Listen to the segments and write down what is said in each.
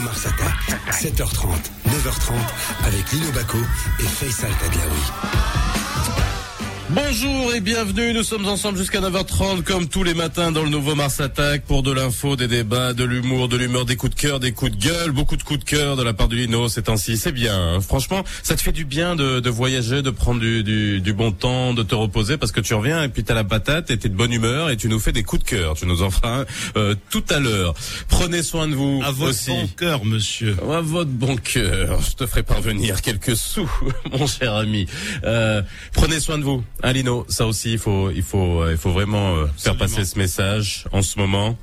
Mars Attack. 7h30, 9h30 avec Lino Baco et Faisal Tadlaoui. Bonjour et bienvenue, nous sommes ensemble jusqu'à 9h30 comme tous les matins dans le nouveau Mars Attack pour de l'info, des débats, de l'humour, de l'humeur, des coups de cœur, des coups de gueule, beaucoup de coups de cœur de la part du Lino ces temps-ci, c'est bien. hein. Franchement, ça te fait du bien de, de voyager, de prendre du, du, du bon temps, de te reposer parce que tu reviens et puis t'as la patate et t'es de bonne humeur et tu nous fais des coups de cœur. Tu nous en feras un euh, tout à l'heure. Prenez soin de vous À votre aussi. bon cœur, monsieur. À votre bon cœur, je te ferai parvenir quelques sous, mon cher ami. Euh, prenez soin de vous, hein, Lino. Ça aussi, il faut, il faut, euh, il faut vraiment euh, faire passer ce message en ce moment.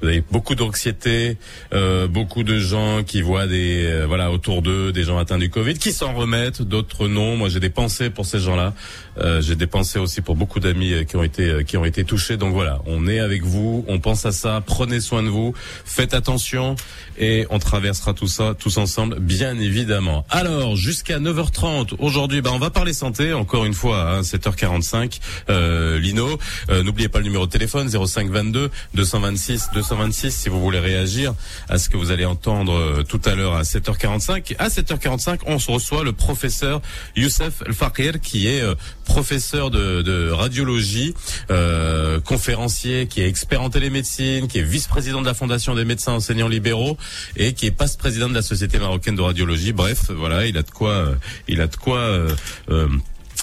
Vous avez beaucoup d'anxiété, euh, beaucoup de gens qui voient des, euh, voilà, autour d'eux, des gens atteints du Covid, qui s'en remettent, d'autres non. Moi, j'ai des pensées pour ces gens-là. Euh, j'ai des pensées aussi pour beaucoup d'amis euh, qui ont été, euh, qui ont été touchés. Donc voilà, on est avec vous, on pense à ça. Prenez soin de vous, faites attention et on traversera tout ça tous ensemble, bien évidemment. Alors, jusqu'à 9h30 aujourd'hui, bah, on va parler santé encore une fois à 7h45. Euh, Lino, n'oubliez pas le numéro de téléphone 05 22 226 226 si vous voulez réagir à ce que vous allez entendre euh, tout à l'heure à 7h45. À 7h45, on se reçoit le professeur Youssef El Fakir qui est euh, professeur de, de radiologie, euh, conférencier, qui est expert en télémédecine, qui est vice-président de la Fondation des médecins enseignants libéraux et qui est passe-président de la Société marocaine de radiologie. Bref, voilà, il a de quoi, euh, il a de quoi. euh,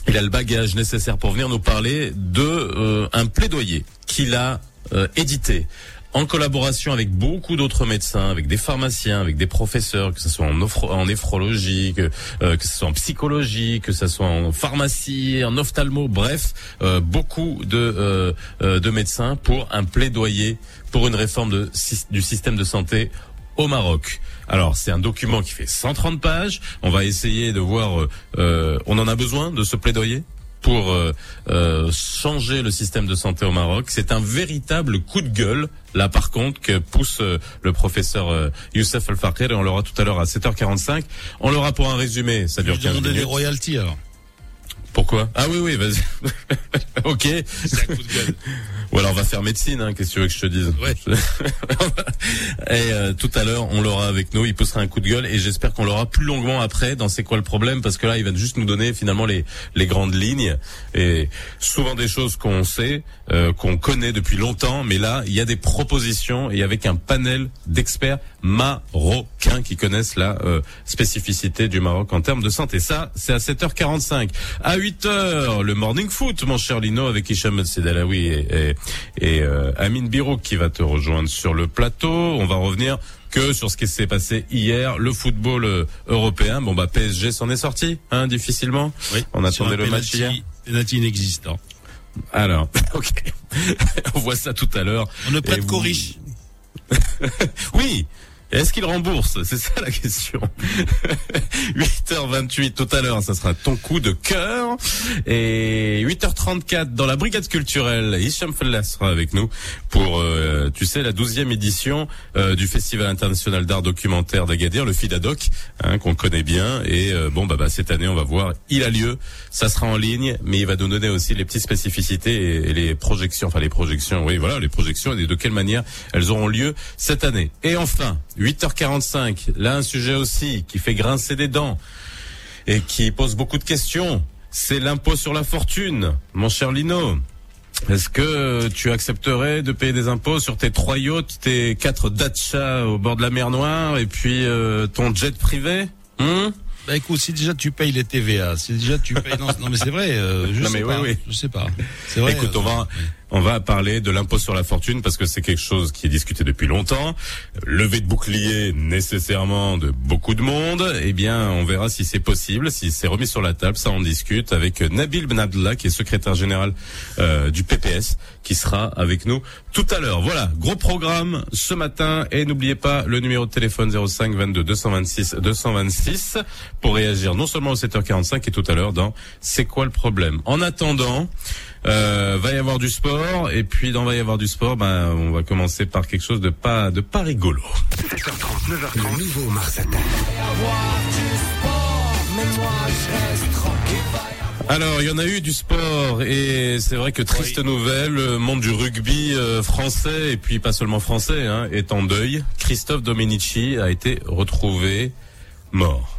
il a le bagage nécessaire pour venir nous parler de euh, un plaidoyer qu'il a euh, édité en collaboration avec beaucoup d'autres médecins, avec des pharmaciens, avec des professeurs, que ce soit en, en néphrologie, que, euh, que ce soit en psychologie, que ce soit en pharmacie, en ophtalmo, bref, euh, beaucoup de, euh, euh, de médecins pour un plaidoyer pour une réforme du système de santé au Maroc. Alors c'est un document qui fait 130 pages. On va essayer de voir. euh, on en a besoin de ce plaidoyer? Pour euh, euh, changer le système de santé au Maroc. C'est un véritable coup de gueule, là par contre, que pousse euh, le professeur euh, Youssef El Fakir et on l'aura tout à l'heure à 7h45. On l'aura pour un résumé, ça dure Je 15 demandais des minutes. royalties alors. Pourquoi? Ah oui, oui, vas-y. ok. C'est un coup de gueule. Ou alors on va faire médecine, hein, qu'est-ce que tu veux que je te dise? Ouais. Et euh, tout à l'heure, on l'aura avec nous, il poussera un coup de gueule et j'espère qu'on l'aura plus longuement après dans C'est quoi le problème? Parce que là, il va juste nous donner finalement les, les grandes lignes et souvent des choses qu'on sait, euh, qu'on connaît depuis longtemps, mais là, il y a des propositions et avec un panel d'experts marocains qui connaissent la euh, spécificité du Maroc en termes de santé. Ça, c'est à 7h45. À 8h, le morning foot, mon cher Lino, avec Hicham Sedalawi et, et, et euh, Amine Birouk qui va te rejoindre sur le plateau. On va revenir que sur ce qui s'est passé hier, le football euh, européen. Bon bah PSG s'en est sorti, hein, difficilement. Oui. On attendait le match hier. Penalty inexistant. Alors, ok, on voit ça tout à l'heure. On ne prête qu'aux riches. Oui. Est-ce qu'il rembourse? C'est ça la question. 8h28 tout à l'heure, ça sera ton coup de cœur. Et 8h34 dans la brigade culturelle, Hicham Fellas sera avec nous pour, euh, tu sais, la 12e édition euh, du Festival international d'art documentaire d'Agadir, le FIDADOC, hein, qu'on connaît bien. Et euh, bon, bah, bah, cette année, on va voir, il a lieu. Ça sera en ligne, mais il va nous donner aussi les petites spécificités et, et les projections, enfin les projections, oui, voilà, les projections et de quelle manière elles auront lieu cette année. Et enfin, 8h45, là un sujet aussi qui fait grincer des dents et qui pose beaucoup de questions, c'est l'impôt sur la fortune, mon cher Lino. Est-ce que tu accepterais de payer des impôts sur tes trois yachts, tes quatre Dacia au bord de la mer Noire et puis euh, ton jet privé? Hum Bah écoute, si déjà tu payes les TVA, si déjà tu payes... Non, non mais c'est vrai, euh, je Non, sais mais pas. oui, oui. Je sais pas. C'est vrai. Écoute, euh, on va on va parler de l'impôt sur la fortune parce que c'est quelque chose qui est discuté depuis longtemps. Levé de bouclier nécessairement de beaucoup de monde. Eh bien, on verra si c'est possible, si c'est remis sur la table. Ça, on discute avec Nabil Benabdallah, qui est secrétaire général euh, du PPS, qui sera avec nous tout à l'heure. Voilà, gros programme ce matin et n'oubliez pas le numéro de téléphone 05 22 226 226 pour réagir non seulement au 7h45 et tout à l'heure dans C'est quoi le problème? En attendant, euh, va y avoir du sport et puis dans va y avoir du sport, ben on va commencer par quelque chose de pas de pas rigolo. 7h30, 9h30, le nouveau Mars Attack. Alors, il y en a eu du sport et c'est vrai que triste nouvelle, le monde du rugby euh, français et puis pas seulement français hein, est en deuil. Christophe Domenici a été retrouvé mort.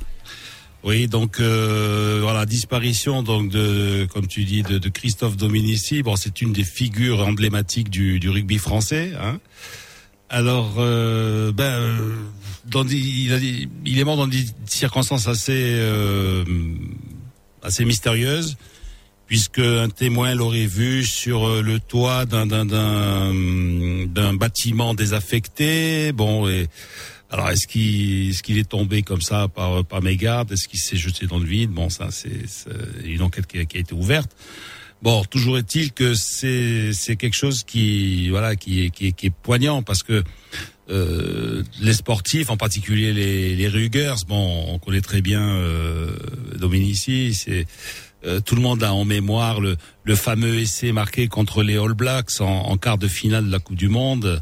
Oui, donc euh, voilà, disparition donc de, comme tu dis, de, de Christophe Domenici. Bon, c'est une des figures emblématiques du, du rugby français. Hein. Alors, euh, ben, euh, dans il, a il est mort dans des circonstances assez euh, assez mystérieuses, puisque un témoin l'aurait vu sur euh, le toit d'un d'un d'un d'un bâtiment désaffecté. Bon, et alors est-ce qu'il qu'il est tombé comme ça par par mégarde? Est-ce qu'il s'est jeté dans le vide? Bon, ça c'est une enquête qui a, qui a été ouverte. Bon, toujours est-il que c'est quelque chose qui voilà qui est qui est, qui est poignant parce que euh, les sportifs, en particulier les les Rugers, bon, on connaît très bien euh, Dominici, c'est euh, tout le monde a en mémoire le, le fameux essai marqué contre les All Blacks en, en quart de finale de la Coupe du Monde.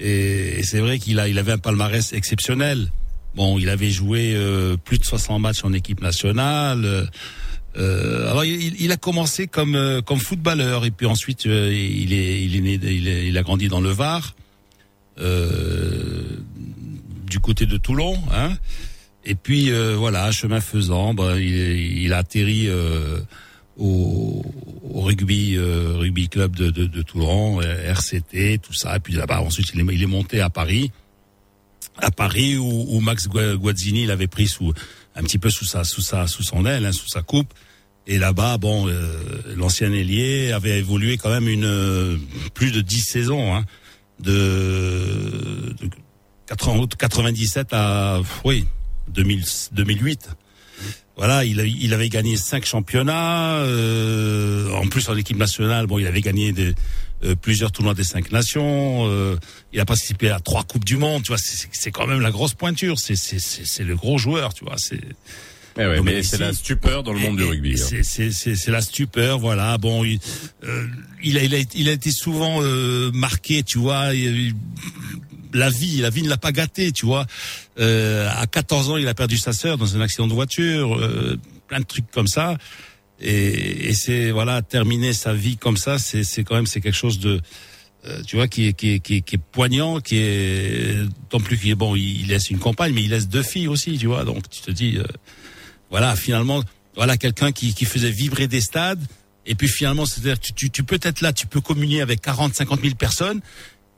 Et, et c'est vrai qu'il a, il avait un palmarès exceptionnel. Bon, il avait joué euh, plus de 60 matchs en équipe nationale. euh, euh, alors il, il a commencé comme euh, comme footballeur et puis ensuite euh, il est il est né il, est- il a grandi dans le Var euh, du côté de Toulon hein et puis voilà chemin faisant bah, il, il a atterri au, au rugby euh, rugby club de, de, de Toulon RCT tout ça. Et puis là-bas ensuite il est, il est monté à Paris. À Paris où, où Max Gua- Guazzini l'avait pris sous un petit peu sous sa sous sa sous son aile hein, sous sa coupe. Et là-bas bon euh, l'ancien ailier avait évolué quand même une euh, plus de 10 saisons hein, de, de 80 97 à oui 2000, 2008 voilà, il, il avait gagné cinq championnats. euh, en plus, en équipe nationale, bon, il avait gagné des, euh, plusieurs tournois des cinq nations. euh, il a participé à trois coupes du monde. Tu vois, c'est- quand même la grosse pointure. C'est c'est le gros joueur. Tu vois, c'est Eh ouais, mais c'est la stupeur dans le monde et- du rugby. hein. C'est la stupeur, voilà. Bon, il, euh, il a il a il a été souvent euh, marqué, tu vois. il- la vie, la vie ne l'a pas gâté, tu vois. Euh, à 14 ans, il a perdu sa sœur dans un accident de voiture, euh, plein de trucs comme ça. Et, et c'est voilà, terminer sa vie comme ça, c'est c'est quand même c'est quelque chose de euh, tu vois, qui est, qui est, qui est, qui est poignant, qui est, tant plus qu'il est bon, il, laisse une compagne, mais il laisse deux filles aussi, tu vois, donc tu te dis, euh, voilà, finalement, voilà, quelqu'un qui, qui faisait vibrer des stades, et puis finalement, c'est-à-dire, tu, tu, tu peux être là, tu peux communier avec 40, 50 000 personnes,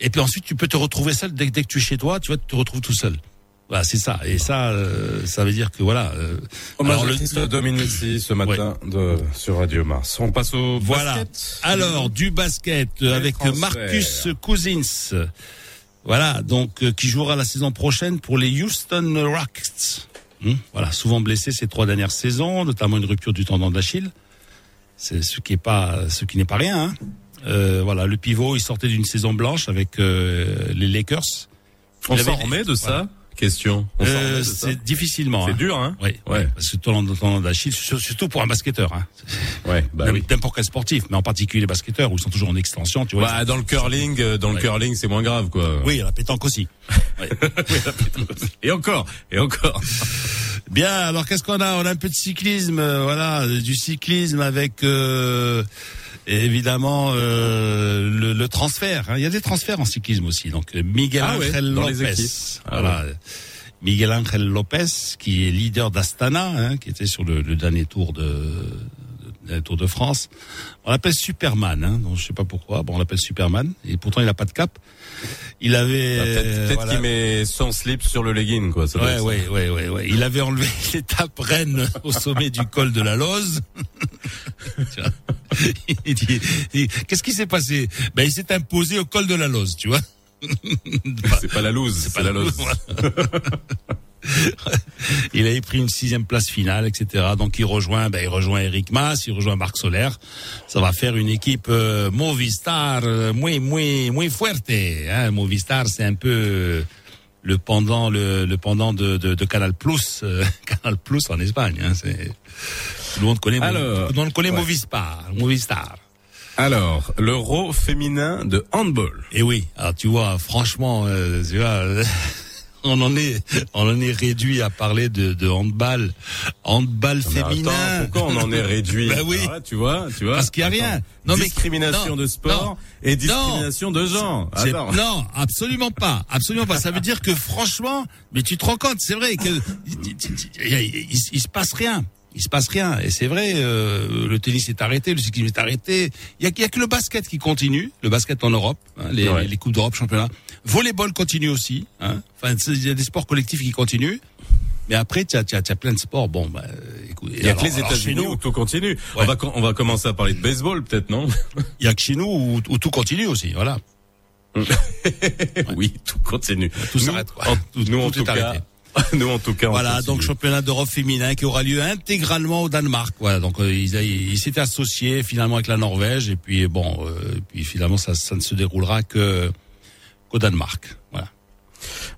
et puis ensuite, tu peux te retrouver seul, dès, que- dès que tu es chez toi, tu vois, tu te retrouves tout seul. Voilà, c'est ça, et ça, euh, ça veut dire que voilà. euh, alors, le- Dominici ce matin de, sur Radio Mars. On passe au Voilà. basket. Alors du basket avec transferts. Marcus Cousins. Voilà, donc euh, qui jouera la saison prochaine pour les Houston Rockets. Hmm, voilà, souvent blessé ces trois dernières saisons, notamment une rupture du tendon d'Achille. C'est ce qui est pas ce qui n'est pas rien. hein. Euh, voilà, le pivot, il sortait d'une saison blanche avec euh, les Lakers. On s'en remet de voilà. ça Question. Euh, c'est difficilement. C'est hein. dur, hein Oui, Ouais. parce que tendon d'Achille, sur- surtout pour un basketteur. Hein. Ouais, bah oui. N'importe quel sportif, mais en particulier les basketteurs où ils sont toujours en extension, tu vois. Bah, dans le curling, euh, dans le curling, c'est moins grave, quoi. Oui, la pétanque aussi. Ouais. Et encore, et encore. Bien, alors qu'est-ce qu'on a? On a un peu de cyclisme, euh, voilà, du cyclisme avec euh, évidemment euh, le, le transfert. hein. Il y a des transferts en cyclisme aussi. Donc Miguel Ah Angel les Lopez. Ah voilà. Miguel Angel Lopez, qui est leader d'Astana, hein, qui était sur le, le dernier tour de, de Tour de France. On l'appelle Superman, hein, donc je sais pas pourquoi. Bon, on l'appelle Superman, et pourtant il n'a pas de cap. Il avait Bah, Peut-être peut-être voilà. qu'il met son slip sur le legging, quoi. Ça Ouais, ouais, ouais, ouais, ouais. Il avait enlevé l'étape reine au sommet du col de la Loze. Il dit, dit, qu'est-ce qui s'est passé? Ben, il s'est imposé au col de la Loze, tu vois. C'est pas la loose, c'est pas la loose. Il avait pris une sixième place finale, etc. Donc il rejoint, ben, il rejoint Eric Mas, il rejoint Marc Solaire. Ça va faire une équipe euh, Movistar, euh, muy, muy, muy fuerte. Hein. Movistar, c'est un peu euh, le pendant, le, le pendant de, de, de Canal Plus, euh, Canal Plus en Espagne. Hein. C'est tout le monde connaît, Alors, tout le monde connaît ouais. Movistar, Movistar. Alors, l'euro féminin de handball. Et oui, alors tu vois, franchement, euh, tu vois, on en est, on en est réduit à parler de, de handball, handball féminin. pourquoi on en est réduit Bah oui. tu vois, tu vois. Parce qu'il y a rien. Non, mais discrimination de sport et discrimination de genre. Non, absolument pas, absolument pas. Ça veut dire que franchement, mais tu te rends compte, c'est vrai que il, il se passe rien il se passe rien. Et c'est vrai, euh, le tennis est arrêté, le cyclisme est arrêté. Il y a, y a, que le basket qui continue, le basket en Europe, hein, les, les, coupes d'Europe, championnat. Volleyball continue aussi. Hein. Enfin, il y a des sports collectifs qui continuent. Mais après, tu as, as, as, plein de sports. Bon, bah, écoute, il y a que les États-Unis où tout continue. On va on va commencer à parler de baseball, peut-être, non? Il y a que chez nous où, où tout continue aussi. Voilà. oui, tout continue. Tout s'arrête. Nous, nous, en tout cas, arrêté. Nous, en tout cas. Voilà, donc championnat d'Europe féminin qui aura lieu intégralement au Danemark. Voilà, donc euh, ils, ils s'étaient associés finalement avec la Norvège et puis bon, euh, puis finalement ça, ça ne se déroulera que qu'au Danemark. Voilà.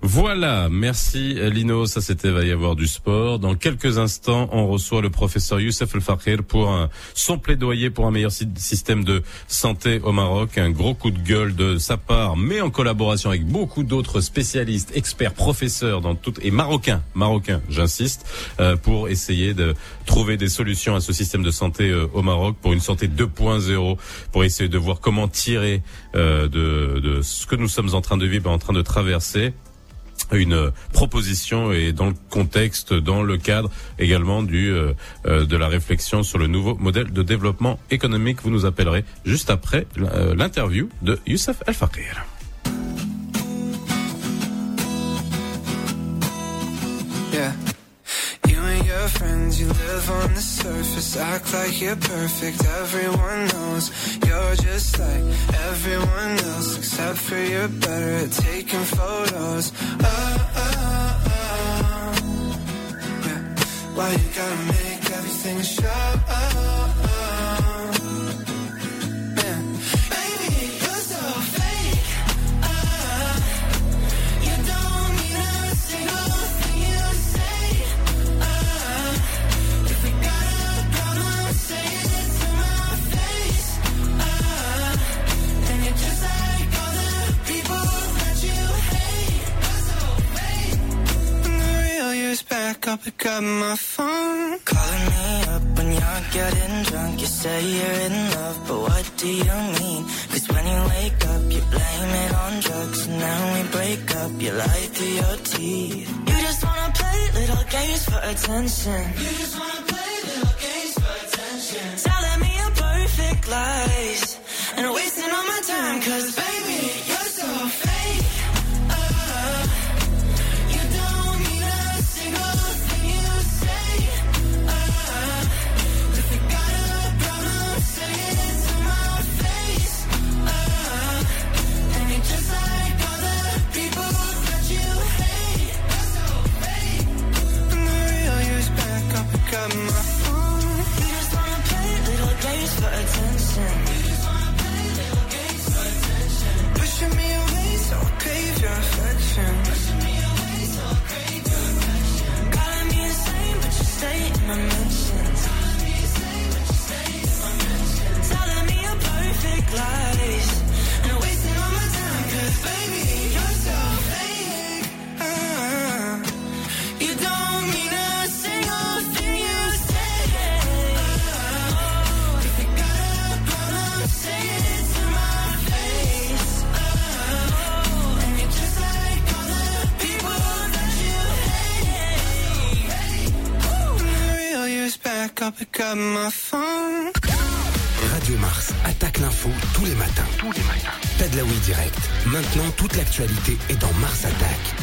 Voilà, merci Lino, ça c'était va y avoir du sport. Dans quelques instants, on reçoit le professeur Youssef El Fakir pour son plaidoyer pour un meilleur système de santé au Maroc. Un gros coup de gueule de sa part, mais en collaboration avec beaucoup d'autres spécialistes, experts, professeurs dans tout et marocains, marocains, j'insiste, euh, pour essayer de trouver des solutions à ce système de santé euh, au Maroc pour une santé 2.0, pour essayer de voir comment tirer euh, de, de ce que nous sommes en train de vivre, en train de traverser une proposition et dans le contexte, dans le cadre également du euh, euh, de la réflexion sur le nouveau modèle de développement économique. Vous nous appellerez juste après euh, l'interview de Youssef El Fakir. Friends, you live on the surface, act like you're perfect. Everyone knows you're just like everyone else, except for you're better at taking photos. Oh, oh, oh. Yeah. Why you gotta make everything show? Back up, pick up my phone. Calling me up when you're getting drunk. You say you're in love, but what do you mean? Cause when you wake up, you blame it on drugs. And then we break up, you lie through your teeth. You just wanna play little games for attention. You just wanna play little games for attention. Telling me your perfect lies. And wasting all my time, cause baby, you're so fake. come toute l'actualité est dans Mars Attaque.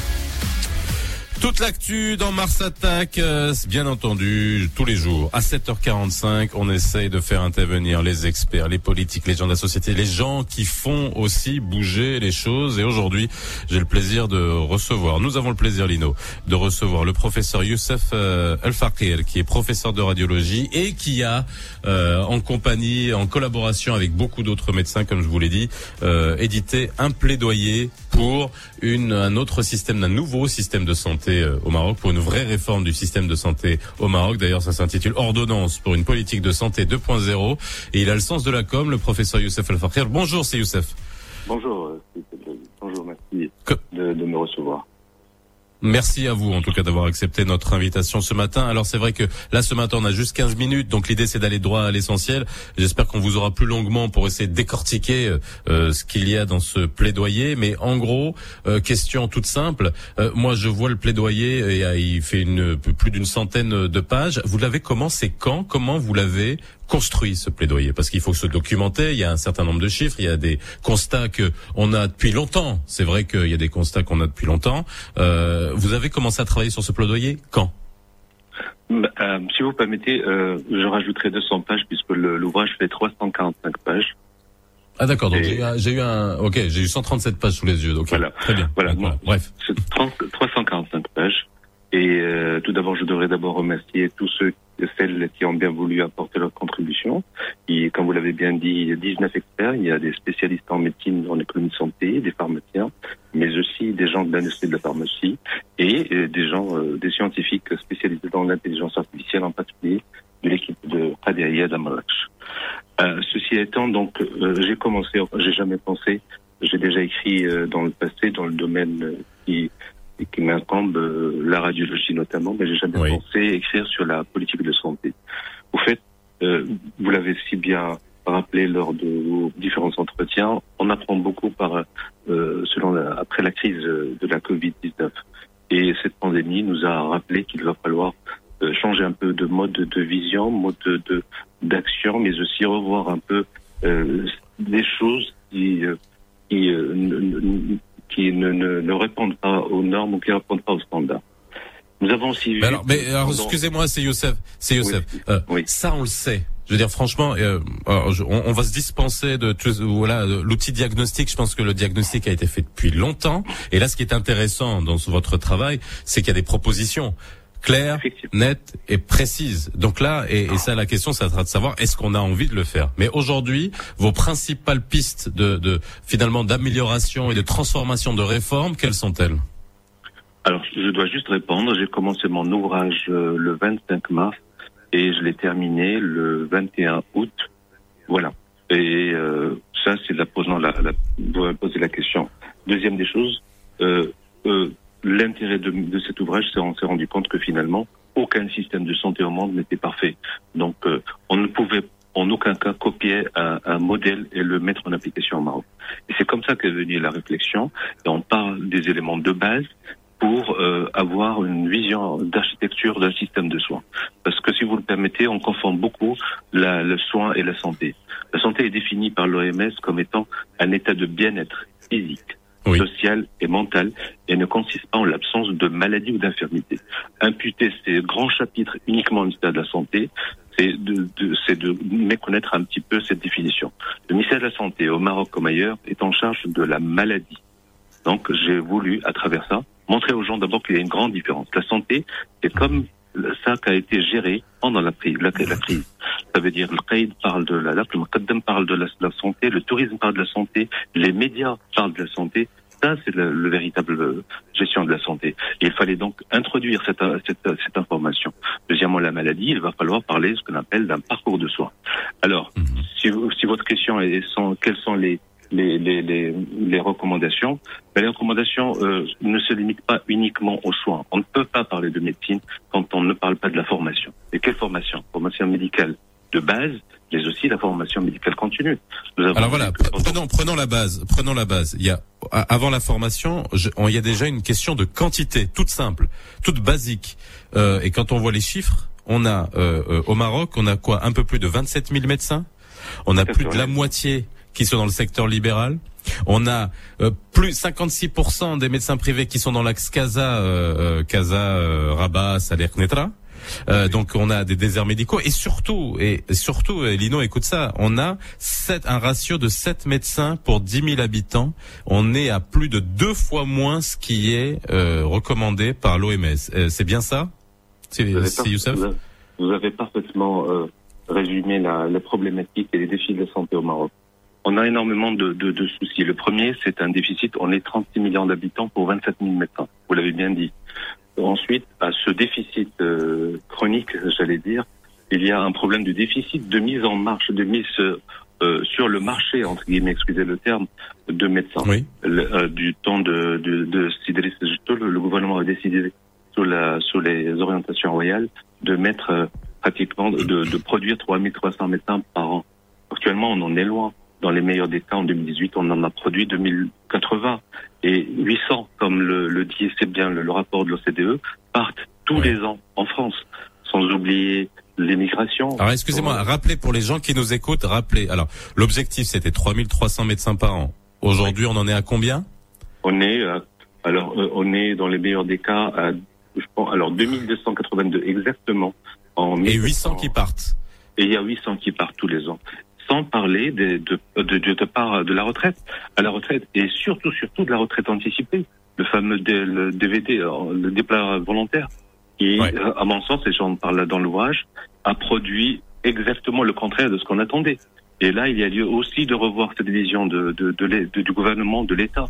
Toute l'actu dans Mars Attack, euh, bien entendu, tous les jours. À 7h45, on essaye de faire intervenir les experts, les politiques, les gens de la société, les gens qui font aussi bouger les choses. Et aujourd'hui, j'ai le plaisir de recevoir, nous avons le plaisir, Lino, de recevoir le professeur Youssef euh, El Fakir, qui est professeur de radiologie et qui a, euh, en compagnie, en collaboration avec beaucoup d'autres médecins, comme je vous l'ai dit, euh, édité un plaidoyer pour une, un autre système, un nouveau système de santé au Maroc, pour une vraie réforme du système de santé au Maroc. D'ailleurs, ça s'intitule Ordonnance pour une politique de santé 2.0. Et il a le sens de la com, le professeur Youssef El Fakir. Bonjour, c'est Youssef. Bonjour, bonjour, merci de, de, me recevoir. Merci à vous en tout cas d'avoir accepté notre invitation ce matin. Alors c'est vrai que là ce matin on a juste 15 minutes, donc l'idée c'est d'aller droit à l'essentiel. J'espère qu'on vous aura plus longuement pour essayer de décortiquer euh, euh, ce qu'il y a dans ce plaidoyer. Mais en gros, euh, question toute simple. moi je vois le plaidoyer, et, il fait une, plus d'une centaine de pages. Vous l'avez commencé quand? Comment vous l'avez construit ce plaidoyer Parce qu'il faut se documenter, il y a un certain nombre de chiffres, il y a des constats que on a depuis longtemps. C'est vrai qu'il y a des constats qu'on a depuis longtemps. Euh, vous avez commencé à travailler sur ce plaidoyer quand? Euh, Si vous permettez, euh, je rajouterai 200 pages puisque l'ouvrage fait 345 pages. Ah d'accord, donc j'ai eu un, ok, j'ai eu 137 pages sous les yeux, donc voilà, très bien. Voilà, bref. C'est 345 pages. Et euh, tout d'abord, je devrais d'abord remercier tous ceux celles qui ont bien voulu apporter leur contribution. Et comme vous l'avez bien dit, il y a 19 experts, il y a des spécialistes en médecine, en économie de santé, des pharmaciens, mais aussi des gens de l'industrie de la pharmacie et euh, des gens, euh, des scientifiques spécialisés dans l'intelligence artificielle, en particulier de l'équipe de Qadia d'Amalach. Euh, ceci étant, donc, euh, j'ai commencé, j'ai jamais pensé, j'ai déjà écrit dans le passé dans le domaine qui et qui m'incombe euh, la radiologie notamment, mais j'ai jamais pensé écrire sur la politique de santé. Au fait, euh, vous l'avez si bien rappelé lors de vos différents entretiens, on apprend beaucoup par euh, selon après la crise de la Covid-19. Et cette pandémie nous a rappelé qu'il va falloir euh, changer un peu de mode de vision, mode de d'action, mais aussi revoir un peu euh, des choses qui, qui qui ne, ne, ne, répondent pas aux normes ou qui ne répondent pas aux standards. Nous avons aussi vu. Mais alors, mais alors excusez-moi, c'est Youssef. C'est Youssef. Euh, oui. Ça, on le sait. Je veux dire, franchement, euh, on, on, va se dispenser de tout, voilà l'outil diagnostic. Je pense que le diagnostic a été fait depuis longtemps. Et là, ce qui est intéressant dans votre travail, c'est qu'il y a des propositions claire, nette et précise. Donc là, et, et, ça, la question, ça sera de savoir est-ce qu'on a envie de le faire? Mais aujourd'hui, vos principales pistes de, de finalement d'amélioration et de transformation de réforme, quelles sont-elles? Alors, je dois juste répondre. J'ai commencé mon ouvrage euh, le 25 mars et je l'ai terminé le 21 août. Voilà. Et euh, ça, c'est la posant la, la, vous poser la question. Deuxième des choses. Euh, euh, l'intérêt de, de, cet ouvrage, c'est on s'est rendu compte que finalement, aucun système de santé au monde n'était parfait. Donc, euh, on ne pouvait en aucun cas copier un, un, modèle et le mettre en application au Maroc. Et c'est comme ça qu'est venue la réflexion. Et on parle des éléments de base pour euh, avoir une vision d'architecture d'un système de soins. Parce que si vous le permettez, on confond beaucoup la, le soin et la santé. La santé est définie par l'OMS comme étant un état de bien-être physique, sociale et mentale et ne consiste pas en l'absence de maladie ou d'infirmité. Imputer ces grands chapitres uniquement au ministère de la Santé, c'est de, de, de méconnaître un petit peu cette définition. Le ministère de la Santé, au Maroc comme ailleurs, est en charge de la maladie. Donc j'ai voulu, à travers ça, montrer aux gens d'abord qu'il y a une grande différence. La santé, c'est comme ça qui a été géré pendant la, la, la crise. Ça veut dire le Qaïd parle de la, le parle de la, santé, le tourisme parle de la santé, les médias parlent de la santé. Ça, c'est le, véritable gestion de la santé. Et il fallait donc introduire cette, cette, cette, information. Deuxièmement, la maladie, il va falloir parler de ce qu'on appelle d'un parcours de soins. Alors, mhm. si, si, votre question est sont, quels sont les, les, les, les, les recommandations, ben les recommandations euh, ne se limitent pas uniquement aux soins. On ne peut pas parler de médecine quand on ne parle pas de la formation. Et quelle formation? Formation médicale de base, mais aussi la formation médicale continue. Alors voilà, prenons, prenons la base. Prenons la base. Il y a avant la formation, je, il y a déjà une question de quantité, toute simple, toute basique. Euh, et quand on voit les chiffres, on a euh, euh au Maroc, on a quoi Un peu plus de 27 000 médecins. On a plus de la moitié qui sont dans le secteur libéral. On a euh, plus 56% des médecins privés qui sont dans l'axe Casa, euh, euh Casa, euh, Rabat, Saleh, Knetra. Euh, donc on a des déserts médicaux et surtout et surtout Lino écoute ça, on a un ratio de 7 médecins pour 10 000 habitants. On est à plus de deux fois moins ce qui est euh, recommandé par l'OMS. c'est bien ça C'est Youssef? vous, avez parfaitement résumé la, la problématique et les défis de la santé au Maroc on a énormément de, de, de soucis. Le premier, c'est un déficit. On est 36 millions d'habitants pour 27 000 médecins. Vous l'avez bien dit. Ensuite, à ce déficit euh, chronique, j'allais dire, il y a un problème de déficit de mise en marche, de mise euh, sur le marché, entre guillemets, excusez le terme, de médecins. Oui. Euh, du temps de, de, de Sidris le, le gouvernement a décidé sous, la, sous les orientations royales de mettre euh, pratiquement, de, de produire 3300 médecins par an. Actuellement, on en est loin. Dans les meilleurs des cas, en 2018, on en a produit 2080 et 800, comme le, le dit c'est bien le, le, rapport de l'OCDE, partent tous les ans en France, sans oublier l'émigration. Alors excusez-moi, rappelez pour les gens qui nous écoutent, rappelez. Alors l'objectif c'était 3300 médecins par an. Aujourd'hui, on en est à combien? On est euh, alors euh, on est dans les meilleurs des cas à je pense alors 2282 exactement en Et 800 qui partent. Et il y a 800 qui partent tous les ans sans parler de, de, de, de, part de la retraite, à la retraite et surtout, surtout de la retraite anticipée, le fameux le DVD, euh, le départ volontaire, qui, à mon sens, et j'en parle dans l'ouvrage, a produit exactement le contraire de ce qu'on attendait. Et là, il y a lieu aussi de revoir cette vision de, de, de, du gouvernement, de l'État.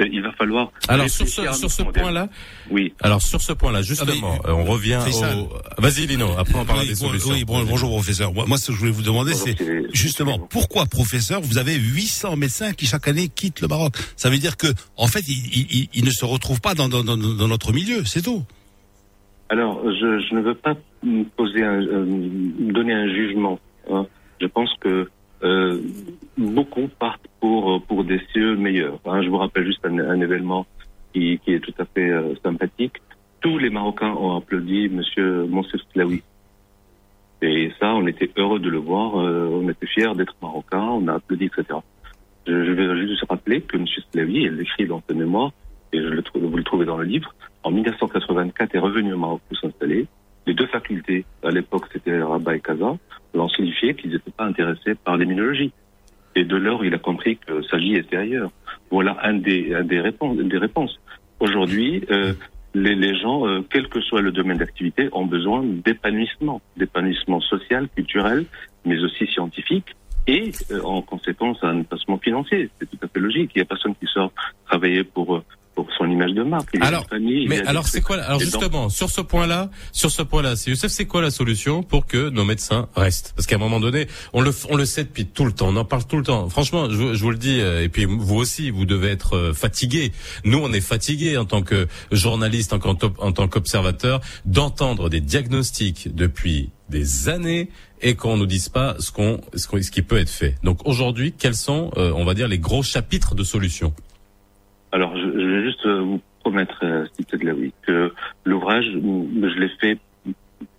Euh, il va falloir. Alors sur ce, sur ce point-là, oui. Alors sur ce point-là, justement, ah, on revient au. Vas-y Lino, après on parlera des solutions. Oui, bonjour professeur. Moi, ce que je voulais vous demander, c'est justement pourquoi professeur, vous avez 800 médecins qui chaque année quittent le Maroc? Ça veut dire que en fait, ils, ils, ne se retrouvent pas dans, dans, dans, dans notre milieu, c'est tout. Alors, je, je, ne veux pas poser un, euh, donner un jugement. Hein. Je pense que euh, beaucoup partent pour pour des cieux meilleurs. Hein. Je vous rappelle juste un, événement qui, qui, est tout à fait euh, sympathique. Tous les Marocains ont applaudi Monsieur Monsef Slaoui. Et ça, on était heureux de le voir. Euh, on était fiers d'être Marocains. On a applaudi, etc. Je, je vais juste rappeler que Monsieur Slaoui, il écrit dans sa mémoire, et vous le trouvez dans le livre, en 1984 est revenu au Maroc pour s'installer. Les deux facultés, à l'époque c'était Rabat et Casa, l'ont signifié qu'ils n'étaient pas intéressés par l'immunologie. Et de lors, il a compris que sa vie était ailleurs. Voilà un des, un des réponses. Des réponses. Aujourd'hui, euh, les, les, gens, euh, quel que soit le domaine d'activité, ont besoin d'épanouissement, d'épanouissement social, culturel, mais aussi scientifique, et euh, en conséquence un placement financier. C'est tout à fait logique. Il n'y a personne qui sort travailler pour euh, pour son image de marque. alors, mais alors c'est quoi Alors justement, sur ce point-là, sur ce point-là, c'est Youssef, c'est quoi la solution pour que nos médecins restent? Parce qu'à un moment donné, on le on le sait depuis tout le temps, on en parle tout le temps. Franchement, je, je vous le dis, euh, et puis vous aussi, vous devez être euh, fatigué. Nous, on est fatigué en tant que journaliste, en, en tant qu'observateur, d'entendre des diagnostics depuis des années et qu'on nous dise pas ce qu'on ce, ce qui peut être fait. Donc aujourd'hui, quels sont, euh, on va dire, les gros chapitres de solutions? Alors, je, je, vais juste euh, vous promettre, euh, de la oui, que l'ouvrage, je l'ai fait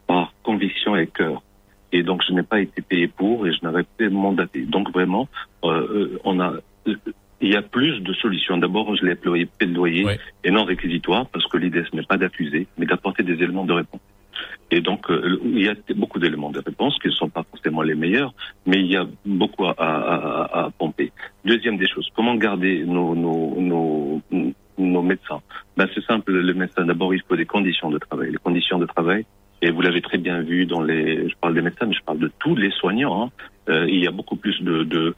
par conviction et cœur. Et donc, je n'ai pas été payé pour et je n'avais pas mandaté. Donc, vraiment, euh, euh on a, il y a plus de solutions. D'abord, je l'ai plaidoyer et non réquisitoire parce que l'idée, ce n'est pas d'accuser, mais d'apporter des éléments de réponse. Et donc, euh, il y a beaucoup d'éléments de réponse qui ne sont pas forcément les meilleurs, mais il y a beaucoup à, à, à pomper. Deuxième des choses, comment garder nos, nos, nos, nos médecins? Ben, C'est simple, le médecin, d'abord, il faut des conditions de travail. Les conditions de travail, et vous l'avez très bien vu dans les, je parle des médecins, mais je parle de tous les soignants. Hein. Euh, il y a beaucoup plus de, de,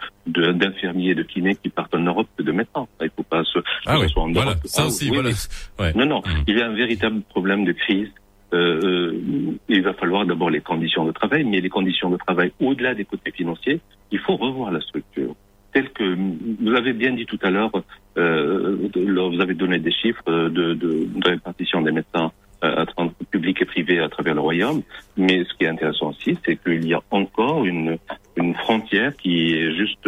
d'infirmiers et de kinés qui partent en Europe que de médecins. Il faut pas se, ah oui, voilà, ça ah aussi, voilà. Ouais. Non, non, mmh. il y a un véritable problème de crise euh, euh, il va falloir d'abord les conditions de travail, mais les conditions de travail au-delà des côtés financiers, il faut revoir la structure. Tel que vous avez bien dit tout à l'heure, euh, vous avez donné des chiffres de, répartition des médecins euh, entre public et privé à travers le royaume. Mais ce qui est intéressant aussi, c'est qu'il y a encore une frontière qui est juste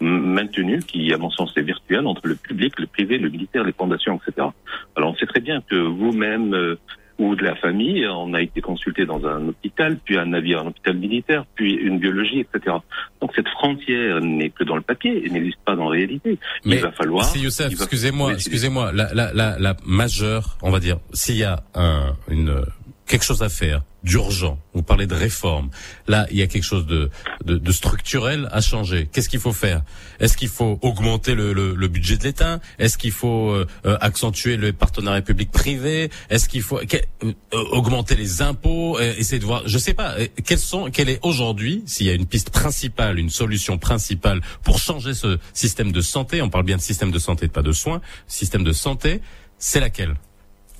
maintenue, qui à mon sens est virtuelle entre le public, le privé, le militaire, les fondations, etc. Alors on sait très bien que vous-même, ou de la famille. On a été consulté dans un hôpital, puis un navire, un hôpital militaire, puis une biologie, etc. Donc cette frontière n'est que dans le papier et n'existe pas dans la réalité. Mais il va falloir. Si Youssef, excusez-moi, excusez-moi, la, la, la, la majeure, on va dire, s'il y a un, une quelque chose à faire d'urgent. Vous parlez de réforme. Là, il y a quelque chose de, de, de structurel à changer. Qu'est-ce qu'il faut faire? Est-ce qu'il faut augmenter le, le, le budget de l'État? Est-ce qu'il faut euh, euh accentuer le partenariat public-privé Est-ce qu'il faut euh, augmenter les impôts Essayer de voir. Je sais pas. Quels sont Quelle est aujourd'hui, s'il y a une piste principale, une solution principale pour changer ce système de santé On parle bien de système de santé, pas de soins. Système de santé, c'est laquelle?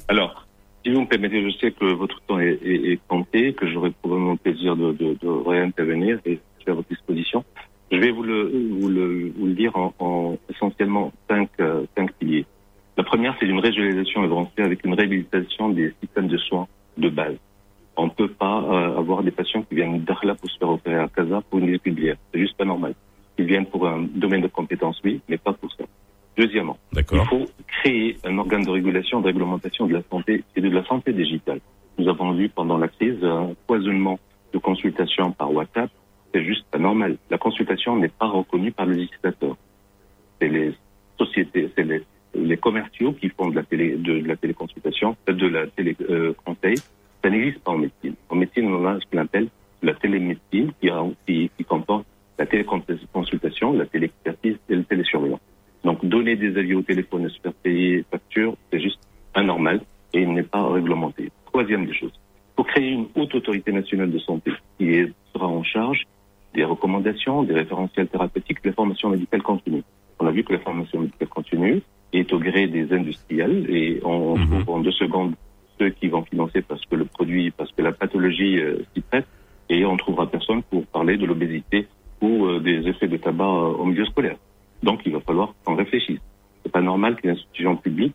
Alors, si vous me permettez, je sais que votre temps est, compté, que j'aurai probablement le plaisir de, de, de réintervenir et je suis à votre disposition. Je vais vous le, vous le, vous le dire en, en essentiellement cinq, euh, cinq piliers. La première, c'est une régionalisation avancée avec une réhabilitation des systèmes de soins de base. On ne peut pas euh, avoir des patients qui viennent d'Arla pour se faire opérer à Casa pour une biliaire. C'est juste pas normal. Ils viennent pour un domaine de compétence, oui, mais pas pour ça. Deuxièmement, il faut créer un organe de régulation, de réglementation de la santé et de la santé digitale. Nous avons vu pendant la crise un foisonnement de consultations par WhatsApp. C'est juste pas normal. La consultation n'est pas reconnue par le législateur. C'est les sociétés, c'est les, les, commerciaux qui font de la télé, de, la téléconsultation, de la téléconseil. ça n'existe pas en médecine. En médecine, on a ce qu'on appelle la télémédecine qui, qui, qui comporte la téléconsultation, la téléexpertise et le télésurveillance. Donc, donner des avis au téléphone et se faire payer facture, c'est juste anormal et il n'est pas réglementé. Troisième des choses, pour créer une haute autorité nationale de santé qui sera en charge des recommandations, des référentiels thérapeutiques, de la formation médicale continue. On a vu que la formation médicale continue est au gré des industriels et on mhm. trouve en deux secondes ceux qui vont financer parce que le produit, parce que la pathologie euh, s'y prête et on trouvera personne pour parler de l'obésité ou euh, des effets de tabac euh, au milieu scolaire. Donc il va falloir qu'on réfléchisse. C'est pas normal qu'une institution publique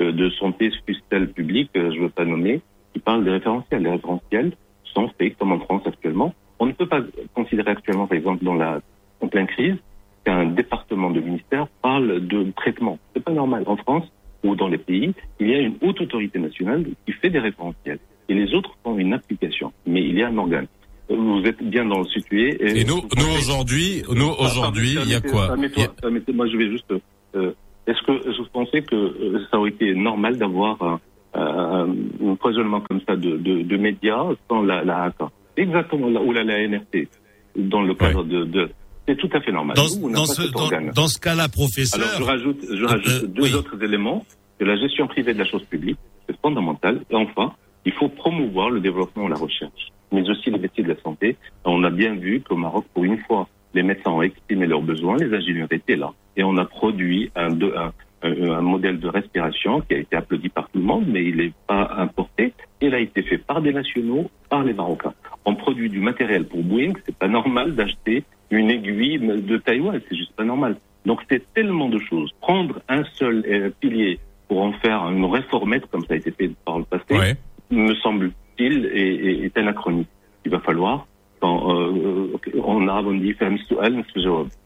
euh, de santé, fût-elle publique, je ne veux pas nommer, qui parle des référentiels. Les référentiels sont faits comme en France actuellement. On ne peut pas considérer actuellement, par exemple, dans la en pleine crise, qu'un département de ministère parle de traitement. C'est pas normal. En France ou dans les pays, il y a une haute autorité nationale qui fait des référentiels et les autres font une application. Mais il y a un organe vous êtes bien dans le situé. Et, nous, nous aujourd'hui, nous aujourd'hui, il y a quoi Moi, je vais juste. Euh, Est-ce que vous pensez que euh, ça aurait été normal d'avoir un, un, foisonnement comme ça de, de, de médias sans la, la Exactement, là, ou la, la NRT, dans le cadre de, de c'est tout à fait normal. Dans, Nous, dans, ce, dans, dans, ce cas-là, professeur. Alors, je rajoute, je rajoute euh, deux autres éléments. Que la gestion privée de la chose publique, c'est fondamental. Et enfin, il faut promouvoir le développement et la recherche mais aussi les métiers de la santé. On a bien vu qu'au Maroc, pour une fois, les médecins ont exprimé leurs besoins, les ingénieurs étaient là. Et on a produit un, un, un, modèle de respiration qui a été applaudi par tout le monde, mais il n'est pas importé. Il a été fait par des nationaux, par les Marocains. On produit du matériel pour Boeing, c'est pas normal d'acheter une aiguille de Taïwan, c'est juste pas normal. Donc c'est tellement de choses. Prendre un seul euh, pilier pour en faire une réformette, comme ça a été fait par le passé, me semble est, est, anachronique. Il va falloir, quand, euh, en arabe on dit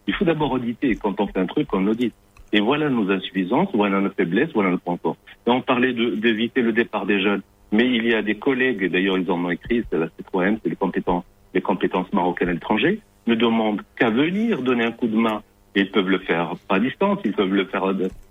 il faut d'abord auditer. Quand on fait un truc, on audite. Et voilà nos insuffisances, voilà nos faiblesses, voilà nos points. Et on parlait d'éviter le départ des jeunes. Mais il y a des collègues, d'ailleurs ils en ont écrit, c'est la C3M, c'est les compétences, les compétences marocaines à l'étranger, ne demandent qu'à venir donner un coup de main ils peuvent le faire à distance, ils peuvent le faire.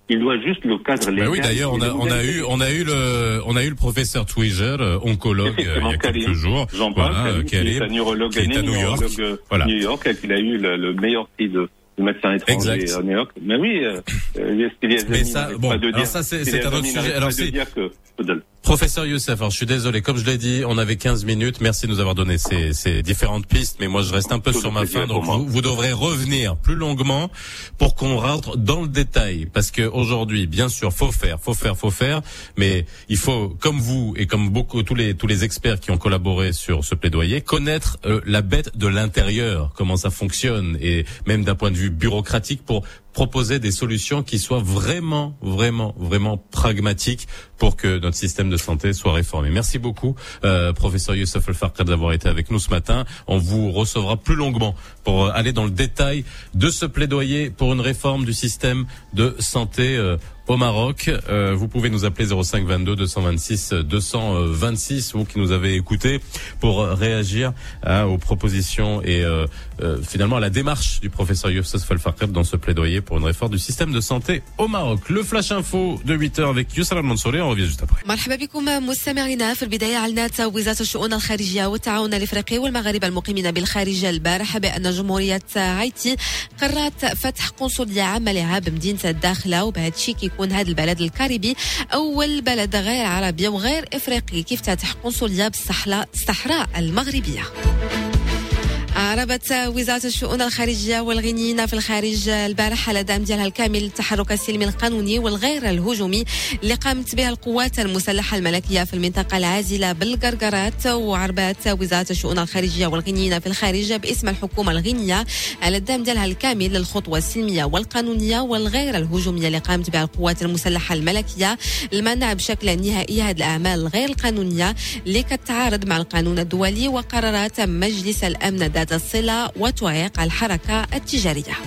Il doit juste le cadre légal. Bah oui, d'ailleurs, on a, on a eu, on a eu le, on a eu le professeur Twiger, euh, oncologue, euh, il y a quelques jours. Jean-Paul, voilà, qui, est un neurologue, qui est à New York, voilà. New York, il a eu le, le meilleur prix de médecin étranger exact. à New York. Mais oui, euh, euh mais ça, bon, alors ça c'est un autre sujet. Alors c'est Professeur Youssef, alors je suis désolé, comme je l'ai dit, on avait 15 minutes. Merci de nous avoir donné ces, ces différentes pistes, mais moi je reste un peu sur ma fin, donc vous, vous, devrez revenir plus longuement pour qu'on rentre dans le détail, parce que aujourd'hui, bien sûr, faut faire, faut faire, faut faire, mais il faut, comme vous et comme beaucoup tous les tous les experts qui ont collaboré sur ce plaidoyer, connaître euh, la bête de l'intérieur, comment ça fonctionne, et même d'un point de vue bureaucratique pour proposer des solutions qui soient vraiment, vraiment, vraiment pragmatiques pour que notre système de santé soit réformé. Merci beaucoup, euh, professeur Youssef El d'avoir été avec nous ce matin. On vous recevra plus longuement pour euh, aller dans le détail de ce plaidoyer pour une réforme du système de santé euh, au Maroc. Euh, vous pouvez nous appeler 05 22 226 226, vous qui nous avez écoutés, pour réagir hein, aux propositions et euh, euh, finalement à la démarche du professeur Youssef Falfarkeb dans ce plaidoyer pour une réforme du système de santé au Maroc. Le flash info de 8 h avec Youssef Al-Mansouri, on revient juste après. مرحبا بكم مستمعينا في البداية أعلنت وزارة الشؤون الخارجية والتعاون الإفريقي والمغاربة المقيمين بالخارج البارحة بأن جمهورية هايتي قررت فتح قنصلية عامة لها بمدينة الداخلة وبهذا الشيء يكون هذا البلد الكاريبي أول بلد غير عربي وغير إفريقي كيفتتح قنصلية بالصحراء المغربية أعربت وزارة الشؤون الخارجية والغنيين في الخارج البارحة على دعم ديالها الكامل للتحرك السلمي القانوني والغير الهجومي اللي قامت به القوات المسلحة الملكية في المنطقة العازلة بالقرقرات. وعربت وزارة الشؤون الخارجية والغنيين في الخارج باسم الحكومة الغنية على الدعم ديالها الكامل للخطوة السلمية والقانونية والغير الهجومية اللي قامت بها القوات المسلحة الملكية المنع بشكل نهائي هذه الأعمال الغير القانونية اللي كتعارض مع القانون الدولي وقرارات مجلس الأمن ذات الصلة وتعيق الحركة التجارية.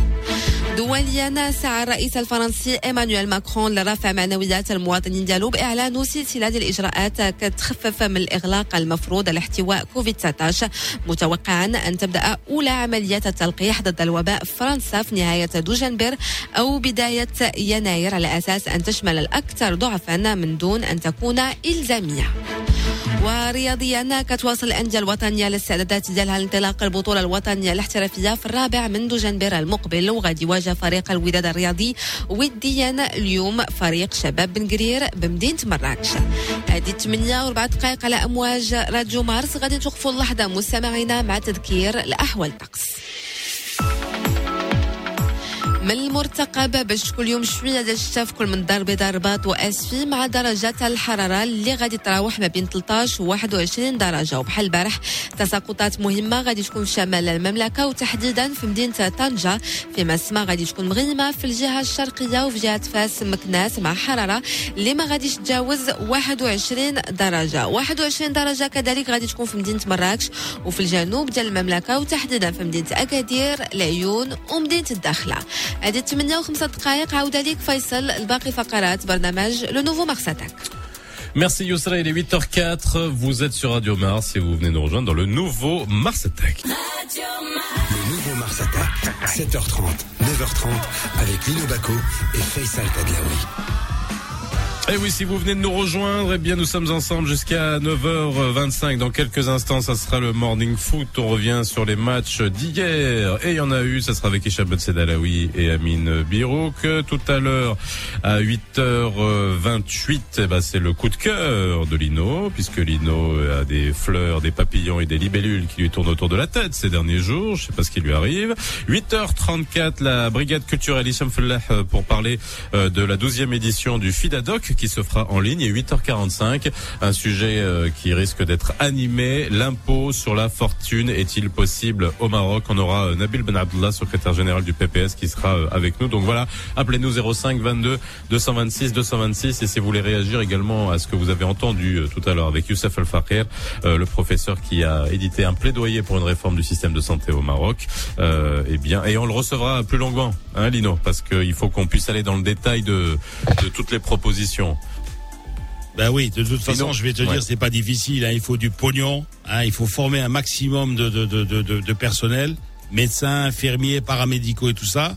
دوليا سعى الرئيس الفرنسي إيمانويل ماكرون لرفع معنويات المواطنين ديالو بإعلان سلسلة الإجراءات كتخفف من الإغلاق المفروض لاحتواء كوفيد 19 متوقعا أن تبدأ أولى عمليات التلقيح ضد الوباء في فرنسا في نهاية دجنبر أو بداية يناير على أساس أن تشمل الأكثر ضعفا من دون أن تكون إلزامية. ورياضيا كتواصل الأندية الوطنية الاستعدادات ديالها لانطلاق البطولة الوطنية الاحترافية في الرابع من دجنبر المقبل. وغادي يواجه فريق الوداد الرياضي وديا اليوم فريق شباب بن قرير بمدينة مراكش. هذه 8 وربع دقائق على أمواج راديو مارس. غادي توقفوا اللحظة مستمعينا مع تذكير الأحوال الطقس من المرتقب باش كل يوم شوية ديال الشتاء في كل من دار بيضاء رباط واسفي مع درجات الحرارة اللي غادي تراوح ما بين 13 و 21 درجة. وبحال البارح تساقطات مهمة غادي تكون في شمال المملكة وتحديدا في مدينة طنجة. فيما السماء غادي تكون مغيمه في الجهة الشرقية وفي جهة فاس مكناس مع حرارة اللي ما غاديش تجاوز 21 درجة. 21 درجة كذلك غادي تكون في مدينة مراكش وفي الجنوب ديال المملكة وتحديدا في مدينة أكادير العيون ومدينة الداخلة. هذه 8 و5 دقائق عودة ليك فيصل الباقي فقرات برنامج لو نوفو مارساتاك Merci Yousra, il est 8h04, vous êtes sur Radio Mars et vous venez nous rejoindre dans le nouveau Mars Attack. Le nouveau Mars Attack, 7h30, 9h30, avec Lino Baco et Faisal Tadlaoui. Et oui, si vous venez de nous rejoindre, eh bien, nous sommes ensemble jusqu'à 9h25. Dans quelques instants, ça sera le morning foot. On revient sur les matchs d'hier. Et il y en a eu. Ça sera avec Isha Sedalaoui et Amine Birouk. Tout à l'heure, à 8h28, eh ben, c'est le coup de cœur de Lino, puisque Lino a des fleurs, des papillons et des libellules qui lui tournent autour de la tête ces derniers jours. Je sais pas ce qui lui arrive. 8h34, la brigade culturelle Issam Fellah pour parler euh, de la 12e édition du FIDADOC qui se fera en ligne et 8h45 un sujet euh, qui risque d'être animé. L'impôt sur la fortune est-il possible au Maroc? On aura euh, Nabil Ben Abdullah secrétaire général du PPS qui sera euh, avec nous. Donc voilà. Appelez-nous 05 22 226 226 et si vous voulez réagir également à ce que vous avez entendu tout à l'heure avec Youssef El Fakir le professeur qui a édité un plaidoyer pour une réforme du système de santé au Maroc euh, eh bien et on le recevra plus longuement hein Lino parce qu'il faut qu'on puisse aller dans le détail de, de toutes les propositions Ben oui, de toute façon, je vais te Ouais. dire, c'est pas difficile. Hein, il faut du pognon. Hein, il faut former un maximum de, de, de, de, de- de personnel, médecins, infirmiers, paramédicaux et tout ça.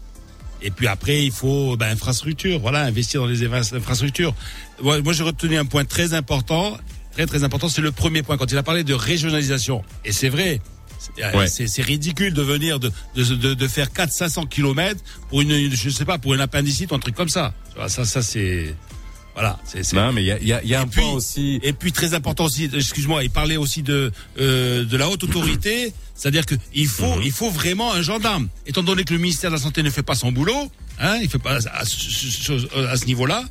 Et puis après, il faut ben, infrastructure. Voilà, investir dans les infra- infrastructures. Moi, j'ai retenu un point très important, très très important. C'est le premier point quand il a parlé de régionalisation. Et c'est vrai. C'est- euh, Ouais. C'est c'est ridicule de venir de, de, de, faire 400-500 kilomètres pour une, je sais pas, pour une appendicite ou un truc comme ça. Ça, ça c'est, voilà, c'est, c'est- non mais il y a, y a, y a un puis- point aussi et puis très important aussi, excuse-moi, il parlait aussi de euh, de la haute autorité, c'est-à-dire que il faut Mhm. il faut vraiment un gendarme. Étant donné que le ministère de la santé ne fait pas son boulot, hein, il fait pas à, à ce- à ce niveau-là.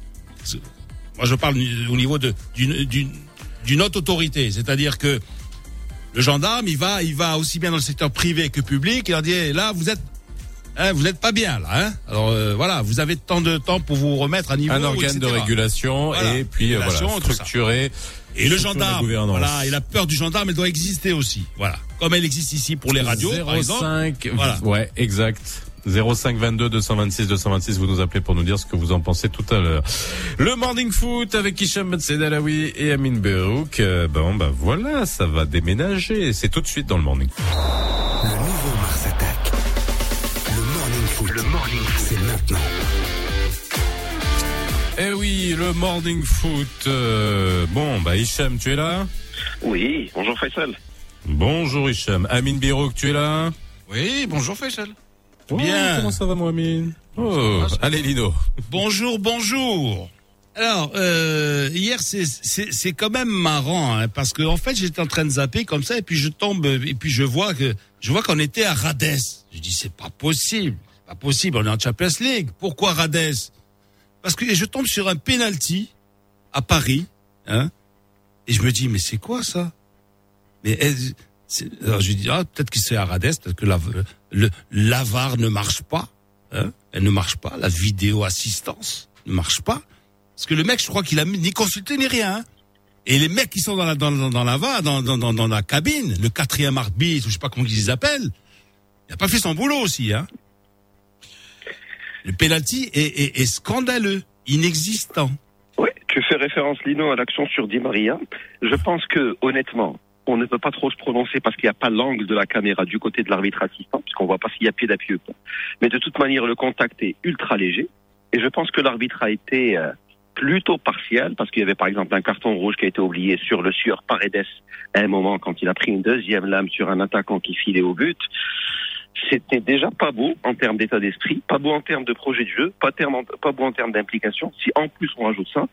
Moi, je parle au niveau de d'une d'une d'une haute autorité, c'est-à-dire que le gendarme, il va il va aussi bien dans le secteur privé que public. Il leur dit eh, là, vous êtes hein, vous n'êtes pas bien là. Hein Alors euh, voilà, vous avez tant de temps pour vous remettre à niveau. un organe de régulation Voilà. et puis euh, Régulation, voilà structuré Et le gendarme, voilà, et la peur du gendarme, elle doit exister aussi. Voilà. Comme elle existe ici pour les radios, par exemple. 05 Voilà. ouais exact 05 22 226 226 vous nous appelez pour nous dire ce que vous en pensez tout à l'heure. Le morning foot avec Hicham Ben Sedalawi et Amine Berouk. Euh, bon bah voilà, ça va déménager, c'est tout de suite dans le morning. Le nouveau Eh oui, le morning foot. euh, bon bah Hicham, tu es là Oui, bonjour Faisal. Bonjour Hicham. Amine Berouk, tu es là Oui, bonjour Faisal. Oh, Bien. comment ça va mon Amine Oh, allez Lino. Bonjour, bonjour. Alors, euh, hier, c'est- c'est c'est quand même marrant, hein, parce que en fait, j'étais en train de zapper comme ça, et puis je tombe, et puis je vois que je vois qu'on était à Rades. Je dis, c'est pas possible, c'est pas possible, on est en Champions League. Pourquoi Rades? Parce que je tombe sur un penalty à Paris, hein, et je me dis, mais c'est quoi ça? Mais alors je dis, ah, peut-être que c'est à Rades, peut-être que la, le l'AVAR ne marche pas, hein, elle ne marche pas, la vidéo assistance ne marche pas. Parce que le mec, je crois qu'il a ni consulté ni rien. hein. Et les mecs qui sont dans la dans, dans, dans la dans, dans, dans, la cabine, le quatrième arbitre, ou je sais pas comment ils appellent, il a pas fait son boulot aussi. Hein. Le penalty est, scandaleux, inexistant. Oui, tu fais référence, Lino, à l'action sur Di Maria. Je pense que, honnêtement, on ne peut pas trop se prononcer parce qu'il n'y a pas l'angle de la caméra du côté de l'arbitre assistant, puisqu'on voit pas s'il y a pied d'appui ou pas. Mais de toute manière, le contact est ultra léger. Et je pense que l'arbitre a été euh, plutôt partiel, parce qu'il y avait par exemple un carton rouge qui a été oublié sur le sueur Paredes à un moment quand il a pris une deuxième lame sur un attaquant qui filait au but. C'était déjà pas beau en termes d'état d'esprit, pas beau en termes de projet de jeu, pas, terme- pas beau en termes d'implication. Si en plus on rajoute ça,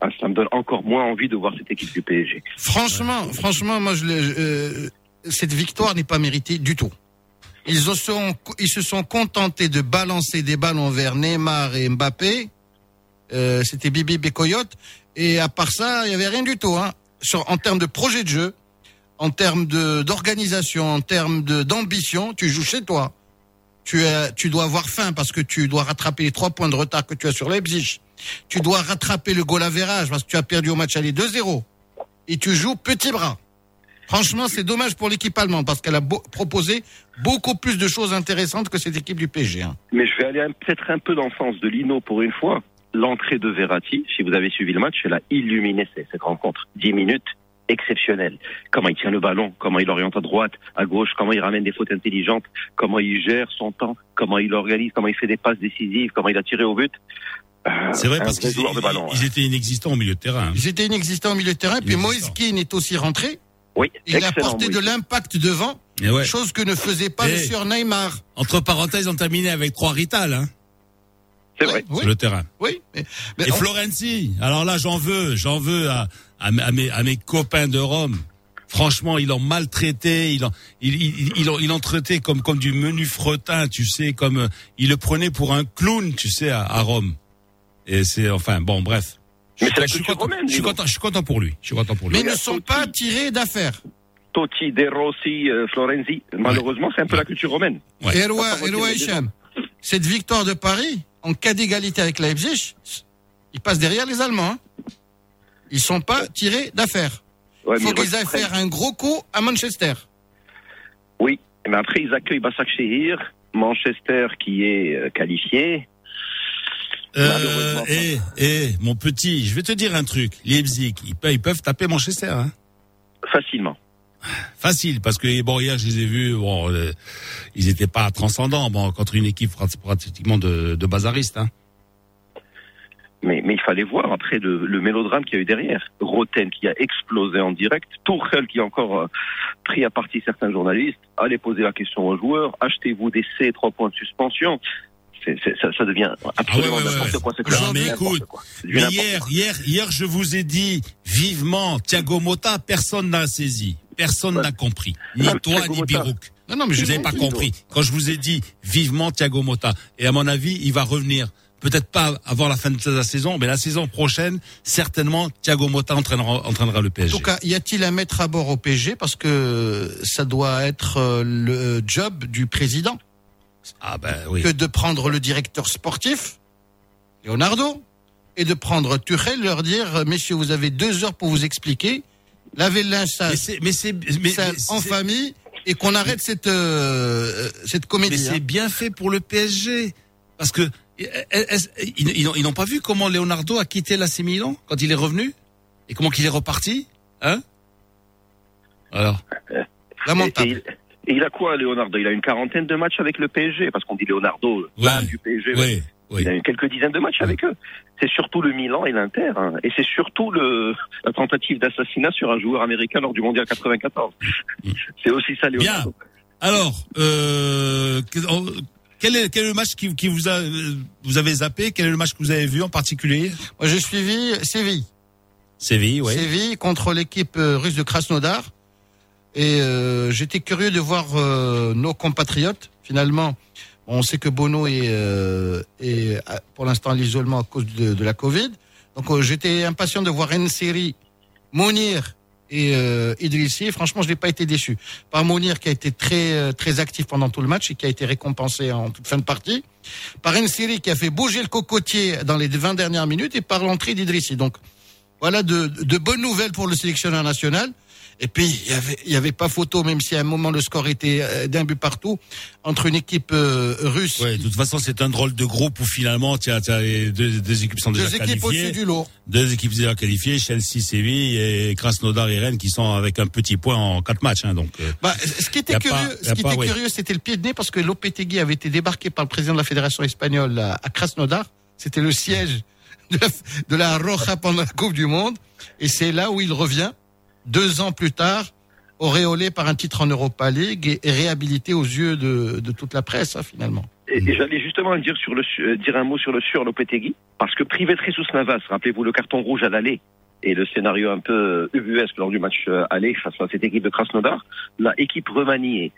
ah, ça me donne encore moins envie de voir cette équipe du PSG. Franchement, franchement, moi, je euh, cette victoire n'est pas méritée du tout. Ils, se sont, ils se sont contentés de balancer des ballons vers Neymar et Mbappé. Euh, C'était Bibi Bekoyote. Et à part ça, il y avait rien du tout. Hein. Sur, en termes de projet de jeu, en termes d'organisation, en termes d'ambition, tu joues chez toi. Tu, tu dois avoir faim parce que tu dois rattraper les trois points de retard que tu as sur Leipzig. Tu dois rattraper le goal average parce que tu as perdu au match aller 2-0 et tu joues petit bras. Franchement, c'est dommage pour l'équipe allemande parce qu'elle a proposé beaucoup plus de choses intéressantes que cette équipe du PSG. hein. Mais je vais aller peut-être un peu dans le sens de Lino pour une fois. L'entrée de Verratti, si vous avez suivi le match, elle a illuminé cette rencontre. 10 minutes exceptionnelles. Comment il tient le ballon, comment il oriente à droite, à gauche, comment il ramène des fautes intelligentes, comment il gère son temps, comment il organise, comment il fait des passes décisives, comment il a tiré au but. Euh, C'est vrai parce vrai qu'ils hein. étaient inexistants au milieu de terrain. hein. Ils étaient inexistants au milieu de terrain. Puis Moïse. Keane est aussi rentré. Oui, Il a apporté oui. de l'impact devant, Et ouais. chose que ne faisait pas Eh. le sur Neymar. Entre parenthèses, on terminé avec trois Rital hein, C'est vrai. Oui, sur le terrain. oui. Mais, mais Et on- Florenzi, alors là j'en veux, j'en veux à, à, mes- à mes, à mes copains de Rome. Franchement, ils l'ont maltraité, ils l'ont, ils, ils, ils l'ont, ils l'ont traité comme comme du menu fretin, tu sais, comme euh, ils le prenaient pour un clown, tu sais, à, à Rome. Et c'est enfin bon, bref. Mais c'est la je suis culture content, romaine, je suis content, je suis content pour lui. Je suis content pour lui. mais ils ne sont Totti. pas tirés d'affaire. Totti, De Rossi, euh, Florenzi. Malheureusement, c'est un peu la culture romaine. Ouais. Et Hicham, cette victoire de Paris, en cas d'égalité avec Leipzig, ils passent derrière les Allemands. hein. Ils sont pas tirés d'affaire. Ouais, Il faut qu'ils aillent faire un gros coup à Manchester. Oui, mais après ils accueillent Basak Shehir, Manchester qui est euh, qualifié. Euh, Malheureusement. eh, eh, mon petit, je vais te dire un truc. Leipzig, ils peuvent, ils peuvent taper Manchester, hein. Facilement. Facile, parce que bon hier je les ai vus, bon, euh, ils n'étaient pas transcendants, bon, contre une équipe prat- pratiquement de, de bazaristes. Hein. Mais, mais il fallait voir après le, le mélodrame qu'il y a eu derrière. Roten qui a explosé en direct, Tourelle qui a encore euh, pris à partie certains journalistes, allez poser la question aux joueurs, achetez-vous des C, trois points de suspension? C'est, c'est- ça, ça devient absolument Ah ouais, ouais, n'importe ouais. quoi. Non, mais écoute, quoi. Mais hier, quoi. hier, hier, je vous ai dit vivement Thiago Motta, personne n'a saisi, personne n'a compris, ni Ah, toi Thiago ni. Birouk. Non, non, mais j'ai n'avez pas compris. compris. Quand je vous ai dit vivement Thiago Motta, et à mon avis, il va revenir. Peut-être pas avant la fin de la saison, mais la saison prochaine, certainement, Thiago Motta entraînera, entraînera le En PSG. tout cas, y a-t-il à mettre à bord au PSG parce que ça doit être euh, le job du président? Ah ben oui. que de prendre le directeur sportif, Leonardo, et de prendre Tuchel, leur dire euh, messieurs, vous avez deux heures pour vous expliquer, lavez le linge sale, Mais c'est, mais mais, mais en famille et qu'on arrête cette euh, cette mais comédie. c'est hein. bien fait pour le PSG. Parce que, ils, ils n'ont- ils n'ont pas vu comment Leonardo a quitté l'AC Milan quand il est revenu? Et comment qu'il est reparti? Hein? Alors. Et, Lamentable. et il, et il a quoi, Leonardo? Il a une quarantaine de matchs avec le PSG, parce qu'on dit Leonardo, Ouais. du PSG. Il a eu quelques dizaines de matchs avec eux. C'est surtout le Milan et l'Inter, hein. et c'est surtout le, la tentative d'assassinat sur un joueur américain lors du Mondial 94. c'est aussi ça, Leonardo. Alors, euh, quel est, quel est le match qui, qui vous a, vous avez zappé? Quel est le match que vous avez vu en particulier? Moi, j'ai suivi Séville. Séville, oui. Séville contre l'équipe euh, russe de Krasnodar. Et euh, j'étais curieux de voir euh, nos compatriotes. Finalement, on sait que Bono est, euh, est euh, pour l'instant à l'isolement à cause de, de la Covid. Donc euh, j'étais impatient de voir une série Mounir et euh, Idrissi. Franchement, je n'ai pas été déçu. Par Mounir qui a été très euh, très actif pendant tout le match et qui a été récompensé en toute fin de partie. Par une série qui a fait bouger le cocotier dans les 20 dernières minutes et par l'entrée d'Idrissi. Donc voilà de, de bonnes nouvelles pour le sélectionneur national. Et puis, il y avait, y avait pas photo, même si à un moment le score était euh, d'un but partout, entre une équipe euh, russe. Ouais, de toute façon, c'est un drôle de groupe où finalement, tu as les deux, deux équipes sont déjà deux équipes au-dessus qualifiées. du lot. Deux équipes déjà qualifiées, Chelsea, Séville et Krasnodar et Rennes qui sont avec un petit point en quatre matchs. Hein, donc, euh, Bah, ce qui était curieux, pas- y ce a qui pas, était oui. curieux, c'était le pied de nez parce que Lopetegui avait été débarqué par le président de la fédération espagnole à, à Krasnodar. C'était le siège de la, de la Roja pendant la Coupe du Monde. Et c'est là où il revient, deux ans plus tard, auréolé par un titre en Europa League et, réhabilité aux yeux de, toute la presse, hein, finalement. Et, j'allais justement dire sur le euh, dire un mot sur le sur Lopetegui parce que privé de Jesus Navas, rappelez-vous le carton rouge à l'aller et le scénario un peu euh, ubuesque lors du match euh, aller face à cette équipe de Krasnodar, la équipe remaniée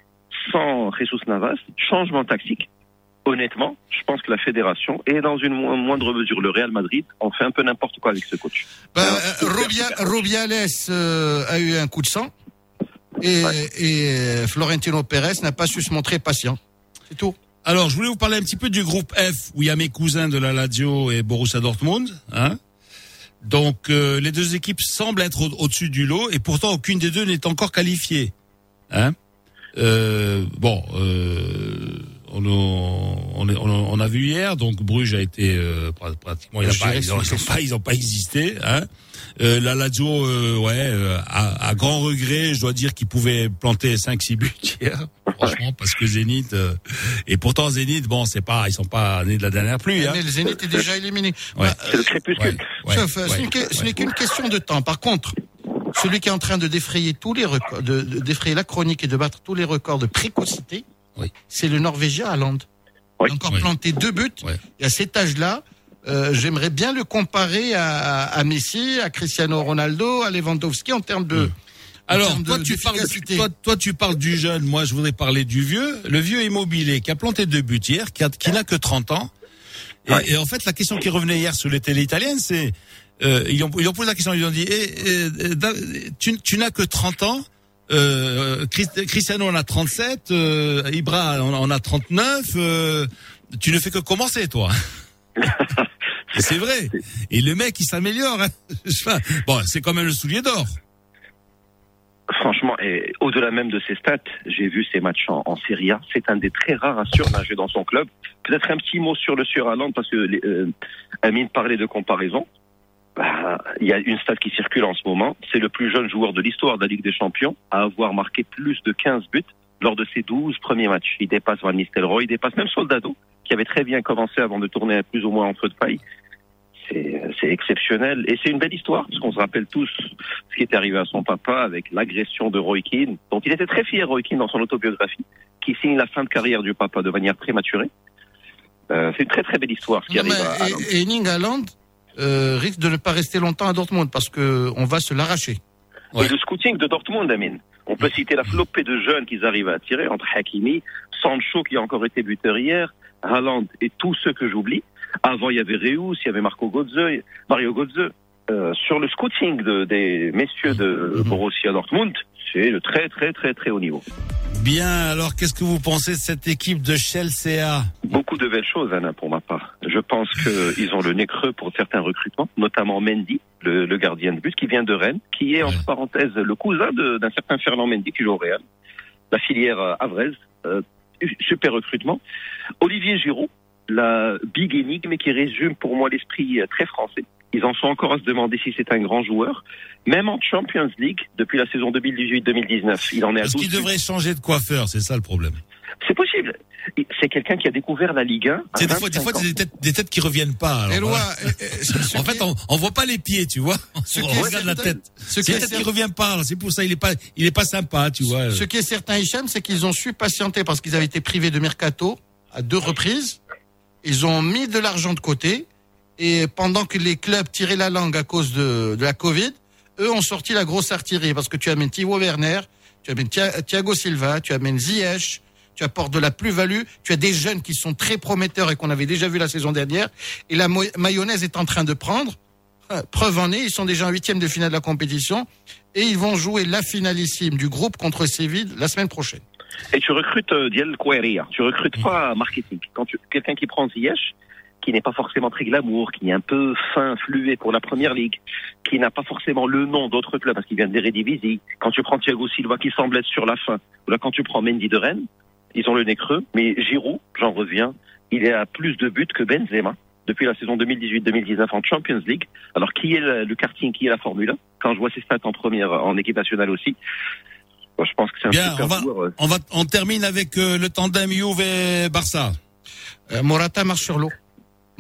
sans Jesus Navas, changement tactique. Honnêtement, je pense que la fédération et dans une mo- moindre mesure le Real Madrid ont fait un peu n'importe quoi avec ce coach. Bah, euh, super. Rubiales euh, a eu un coup de sang et, Ouais. et euh, Florentino Pérez n'a pas su se montrer patient. C'est tout. Alors, je voulais vous parler un petit peu du groupe F, où il y a mes cousins de la Lazio et Borussia Dortmund. Hein Donc, euh, les deux équipes semblent être au- au-dessus du lot, et pourtant aucune des deux n'est encore qualifiée. Hein euh, bon, euh, on, a- on, on a- on a vu hier, donc Bruges a été euh, pra- pratiquement, il a Je pas, dirais ils, ont, c'est- ils ont pas, ils ont pas existé. Hein euh, la Lazio, euh, ouais, euh, à, à grand regret, je dois dire qu'ils pouvaient planter 5-6 buts hier, franchement, parce que Zénith euh, et pourtant Zénith, bon, c'est pas, ils sont pas nés de la dernière pluie. Hein. Mais le Zénith est déjà éliminé. Ouais. Bah, C'est le crépuscule. Ouais, ouais, Sauf, euh, ce n'est qu'une question de temps. Par contre, celui qui est en train de défrayer tous les records, de, de défrayer la chronique et de battre tous les records de précocité, Oui. c'est le Norvégien Haaland. Oui. Il a encore Oui. planté deux buts. Et à cet âge-là, euh, j'aimerais bien le comparer à, à Messi, à Cristiano Ronaldo, à Lewandowski en termes de. Alors, toi, tu parles, toi, toi, tu parles du jeune. Moi, je voudrais parler du vieux. Le vieux immobilier qui a planté deux buts hier, qui, n'a que 30 ans. Et, Ouais. et en fait, la question qui revenait hier sur les télé italiennes, c'est, euh, ils, ont, ils ont posé la question, ils ont dit, eh, eh, tu n'as que 30 ans. Euh, Cristiano en a 37, euh, Ibra en, a 39. euh, tu ne fais que commencer, toi. C'est vrai. Et le mec, il s'améliore. Hein. Bon, c'est quand même le soulier d'or. Franchement, et au-delà même de ses stats, j'ai vu ses matchs en, en Serie A. C'est un des très rares à surnager dans son club. Peut-être un petit mot sur le surallant parce que euh, Amine parlait de comparaison. Bah, Il y a une stat qui circule en ce moment. C'est le plus jeune joueur de l'histoire de la Ligue des Champions à avoir marqué plus de 15 buts lors de ses 12 premiers matchs. Il dépasse Van Nistelrooy, il dépasse même Soldado, qui avait très bien commencé avant de tourner plus ou moins en feu de paille. C'est exceptionnel. Et c'est une belle histoire, parce qu'on se rappelle tous ce qui est arrivé à son papa avec l'agression de Roy Keane, dont il était très fier, Roy Keane, dans son autobiographie, qui signe la fin de carrière du papa de manière prématurée. Euh, c'est une très très belle histoire, ce qui Non, arrive à, à Haaland euh, risque de ne pas rester longtemps à Dortmund parce que on va se l'arracher. Ouais. Et le scouting de Dortmund, Amine. On peut citer la flopée de jeunes qu'ils arrivent à attirer, entre Hakimi, Sancho qui a encore été buteur hier, Haaland et tous ceux que j'oublie. Avant, il y avait Reus, il y avait Marco Götze, Mario Götze. Euh, sur le scouting de- des messieurs de Mhm. Borussia Dortmund, c'est de très très très très haut niveau. Bien, alors qu'est-ce que vous pensez de cette équipe de Chelsea Beaucoup de belles choses, Anna, pour ma part. Je pense qu'ils ont le nez creux pour certains recrutements, notamment Mendy, le, le gardien de but, qui vient de Rennes, qui est, entre parenthèses, le cousin d'un certain Fernand Mendy qui joue au Real. La filière euh, Avrez, euh, super recrutement. Olivier Giroud, la big énigme qui résume pour moi l'esprit euh, très français. Ils en sont encore à se demander si c'est un grand joueur. Même en Champions League, depuis la saison 2018-2019, il en est à Est-ce 12 qu'il devrait changer de coiffeur C'est ça le problème. C'est possible. C'est quelqu'un qui a découvert la Ligue 1. à C'est des fois, des 25 fois, des têtes, des têtes qui reviennent pas. alors Éloi, voilà. euh, euh, En fait, on, on voit pas les pieds, tu vois. Ce on qui est regarde la certain- tête. ce qui est la tête qui revient pas. C'est pour ça, il est pas, il est pas sympa, tu vois. Ce qui est certain, Hicham, c'est qu'ils ont su patienter parce qu'ils avaient été privés de mercato à deux reprises. Ils ont mis de l'argent de côté et pendant que les clubs tiraient la langue à cause de, de la Covid, eux ont sorti la grosse artillerie parce que tu amènes Thibaut Werner, tu amènes Thia- Thiago Silva, tu amènes Ziyech, tu apportes de la plus-value, tu as des jeunes qui sont très prometteurs et qu'on avait déjà vu la saison dernière et la mayonnaise est en train de prendre. Euh, Preuve en est, ils sont déjà en huitième de finale de la compétition et ils vont jouer la finalissime du groupe contre Séville la semaine prochaine. Et tu recrutes euh, Diel Koueria. Tu recrutes pas marketing. Quand tu quelqu'un qui prend Ziyech, qui n'est pas forcément très glamour, qui est un peu fin, fluet pour la première ligue, qui n'a pas forcément le nom d'autres clubs parce qu'il vient des Redivisie. Quand tu prends Thiago Silva qui semble être sur la fin, ou là quand tu prends Mendy de Rennes, ils ont le nez creux. Mais Giroud, j'en reviens, il est à plus de buts que Benzema depuis la saison 2018-2019 en Champions League. Alors qui est le, le karting, qui est la Formule? 1 Quand je vois ses stats en première, en équipe nationale aussi, je pense que c'est un Bien, super on va, joueur. euh, on va, on termine avec euh, le tandem Juve et Barça. Euh, Morata marche sur l'eau.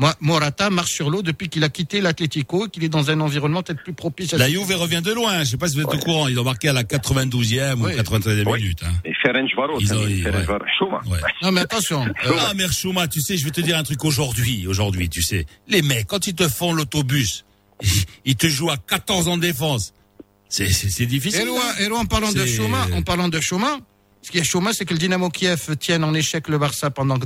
Moi, Morata marche sur l'eau depuis qu'il a quitté l'Atlético et qu'il est dans un environnement peut-être plus propice à La Juve revient de loin. Je sais pas si vous êtes au courant. Ils ont marqué à la 92e Oui. ou 93e Oui. minute. Hein. Et Ferencvaros, Ils ont- hein, ouais. Ferencvaros, Schumann. Ouais. Non, mais attention. euh, Ah, mais Chouma, tu sais, je vais te dire un truc aujourd'hui, aujourd'hui, tu sais. Les mecs, quand ils te font l'autobus, ils te jouent à 14 ans de défense. C'est, difficile. Et loin, hein. et loin, en parlant de Chouma, en parlant de Chouma, ce qui est Chouma, c'est que le Dynamo Kiev tienne en échec le Barça pendant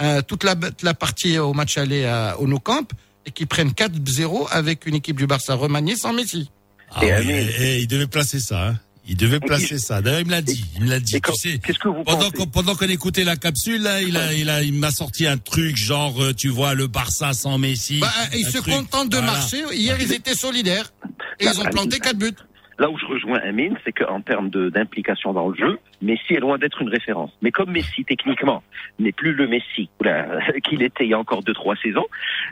euh, toute la, partie au match aller à, au Nou Camp et qu'ils prennent 4-0 avec une équipe du Barça remaniée sans Messi. Ah Et oui, eh, eh, il devait placer ça, hein. Il devait placer ça. D'ailleurs, il me l'a dit. Il me l'a dit. Tu sais, Qu'est-ce que vous pendant qu'on, pendant qu'on écoutait la capsule, là, il a, il a, il m'a sorti un truc genre, euh, tu vois, le Barça sans Messi. Bah, ils Un se truc. contentent de Voilà. marcher. Hier, ils étaient solidaires. Et ils ont planté 4 buts. Là où je rejoins Amine, c'est qu'en termes d'implication dans le jeu, Messi est loin d'être une référence. Mais comme Messi, techniquement, n'est plus le Messi qu'il était il y a encore deux, trois saisons,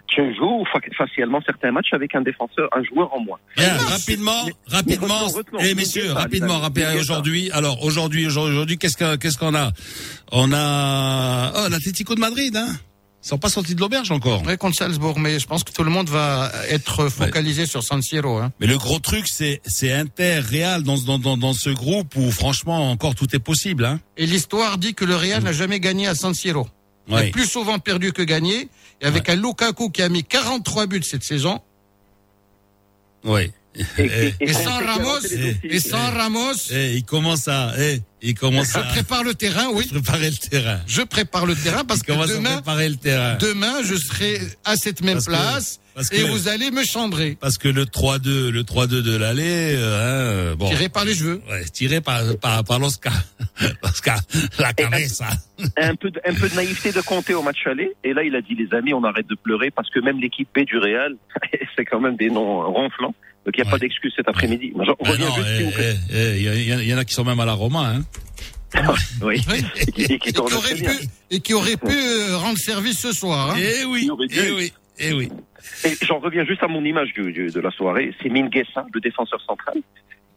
tu joues fa- facilement certains matchs avec un défenseur, un joueur en moins. Bien, rapidement, rapidement, retenons. eh messieurs, rapidement, rappelez aujourd'hui. Alors aujourd'hui, aujourd'hui, aujourd'hui, qu'est-ce que- qu'est-ce qu'on a? On a oh l'Atlético de Madrid, hein? Ils sont pas sortis de l'auberge encore. Ouais, contre Salzbourg. Mais je pense que tout le monde va être focalisé sur San Siro. Hein. Mais le gros truc, c'est c'est Inter, Real dans, dans dans dans ce groupe où franchement encore tout est possible, hein Et l'histoire dit que le Real n'a jamais gagné à San Siro. Il a plus souvent perdu que gagné. Et avec un Lukaku qui a mis 43 buts cette saison. Ouais. Eh, Et sans Ramos, et sans Ramos, eh, il commence à, eh, il commence je à prépare le terrain, oui. préparer le terrain. Je prépare le terrain parce Il que demain, préparer le terrain. demain, je serai à cette même Parce que- place parce et que- vous allez me chambrer. Parce que le 3-2, le 3-2 de l'aller, euh, hein, bon. Tiré par les cheveux. Ouais, tiré par, par, par l'Oscar. L'Oscar, la cabeza. un peu, de, un peu de naïveté de compter au match aller. Et là, il a dit, les amis, on arrête de pleurer parce que même l'équipe B du Real, c'est quand même des noms ronflants. Donc, il n'y a Ouais. pas d'excuse cet après-midi. Ah plaît. eh, eh, il y, il en a qui sont même à la Roma, hein. Oui. Oui. Et qui- et qui Et qui aurait pu, et qui aurait pu euh, rendre service ce soir. hein. Eh oui, Il dû. eh oui, eh oui. Et j'en reviens juste à mon image du, du- de la soirée. C'est Minguesa, le défenseur central,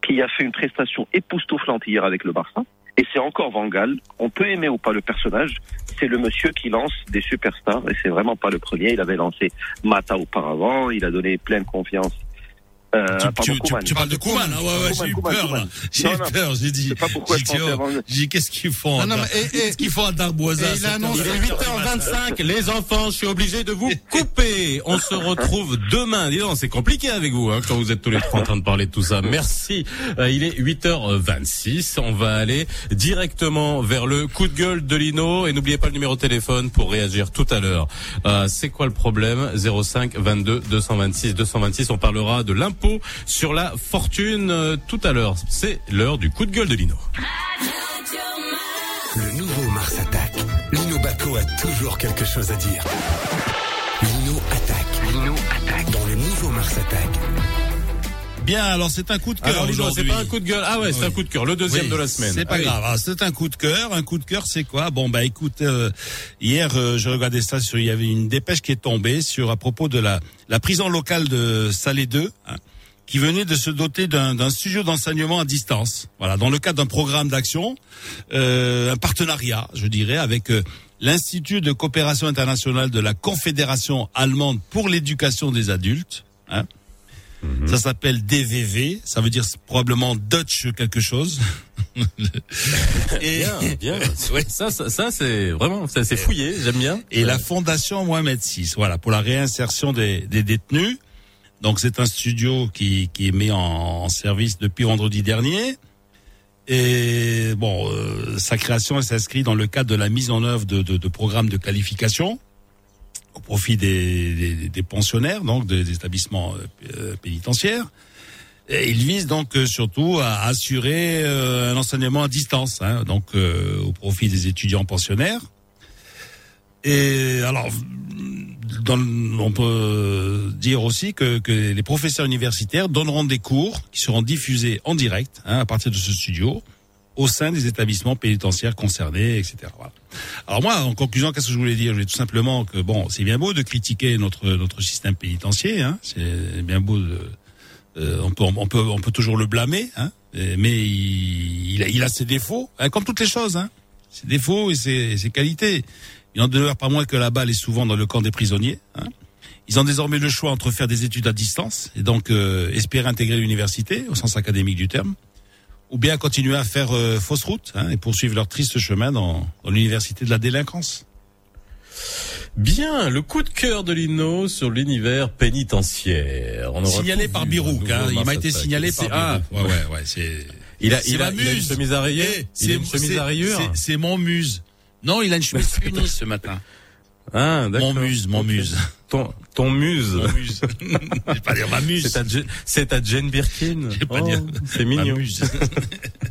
qui a fait une prestation époustouflante hier avec le Barça. Et c'est encore Van Gaal. On peut aimer ou pas le personnage. C'est le monsieur qui lance des superstars. Et c'est vraiment pas le premier. Il avait lancé Mata auparavant. Il a donné pleine confiance. Euh, Tu, tu- tu- parles de Kouman, ah ouais, ouais, j'ai eu peur. J'ai eu peur, j'ai dit. J'ai dit, oh, qu'est-ce qu'ils font? Non, non, à mais- et- et- Qu'est-ce qu'ils font à Darboisa? Il a annoncé 8h25, les enfants, je suis obligé de vous couper. On se retrouve demain. Dis donc, c'est compliqué avec vous hein, quand vous êtes tous les trois en train de parler de tout ça. Merci. Euh, il est 8h26. On va aller directement vers le coup de gueule de Lino. Et n'oubliez pas le numéro de téléphone pour réagir tout à l'heure. Euh, c'est quoi le problème? 05 22 226 226. On parlera de sur la fortune euh, tout à l'heure. C'est l'heure du coup de gueule de Lino. Le nouveau Mars attaque. Lino Baco a toujours quelque chose à dire. Lino attaque. Lino attaque. Dans le nouveau Mars attaque. Bien, alors c'est un coup de cœur Lino, c'est aujourd'hui. pas un coup de gueule. Ah ouais, c'est Oui. un coup de cœur. Le deuxième Oui, de la semaine. C'est pas Allez. grave. Alors, C'est un coup de cœur. Un coup de cœur, c'est quoi? Bon bah écoute, euh, hier euh, je regardais ça sur. Il y avait une dépêche qui est tombée sur à propos de la la prison locale de Salé 2, hein, qui venait de se doter d'un d'un studio d'enseignement à distance. Voilà, dans le cadre d'un programme d'action, euh, un partenariat, je dirais, avec euh, l'Institut de coopération internationale de la Confédération allemande pour l'éducation des adultes. Hein, ça s'appelle DVV, ça veut dire probablement Dutch quelque chose. et, Bien, bien. Ça, ça, ça, c'est vraiment, ça, c'est fouillé. J'aime bien. et la fondation Mohamed VI, voilà, pour la réinsertion des, des détenus. Donc c'est un studio qui, qui est mis en, en service depuis vendredi dernier. Et bon, euh, sa création s'inscrit dans le cadre de la mise en œuvre de, de, de programmes de qualification au profit des, des, des pensionnaires, donc des, établissements euh, pénitentiaires. Et il vise donc euh, surtout à assurer euh, un enseignement à distance, hein, donc euh, au profit des étudiants pensionnaires. Et alors, dans, on peut dire aussi que, que les professeurs universitaires donneront des cours qui seront diffusés en direct hein, à partir de ce studio au sein des établissements pénitentiaires concernés, etc. Voilà. Alors moi, en conclusion, qu'est-ce que je voulais dire? Je voulais tout simplement que bon, c'est bien beau de critiquer notre notre système pénitentiaire, hein, c'est bien beau de euh, on peut on peut on peut toujours le blâmer, hein, mais il, a, il a ses défauts, hein, comme toutes les choses, hein, ses défauts et ses, ses qualités. Il en demeure pas moins que la balle est souvent dans le camp des prisonniers. Hein. Ils ont désormais le choix entre faire des études à distance et donc euh, espérer intégrer l'université au sens académique du terme, ou bien continuer à faire euh, fausse route hein, et poursuivre leur triste chemin dans, dans l'université de la délinquance. Bien, le coup de cœur de Lino sur l'univers pénitentiaire. On aura Signalé par vu Birouk, hein, il m'a été signalé par C'est- ah, Birouk. Ouais, ouais, ouais, c'est. Il a, C'est il a, il a une chemise à rayures. Eh, il a une chemise à rayures. c'est- C'est mon muse. Non, il a une chemise unie ce matin. Ah, d'accord. Mon muse, mon muse. Ton, ton muse. Mon muse. Je vais pas dire ma muse. C'est ta, Je- c'est ta Jane Birkin. Oh, C'est mignon. muse.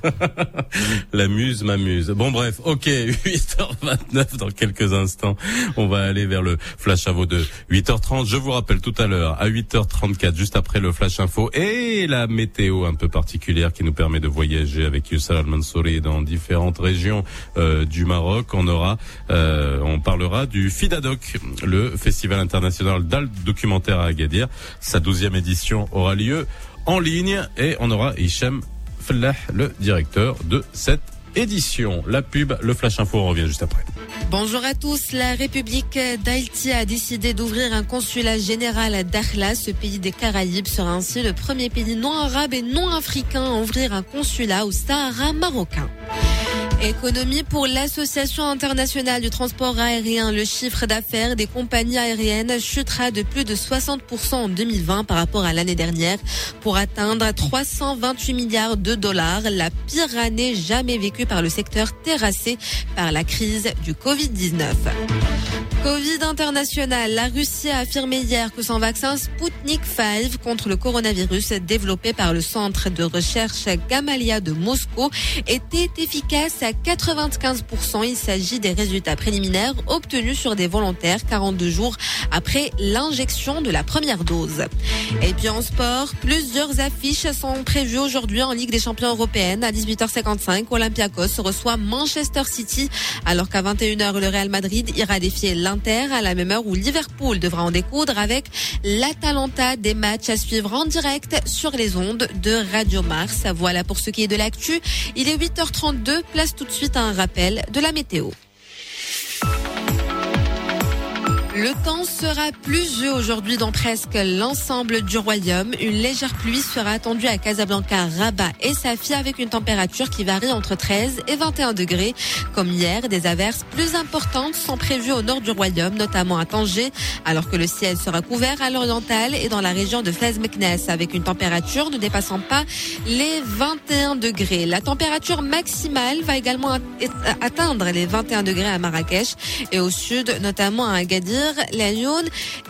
La muse m'amuse. Bon bref, ok, 8h29 dans quelques instants. On va aller vers le flash info de 8h30. Je vous rappelle tout à l'heure à 8h34, juste après le flash info et la météo un peu particulière qui nous permet de voyager avec Youssal Al-Mansouri dans différentes régions euh, du Maroc. On aura, euh, on parlera du FIDADOC, le Festival international d'Al documentaire à Agadir. Sa douzième édition aura lieu en ligne et on aura Hicham Fellah, le directeur de cette édition. La pub, le flash info, on revient juste après. Bonjour à tous. La République d'Haïti a décidé d'ouvrir un consulat général à Dakhla. Ce pays des Caraïbes sera ainsi le premier pays non arabe et non africain à ouvrir un consulat au Sahara marocain. Économie pour l'Association internationale du transport aérien. Le chiffre d'affaires des compagnies aériennes chutera de plus de 60% en 2020 par rapport à l'année dernière pour atteindre 328 milliards de dollars, la pire année jamais vécue par le secteur terrassé par la crise du Covid-19. Covid international. La Russie a affirmé hier que son vaccin Sputnik 5 contre le coronavirus développé par le centre de recherche Gamaleya de Moscou était efficace à 95%. Il s'agit des résultats préliminaires obtenus sur des volontaires 42 jours après l'injection de la première dose. Et puis en sport, plusieurs affiches sont prévues aujourd'hui en Ligue des champions européennes à 18h55. Reçoit Manchester City alors qu'à 21h le Real Madrid ira défier l'Inter à la même heure où Liverpool devra en découdre avec l'Atalanta des matchs à suivre en direct sur les ondes de Radio Mars. Voilà pour ce qui est de l'actu. Il est 8h32. Place tout de suite à un rappel de la météo. Le temps sera pluvieux aujourd'hui dans presque l'ensemble du royaume. Une légère pluie sera attendue à Casablanca, Rabat et Safi avec une température qui varie entre 13 et 21 degrés. Comme hier, des averses plus importantes sont prévues au nord du royaume, notamment à Tanger, alors que le ciel sera couvert à l'oriental et dans la région de Fès-Meknès avec une température ne dépassant pas les 21 degrés. La température maximale va également atteindre les 21 degrés à Marrakech et au sud, notamment à Agadir, La Lyon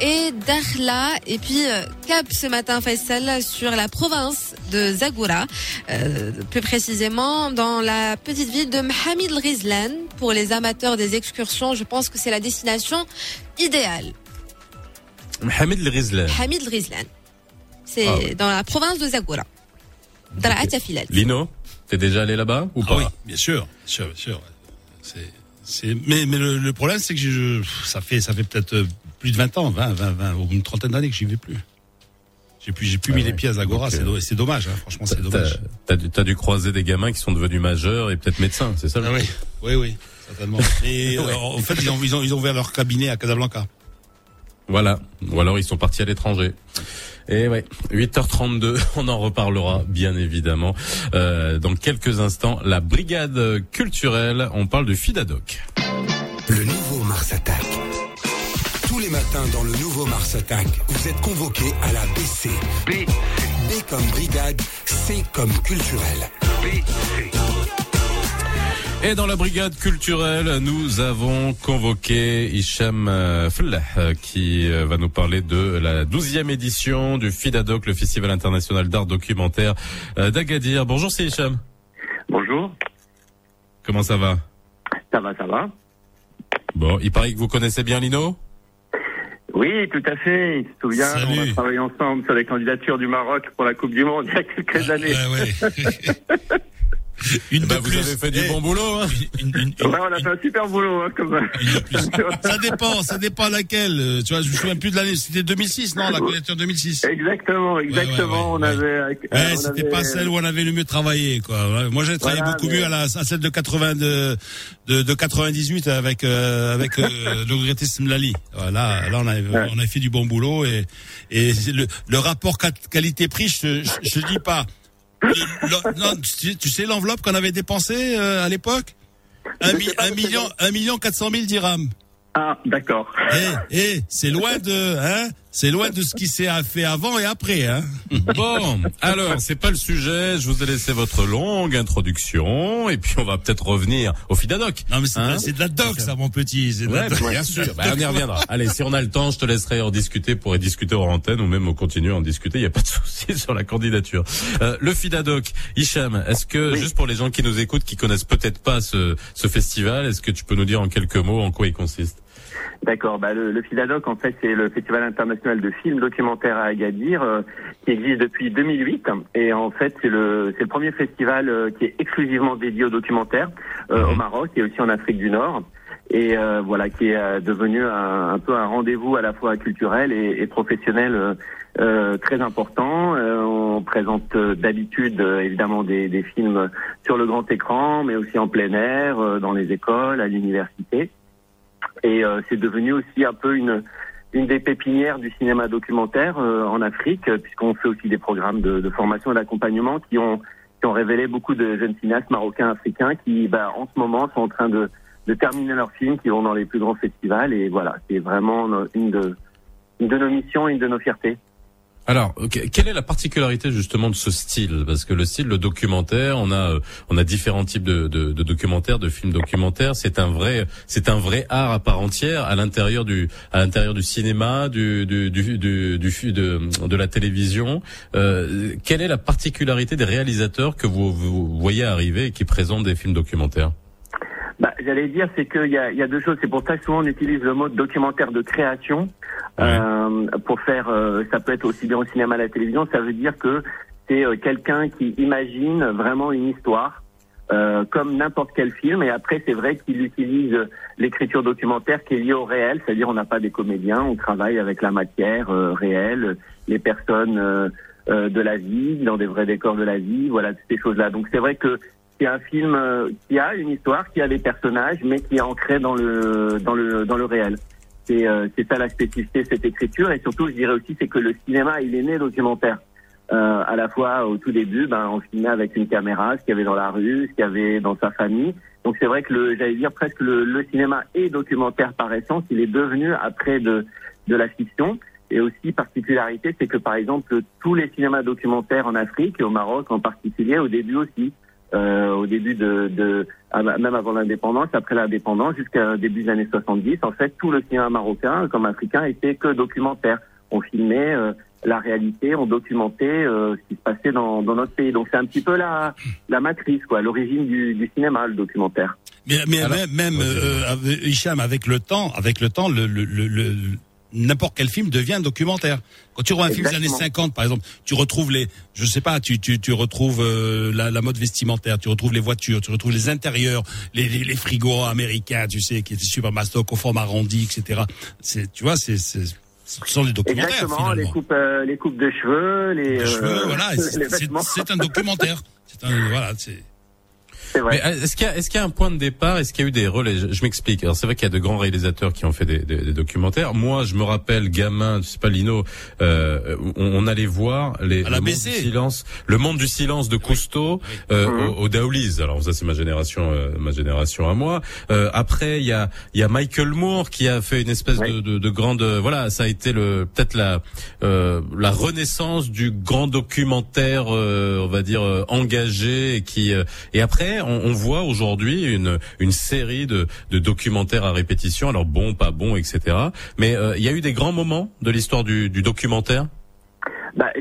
et Dakhla. Et puis euh, cap ce matin, Faisal, sur la province de Zagoura, euh, plus précisément dans la petite ville de Mohamed Rizlan. Pour les amateurs des excursions, je pense que c'est la destination idéale. Mohamed Rizlan. Mohamed Rizlan. C'est Ah oui. dans la province de Zagoura. Dans la Atafilal. Lino, t'es déjà allé là-bas ou Ah pas? oui, bien sûr, bien sûr, bien sûr. C'est, mais, mais le, le problème, c'est que je, ça fait, ça fait peut-être euh, plus de 20 ans, 20, 20, 20, ou une trentaine d'années que j'y vais plus. J'ai plus, j'ai plus Ah mis ouais. les pieds à Zagora, c'est, euh, c'est dommage, hein, franchement, c'est dommage. T'as dû, croiser des gamins qui sont devenus majeurs et peut-être médecins, c'est ça Ah oui, oui, oui, certainement. Et euh, en fait, ils ont, ils ont, ils ont ouvert leur cabinet à Casablanca. Voilà. Ou alors ils sont partis à l'étranger. Et ouais, 8h32, on en reparlera bien évidemment euh, dans quelques instants. La brigade culturelle, on parle du FIDADOC. Le nouveau Mars Attack. Tous les matins dans le nouveau Mars Attack, vous êtes convoqués à la BC. B. B comme brigade, C comme culturel. BC. Et dans la brigade culturelle, nous avons convoqué Hicham euh, Fellah, euh, qui euh, va nous parler de la douzième édition du FIDADOC, le Festival international d'art documentaire d'Agadir. Bonjour, c'est Hicham. Bonjour. Comment ça va? Ça va, ça va. Bon, il paraît que vous connaissez bien Lino? Oui, tout à fait. Il se souvient, on a travaillé ensemble sur les candidatures du Maroc pour la Coupe du Monde il y a quelques années. ouais. Une bah, vous avez fait du bon boulot. Hein on a fait un super boulot. Hein, comme... ça dépend, ça dépend laquelle. Euh, tu vois, je me souviens plus de l'année. C'était 2006, non La candidature 2006. Exactement, exactement. on avait. Ouais, c'était pas celle où on avait le mieux travaillé, quoi. Moi, j'ai travaillé beaucoup mieux à, la, à celle de 80 de, de, de 98 avec euh, avec euh, le regretté Smlali. Là, là, on a on a fait du bon boulot et et le, le rapport qualité-prix, je, je, je dis pas non, tu, sais l'enveloppe qu'on avait dépensée euh, à l'époque? Un, million, un million quatre cent mille dirhams. Ah, d'accord. Eh, eh, c'est loin de, hein? C'est loin de ce qui s'est fait avant et après, hein. Bon, alors c'est pas le sujet. Je vous ai laissé votre longue introduction et puis on va peut-être revenir au Fidadoc. Non mais c'est hein de la doc, ça, mon petit. Ouais, bien sûr. Bah, on y reviendra. Allez, si on a le temps, je te laisserai en discuter pour y discuter hors antenne ou même au continuer en discuter. Il y a pas de souci sur la candidature. Euh, le Fidadoc, Hicham, est-ce que juste pour les gens qui nous écoutent, qui connaissent peut-être pas ce, ce festival, est-ce que tu peux nous dire en quelques mots en quoi il consiste? D'accord. Bah, le, le FIDADOC, en fait, c'est le Festival international de films documentaires à Agadir, euh, qui existe depuis 2008. Et en fait, c'est le, c'est le premier festival euh, qui est exclusivement dédié aux documentaires euh, au mhm. Maroc et aussi en Afrique du Nord. Et voilà, qui est devenu un, un, peu un rendez-vous à la fois culturel et, et professionnel très important. on présente d'habitude évidemment des, des, films sur le grand écran, mais aussi en plein air, dans les écoles, à l'université. Et euh, c'est devenu aussi un peu une, une des pépinières du cinéma documentaire euh, en Afrique, puisqu'on fait aussi des programmes de, de formation et d'accompagnement qui ont, qui ont révélé beaucoup de jeunes cinéastes marocains, africains, qui bah, en ce moment sont en train de, de terminer leurs films, qui vont dans les plus grands festivals. Et voilà, c'est vraiment une de, une de nos missions, une de nos fiertés. Alors, quelle est la particularité justement de ce style? Parce que le style, le documentaire, on a, on a différents types de, documentaires, de films documentaires. C'est un vrai, c'est un vrai art à part entière à l'intérieur du, à l'intérieur du cinéma, du, du, du, du, de, la télévision. Euh, quelle est la particularité des réalisateurs que vous, vous voyez arriver et qui présentent des films documentaires? J'allais dire, c'est qu'il y a, y a deux choses. C'est pour ça que souvent on utilise le mot documentaire de création. Euh, pour faire, euh, ça peut être aussi bien au cinéma à la télévision. Ça veut dire que c'est euh, quelqu'un qui imagine vraiment une histoire. Euh, comme n'importe quel film. Et après, c'est vrai qu'il utilise l'écriture documentaire qui est liée au réel, c'est-à-dire on n'a pas des comédiens, on travaille avec la matière réelle, les personnes de la vie, dans des vrais décors de la vie, voilà toutes ces choses-là. Donc c'est vrai que c'est un film qui a une histoire, qui a des personnages, mais qui est ancré dans le dans le dans le réel. Euh, c'est ça la spécificité cette écriture. Et surtout, je dirais aussi, c'est que le cinéma, il est né documentaire. Euh, à la fois, au tout début, ben, on filmait avec une caméra, ce qu'il y avait dans la rue, ce qu'il y avait dans sa famille. Donc c'est vrai que le, j'allais dire presque le, le, cinéma est documentaire par essence. Il est devenu après de, de la fiction. Et aussi particularité, c'est que par exemple tous les cinémas documentaires en Afrique et au Maroc en particulier, au début aussi, euh, au début de, de même avant l'indépendance, après l'indépendance, jusqu'à début des années 70, en fait, tout le cinéma marocain comme africain était que documentaire. On filmait euh, la réalité, on documentait euh, ce qui se passait dans, dans notre pays. Donc c'est un petit peu la, la matrice, quoi, l'origine du, du cinéma, le documentaire. Mais, mais même, même euh, Hicham, avec le temps, avec le temps, le, le, le n'importe quel film devient documentaire. Quand tu vois un film des années 50, par exemple, tu retrouves les, je sais pas, tu tu, tu retrouves euh, la, la, mode vestimentaire, tu retrouves les voitures, tu retrouves les intérieurs, les, les, les frigos américains, tu sais, qui étaient super mastoc au format arrondi, etc. C'est, tu vois, c'est, c'est ce sont des documentaires Exactement, les coupes, euh, les coupes de cheveux, les, les cheveux, euh, voilà, c'est un documentaire. C'est un, voilà, c'est. Mais euh, est-ce qu'il y a, est-ce qu'il y a un point de départ? Est-ce qu'il y a eu des relais? Je, m'explique. Alors c'est vrai qu'il y a de grands réalisateurs qui ont fait des, des, des documentaires. Moi, je me rappelle, gamin, je sais pas Lino, euh, on, on, allait voir les le monde du silence, le monde du silence de Cousteau euh, Mhm. au, au Daoulies. Alors ça, c'est ma génération, euh, ma génération à moi. Euh, après, il y a, il y a Michael Moore qui a fait une espèce de, de, de grande, voilà, ça a été le peut-être la euh, la renaissance du grand documentaire, euh, on va dire euh, engagé et qui euh, et après on, voit aujourd'hui une série de, documentaires à répétition. Alors bon, pas bon, etc. Mais euh, il y a eu des grands moments de l'histoire du, documentaire? Bah,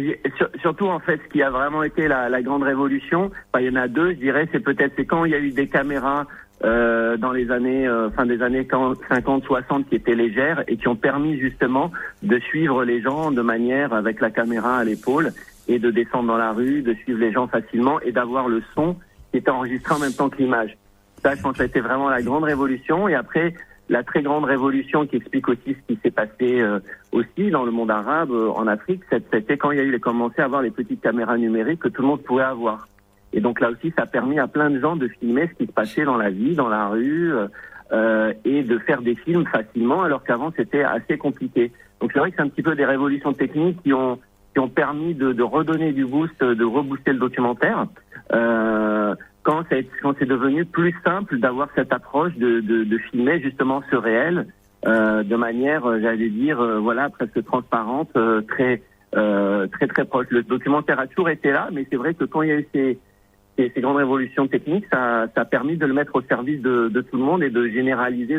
surtout en fait, ce qui a vraiment été la, grande révolution, il y en a deux, je dirais, c'est peut-être quand il y a eu des caméras euh, dans les années euh, fin des années 50 60 qui étaient légères et qui ont permis justement de suivre les gens de manière avec la caméra à l'épaule et de descendre dans la rue, de suivre les gens facilement et d'avoir le son qui était enregistré en même temps que l'image. Ça, je pense que ça a été vraiment la grande révolution. Et après, la très grande révolution qui explique aussi ce qui s'est passé euh, aussi dans le monde arabe, euh, en Afrique, c'était quand il y a eu les commencé à avoir les petites caméras numériques que tout le monde pouvait avoir. Et donc là aussi, ça a permis à plein de gens de filmer ce qui se passait dans la vie, dans la rue, euh, euh, et de faire des films facilement, alors qu'avant c'était assez compliqué. Donc c'est vrai que c'est un petit peu des révolutions techniques qui ont ont permis de, redonner du boost, de rebooster le documentaire. Euh, quand c'est devenu plus simple d'avoir cette approche de, filmer justement ce réel euh, de manière, euh, j'allais dire, euh, voilà, presque transparente, très très très proche. Le documentaire a toujours été là, mais c'est vrai que quand il y a eu ces grandes révolutions techniques, ça, a permis de le mettre au service de, tout le monde et de généraliser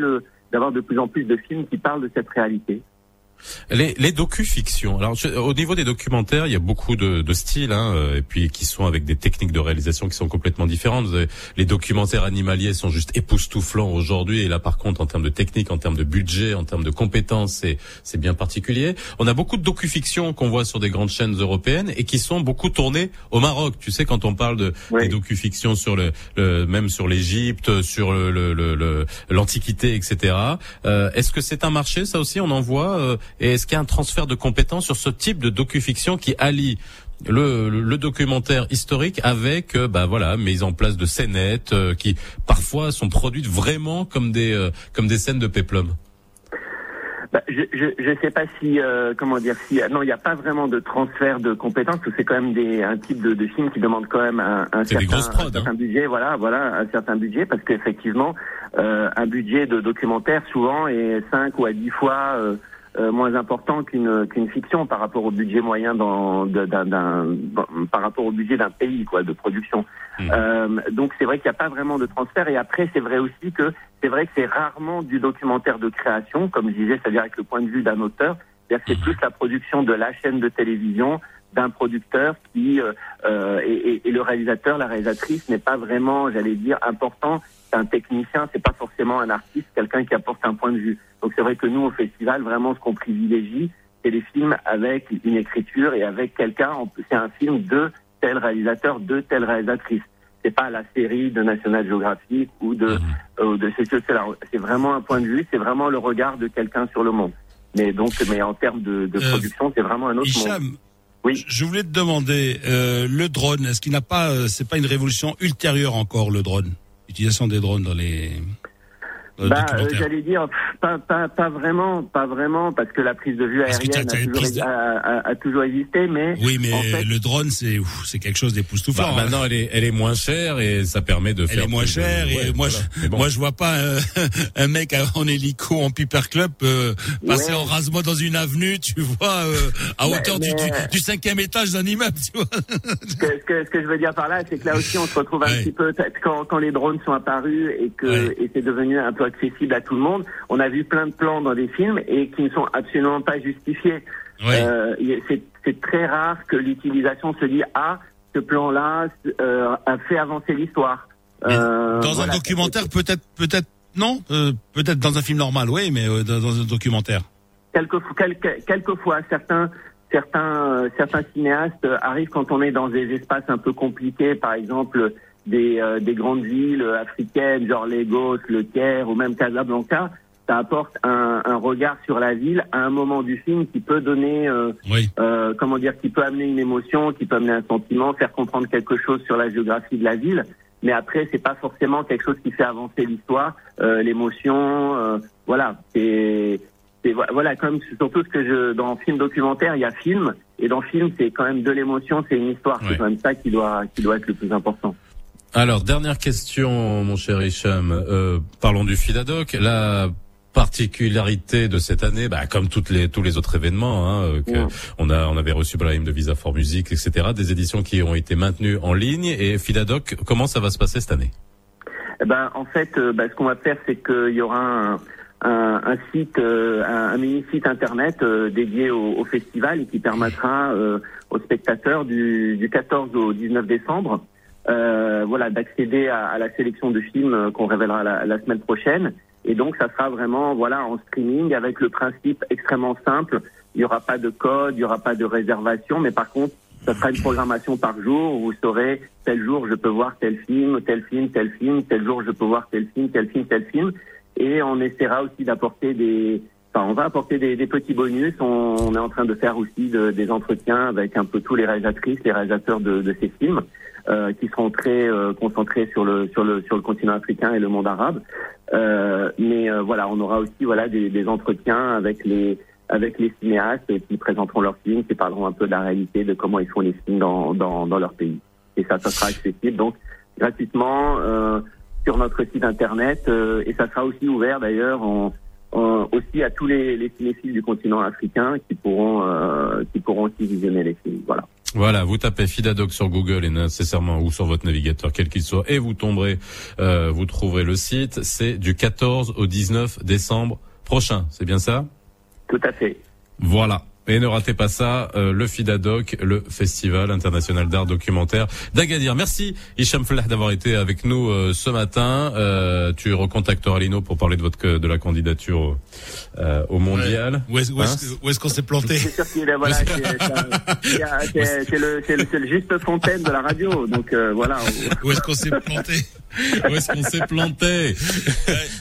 d'avoir de plus en plus de films qui parlent de cette réalité. Les, les docu-fictions. Alors, je- au niveau des documentaires, il y a beaucoup de, de styles, hein, euh, et puis qui sont avec des techniques de réalisation qui sont complètement différentes. Les documentaires animaliers sont juste époustouflants aujourd'hui, et là, par contre, en termes de technique, en termes de budget, en termes de compétences, c'est c'est bien particulier. On a beaucoup de docu-fictions qu'on voit sur des grandes chaînes européennes et qui sont beaucoup tournées au Maroc. Tu sais, quand on parle de Oui. des docu-fictions sur le, le même sur l'Égypte, sur le le- le- le- l'Antiquité, etc. Euh, est-ce que c'est un marché, ça aussi, on en voit euh, Et est-ce qu'il y a un transfert de compétences sur ce type de docu-fiction qui allie le, le, le documentaire historique avec euh, bah voilà mise en place de scénettes euh, qui parfois sont produites vraiment comme des euh, comme des scènes de péplum? Bah, je, je je sais pas si euh, comment dire si non il n'y a pas vraiment de transfert de compétences parce que c'est quand même des un type de, de film qui demande quand même un, un certain, prods, un hein. certain budget voilà voilà un certain budget parce qu'effectivement euh, un budget de documentaire souvent est 5 ou à 10 fois euh, moins important qu'une qu'une fiction par rapport au budget moyen dans d'un par rapport au budget d'un pays quoi de production. Mhm. Euh, donc c'est vrai qu'il n'y a pas vraiment de transfert et après c'est vrai aussi que c'est vrai que c'est rarement du documentaire de création comme je disais c'est-à-dire avec le point de vue d'un auteur c'est-à-dire que c'est plus la production de la chaîne de télévision d'un producteur qui euh, et, et- et le réalisateur la réalisatrice n'est pas vraiment j'allais dire important un technicien c'est pas forcément un artiste quelqu'un qui apporte un point de vue donc c'est vrai que nous au festival vraiment ce qu'on privilégie c'est les films avec une écriture et avec quelqu'un c'est un film de tel réalisateur de telle réalisatrice c'est pas la série de National Geographic ou de euh, de. C'est vraiment un point de vue, c'est vraiment le regard de quelqu'un sur le monde. Mais donc, mais en termes de, de Euh, production, c'est vraiment un autre monde. Hicham, Oui. je voulais te demander, euh, le drone, est-ce qu'il n'a pas, c'est pas une révolution ultérieure encore, le drone? L'utilisation des drones dans les, Bah, euh, documentaire. j'allais dire pas, pas, pas vraiment, pas vraiment, parce que la prise de vue que aérienne a toujours, de- a, a- a toujours existé, mais Oui, mais en fait- le drone, c'est ouf, c'est quelque chose d'époustouflant. Bah, hein. maintenant, elle est elle est moins chère et ça permet de Elle faire est moins de- chère et ouais, moi, voilà. je, bon. moi, je vois pas euh, un mec en hélico en Piper Club euh, passer Ouais. en rasement dans une avenue, tu vois, euh, à Mais- hauteur du, mais- du, du cinquième étage d'un immeuble, tu vois. ce que, ce, que, ce que je veux dire par là, c'est que là aussi, on se retrouve un Ouais. petit peu quand, quand les drones sont apparus et que Ouais. et c'est devenu un peu accessible à tout le monde. On a vu plein de plans dans des films et qui ne sont absolument pas justifiés. Euh, c'est très rare que l'utilisation se dit ah ce plan-là euh, a fait avancer l'histoire. Euh, dans voilà. un documentaire, peut-être, peut-être non, peut-être dans un film normal, oui, mais dans, un documentaire. quelquefois, quelques- quelquefois certains certains certains cinéastes arrivent quand on est dans des espaces un peu compliqués, par exemple des euh, des grandes villes africaines, genre Lagos, Le Caire ou même Casablanca. Ça apporte un, un regard sur la ville à un moment du film qui peut donner, euh, Oui. euh, comment dire, qui peut amener une émotion, qui peut amener un sentiment, faire comprendre quelque chose sur la géographie de la ville. mais après c'est pas forcément quelque chose qui fait avancer l'histoire, euh, l'émotion, euh, voilà, c'est voilà comme surtout ce que je dans film documentaire il y a film et dans film c'est quand même de l'émotion, c'est une histoire, c'est quand même ça qui doit qui doit être le plus important. Alors dernière question, mon cher Hicham, euh, parlons du Fidadoc. La particularité de cette année, bah, comme toutes les tous les autres événements, hein, euh, que on a on avait reçu Brahim de Visa for Music, etc. Des éditions qui ont été maintenues en ligne et Fidadoc, comment ça va se passer cette année? Eh Ben en fait, euh, bah, ce qu'on va faire, c'est qu'il y aura un, un, un site, euh, un, mini site internet dédié au, au, festival et qui permettra aux spectateurs du, du 14 au 19 décembre, voilà, d'accéder à, à, la sélection de films qu'on révélera la, la semaine prochaine et donc, ça sera vraiment voilà en streaming avec le principe extrêmement simple. Il n'y aura pas de code, il n'y aura pas de réservation, mais par contre, ça sera une programmation par jour où vous saurez tel jour je peux voir tel film, tel film, tel film, tel jour je peux voir tel film, tel film, tel film. Et on essaiera aussi d'apporter des, enfin, on va apporter des, des petits bonus. On, on, est en train de faire aussi de, des entretiens avec un peu tous les réalisatrices, les réalisateurs de, de ces films. Euh, qui seront très euh, concentrés sur le sur le sur le continent africain et le monde arabe. Euh, mais euh, voilà, on aura aussi voilà des, des, entretiens avec les avec les cinéastes qui présenteront leurs films, qui parleront un peu de la réalité, de comment ils font les films dans dans, dans leur pays. Et ça, ça sera accessible donc gratuitement sur notre site internet et ça sera aussi ouvert d'ailleurs en aussi à tous les, les, cinéphiles du continent africain qui pourront qui pourront aussi visionner les films. Voilà. Voilà, vous tapez Fidadoc sur Google et nécessairement ou sur votre navigateur quel qu'il soit et vous tomberez, euh, vous trouverez le site. C'est du 14 au 19 décembre prochain, c'est bien ça? Tout à fait. Voilà. Et ne ratez pas ça, euh, le FIDADOC, le Festival international d'art documentaire d'Agadir. Merci Hicham Flah d'avoir été avec nous euh, ce matin. Euh, tu recontacteras Lino pour parler de votre de la candidature au, au mondial. Où est-ce est qu'on s'est planté C'est sûr qu'il est voilà, c'est le, le, le, juste fontaine de la radio. Donc voilà. Où est-ce qu'on s'est planté? Où est-ce qu'on s'est planté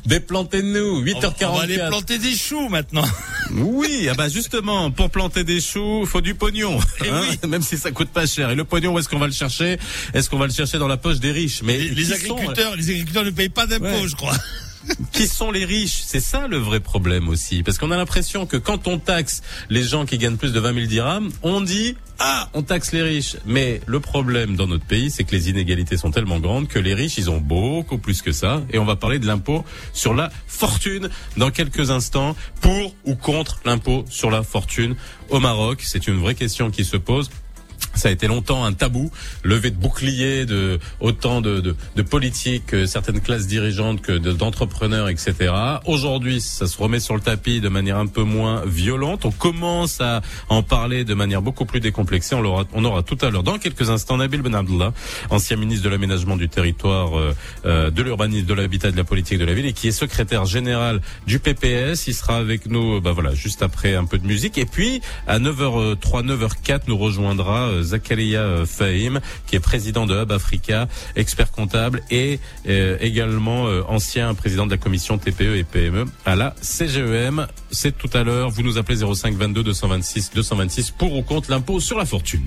Déplantez-nous. 8h44. On va aller planter des choux maintenant. Oui, ah bah justement, pour planter des choux, faut du pognon, eh hein oui. même si ça coûte pas cher. Et le pognon, où est-ce qu'on va le chercher? Est-ce qu'on va le chercher dans la poche des riches? Mais les, les agriculteurs, sont... les agriculteurs ne payent pas d'impôts, ouais. je crois. Qui sont les riches? C'est ça le vrai problème aussi. Parce qu'on a l'impression que quand on taxe les gens qui gagnent plus de 20 000 dirhams, on dit ah, on taxe les riches. Mais le problème dans notre pays, c'est que les inégalités sont tellement grandes que les riches, ils ont beaucoup plus que ça. Et on va parler de l'impôt sur la fortune dans quelques instants. Pour ou contre l'impôt sur la fortune au Maroc C'est une vraie question qui se pose. Ça a été longtemps un tabou, levé de boucliers de autant de, de, de politiques, certaines classes dirigeantes que d'entrepreneurs, etc. Aujourd'hui, ça se remet sur le tapis de manière un peu moins violente. On commence à en parler de manière beaucoup plus décomplexée. On aura, on aura tout à l'heure, dans quelques instants, Nabil Ben Abdullah, ancien ministre de l'aménagement du territoire, euh, euh, de l'urbanisme, de l'habitat, de la politique de la ville, et qui est secrétaire général du PPS. Il sera avec nous, bah voilà, juste après un peu de musique. Et puis à 9h03, 9h04, nous rejoindra Zakaria Fahim, qui est président de Hub Africa, expert comptable et euh, également euh, ancien président de la commission TPE et PME à la CGEM. C'est tout à l'heure. Vous nous appelez 05 22 226 226 pour ou contre l'impôt sur la fortune.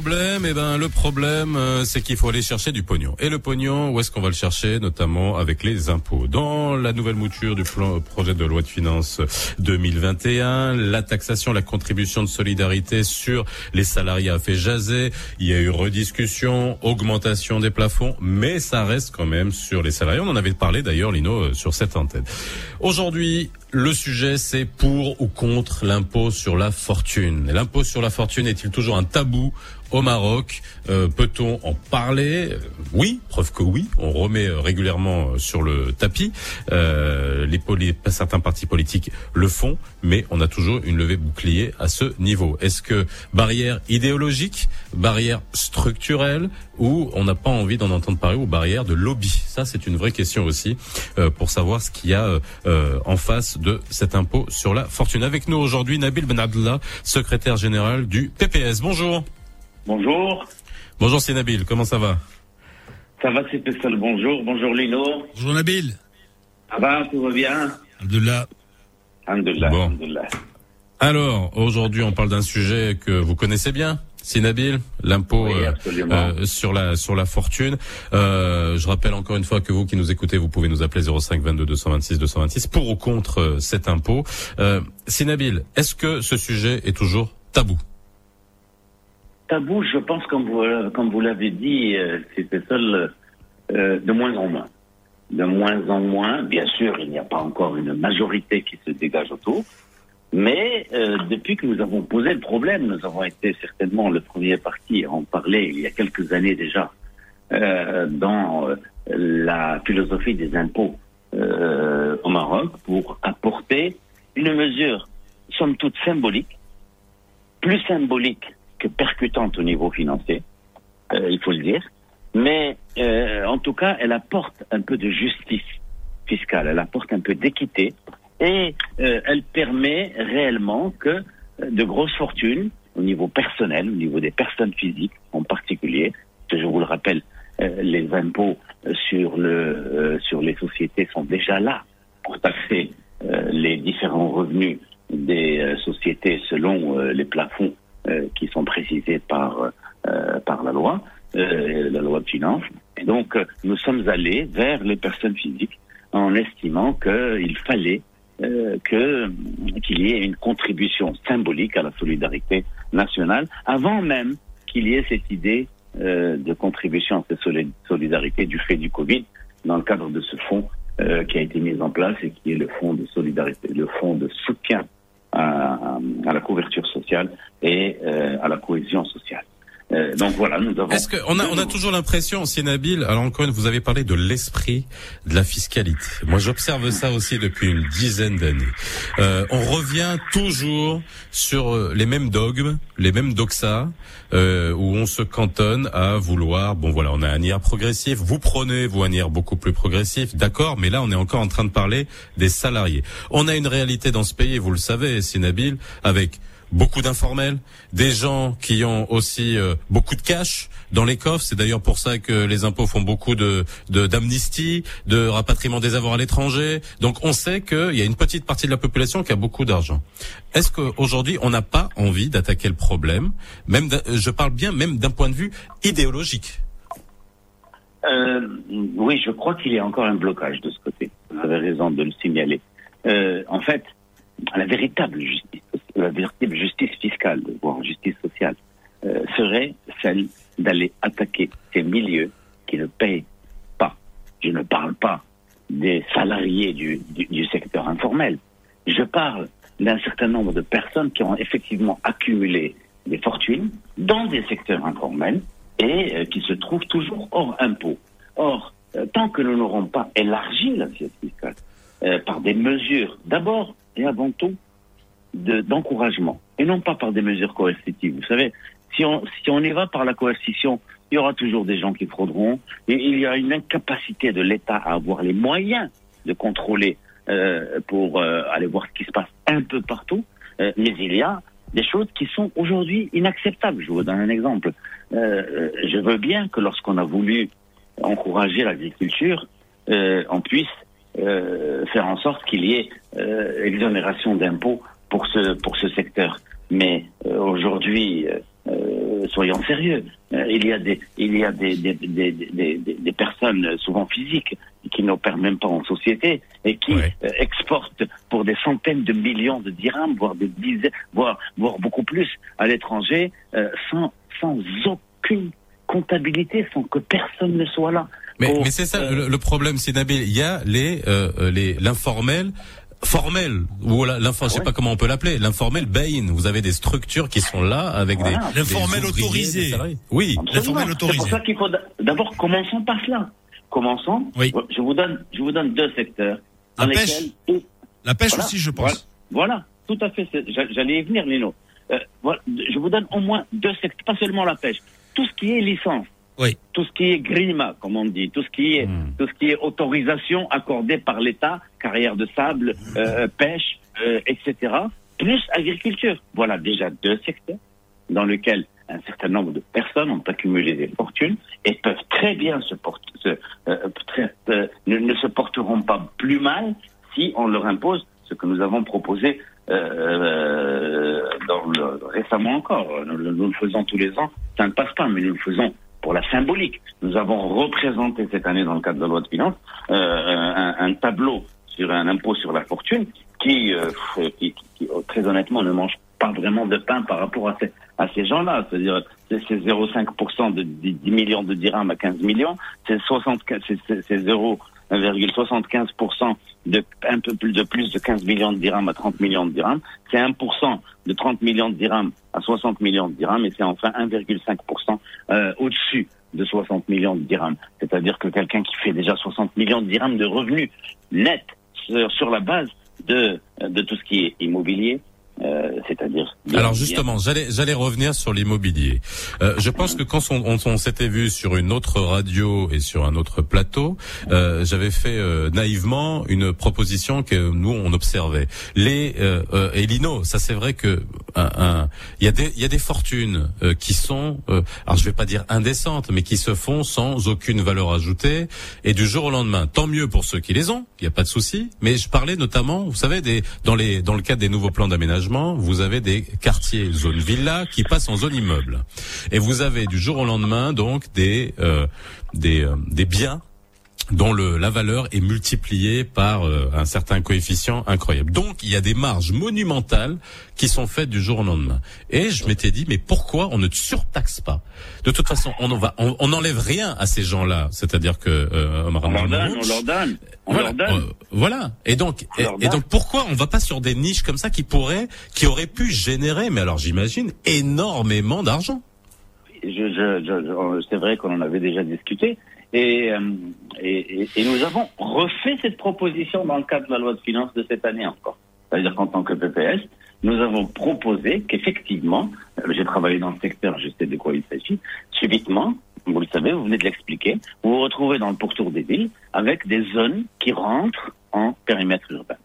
problème Eh ben, le problème, euh, c'est qu'il faut aller chercher du pognon. Et le pognon, où est-ce qu'on va le chercher? Notamment avec les impôts. Dans la nouvelle mouture du plan, projet de loi de finances 2021, la taxation, la contribution de solidarité sur les salariés a fait jaser. Il y a eu rediscussion, augmentation des plafonds, mais ça reste quand même sur les salariés. On en avait parlé d'ailleurs, Lino, euh, sur cette antenne. Aujourd'hui, le sujet, c'est pour ou contre l'impôt sur la fortune. L'impôt sur la fortune est-il toujours un tabou au Maroc Euh, Peut-on en parler? Euh, Oui, preuve que oui. On remet euh, régulièrement sur le tapis. Euh, les, certains partis politiques le font, mais on a toujours une levée bouclier à ce niveau. Est-ce que barrière idéologique, barrière structurelle, ou on n'a pas envie d'en entendre parler, ou barrière de lobby? Ça, c'est une vraie question aussi euh, pour savoir ce qu'il y a en face de cet impôt sur la fortune. Avec nous aujourd'hui, Nabil Ben Abdallah, secrétaire général du PPS. Bonjour. Bonjour, Bonjour, c'est Nabil. Comment ça va? Ça va c'est Pessel, bonjour, bonjour Lino, Bonjour Nabil. ça va, tout va bien? Abdullah. Alhamdulillah, Bon. alhamdulillah. Alors, aujourd'hui, on parle d'un sujet que vous connaissez bien. C'est Nabil, l'impôt Oui, euh, euh, sur la sur la fortune. Euh, je rappelle encore une fois que vous qui nous écoutez, vous pouvez nous appeler 05 22 226 226 pour ou contre euh, cet impôt. Euh, Nabil, est-ce que ce sujet est toujours tabou? Tabou, je pense, comme vous, comme vous l'avez dit, euh, c'est Pessel, euh, de moins en moins. De moins en moins, bien sûr, il n'y a pas encore une majorité qui se dégage autour, mais euh, depuis que nous avons posé le problème, nous avons été certainement le premier parti à en parler il y a quelques années déjà, dans la philosophie des impôts au Maroc pour apporter une mesure, somme toute symbolique, plus symbolique que percutante au niveau financier, euh, il faut le dire, mais euh, en tout cas, elle apporte un peu de justice fiscale, elle apporte un peu d'équité et euh, elle permet réellement que de grosses fortunes, au niveau personnel, au niveau des personnes physiques en particulier, que je vous le rappelle, les impôts sur le sur les sociétés sont déjà là pour taxer les différents revenus des sociétés selon les plafonds qui sont précisés par euh, par la loi, euh, la loi de finances. Et donc euh, nous sommes allés vers les personnes physiques en estimant qu'il fallait euh, que qu'il y ait une contribution symbolique à la solidarité nationale avant même qu'il y ait cette idée euh, de contribution à cette soli- solidarité du fait du Covid dans le cadre de ce fonds euh, qui a été mis en place et qui est le fonds de solidarité, le fonds de soutien à, à la couverture sociale et euh, à la cohésion sociale. Euh, donc voilà, nous avons. Est-ce a, on a toujours l'impression, c'est Nabil, alors encore une, vous avez parlé de l'esprit de la fiscalité. Moi, j'observe ça aussi depuis une dizaine d'années. Euh, on revient toujours sur euh, les mêmes dogmes, les mêmes doxas, euh, où on se cantonne à vouloir, bon voilà, on a un IR progressif, vous prenez, vous, un IR beaucoup plus progressif, d'accord, mais là, on est encore en train de parler des salariés. On a une réalité dans ce pays, vous le savez, c'est Nabil, avec beaucoup d'informels, des gens qui ont aussi euh, beaucoup de cash dans les coffres. C'est d'ailleurs pour ça que les impôts font beaucoup de d'amnistie, de, rapatriement des avoirs à l'étranger. Donc on sait qu'il y a une petite partie de la population qui a beaucoup d'argent. Est-ce qu'aujourd'hui on n'a pas envie d'attaquer le problème Même, je parle bien même d'un point de vue idéologique? Euh, oui, je crois qu'il y a encore un blocage de ce côté. Vous avez raison de le signaler. Euh, en fait, la véritable justice, la véritable justice fiscale, voire justice sociale, euh, serait celle d'aller attaquer ces milieux qui ne payent pas. Je ne parle pas des salariés du, du, secteur informel. Je parle d'un certain nombre de personnes qui ont effectivement accumulé des fortunes dans des secteurs informels et euh, qui se trouvent toujours hors impôt. Or, euh, tant que nous n'aurons pas élargi l'assiette fiscale par des mesures, d'abord et avant tout, d'encouragement, et non pas par des mesures coercitives. Vous savez, si on, si on y par la coercition, il y aura toujours des gens qui frauderont, et il y a une incapacité de l'État à avoir les moyens de contrôler euh, pour euh, aller voir ce qui se passe un peu partout, euh, mais il y a des choses qui sont aujourd'hui inacceptables. Je vous donne un exemple. Euh, je veux bien que lorsqu'on a voulu encourager l'agriculture, euh, on puisse euh, faire en sorte qu'il y ait euh, exonération d'impôts pour ce pour ce secteur. Mais euh, aujourd'hui, euh, soyons sérieux. il y a des il y a des des, des, des, des personnes souvent physiques qui n'opèrent même pas en société et qui Ouais. exportent pour des centaines de millions de dirhams, voire des dizaines, voire voire beaucoup plus à l'étranger, euh, sans sans aucune comptabilité, sans que personne ne soit là. Mais, mais c'est ça euh, le, le problème, c'est Nabil. Il y a les euh, les l'informel formel ou la- l'info, je sais pas comment on peut l'appeler, l'informel bain. Vous avez des structures qui sont là avec Voilà. des L'informel autorisé. Oui. L'informel C'est autorisé. pour ça qu'il faut d'abord commençons par cela. Commençons. Oui. Je vous donne, je vous donne deux secteurs La dans pêche. lesquels La pêche Voilà. aussi, je pense. Voilà, tout à fait. c'est- j'a- J'allais y venir, Lino. Euh, voilà, je vous donne au moins deux secteurs, pas seulement la pêche. Tout ce qui est licence. Oui. Tout ce qui est grima, comme on dit, tout ce qui est, Hmm. tout ce qui est autorisation accordée par l'État, carrière de sable, euh, pêche, euh, etc. Plus agriculture. Voilà déjà deux secteurs dans lesquels un certain nombre de personnes ont accumulé des fortunes et peuvent très bien se porter, se, euh, très- euh, ne, ne se porteront pas plus mal si on leur impose ce que nous avons proposé euh, dans le- récemment encore. Nous, nous le faisons tous les ans, ça ne passe pas, mais nous le faisons pour la symbolique. Nous avons représenté cette année dans le cadre de la loi de finances euh, euh un, tableau sur un impôt sur la fortune qui, euh, qui, qui oh, très honnêtement, ne mange pas vraiment de pain par rapport à ces, à ces gens-là. C'est-à-dire, c'est, 0,5% de 10 millions de dirhams à 15 millions, c'est 0,75% 1,75% de un peu plus de plus de 15 millions de dirhams à 30 millions de dirhams, c'est 1% de 30 millions de dirhams à 60 millions de dirhams, et c'est enfin 1,5% euh, au-dessus de 60 millions de dirhams. C'est-à-dire que quelqu'un qui fait déjà 60 millions de dirhams de revenus nets sur, sur la base de, de tout ce qui est immobilier, euh, c'est-à-dire... Alors justement, j'allais j'allais revenir sur l'immobilier. Euh, je pense que quand on, on- on s'était vu sur une autre radio et sur un autre plateau, euh, j'avais fait euh, naïvement une proposition que nous on observait. Les euh, euh, et Lino, ça c'est vrai que un- un- il y a des il y a des fortunes euh, qui sont euh, alors je vais pas dire indécentes, mais qui se font sans aucune valeur ajoutée et du jour au lendemain. Tant mieux pour ceux qui les ont, il y a pas de souci. Mais je parlais notamment, vous savez, des dans les dans le cadre des nouveaux plans d'aménagement, vous avez des quartiers zone villa qui passent en zone immeuble, et vous avez du jour au lendemain donc des euh, des euh, des biens dont le, la valeur est multipliée par euh, un certain coefficient incroyable. Donc il y a des marges monumentales qui sont faites du jour au lendemain. Et je m'étais dit mais pourquoi on ne surtaxe pas? De toute façon, on en va, on, on n'enlève rien à ces gens-là. C'est-à-dire que euh, On leur donne, on leur donne, on voilà, leur donne. euh, voilà. Et donc, On et, donc, pourquoi on va pas sur des niches comme ça qui pourraient, qui auraient pu générer, mais alors j'imagine énormément d'argent. je, je, je- je- c'est vrai qu'on en avait déjà discuté. Et, euh, et, et- et nous avons refait cette proposition dans le cadre de la loi de finances de cette année encore. C'est-à-dire qu'en tant que PPS, nous avons proposé qu'effectivement, euh, j'ai travaillé dans le secteur, je sais de quoi il s'agit, subitement, vous le savez, vous venez de l'expliquer, vous vous retrouvez dans le pourtour des villes avec des zones qui rentrent en périmètre urbain.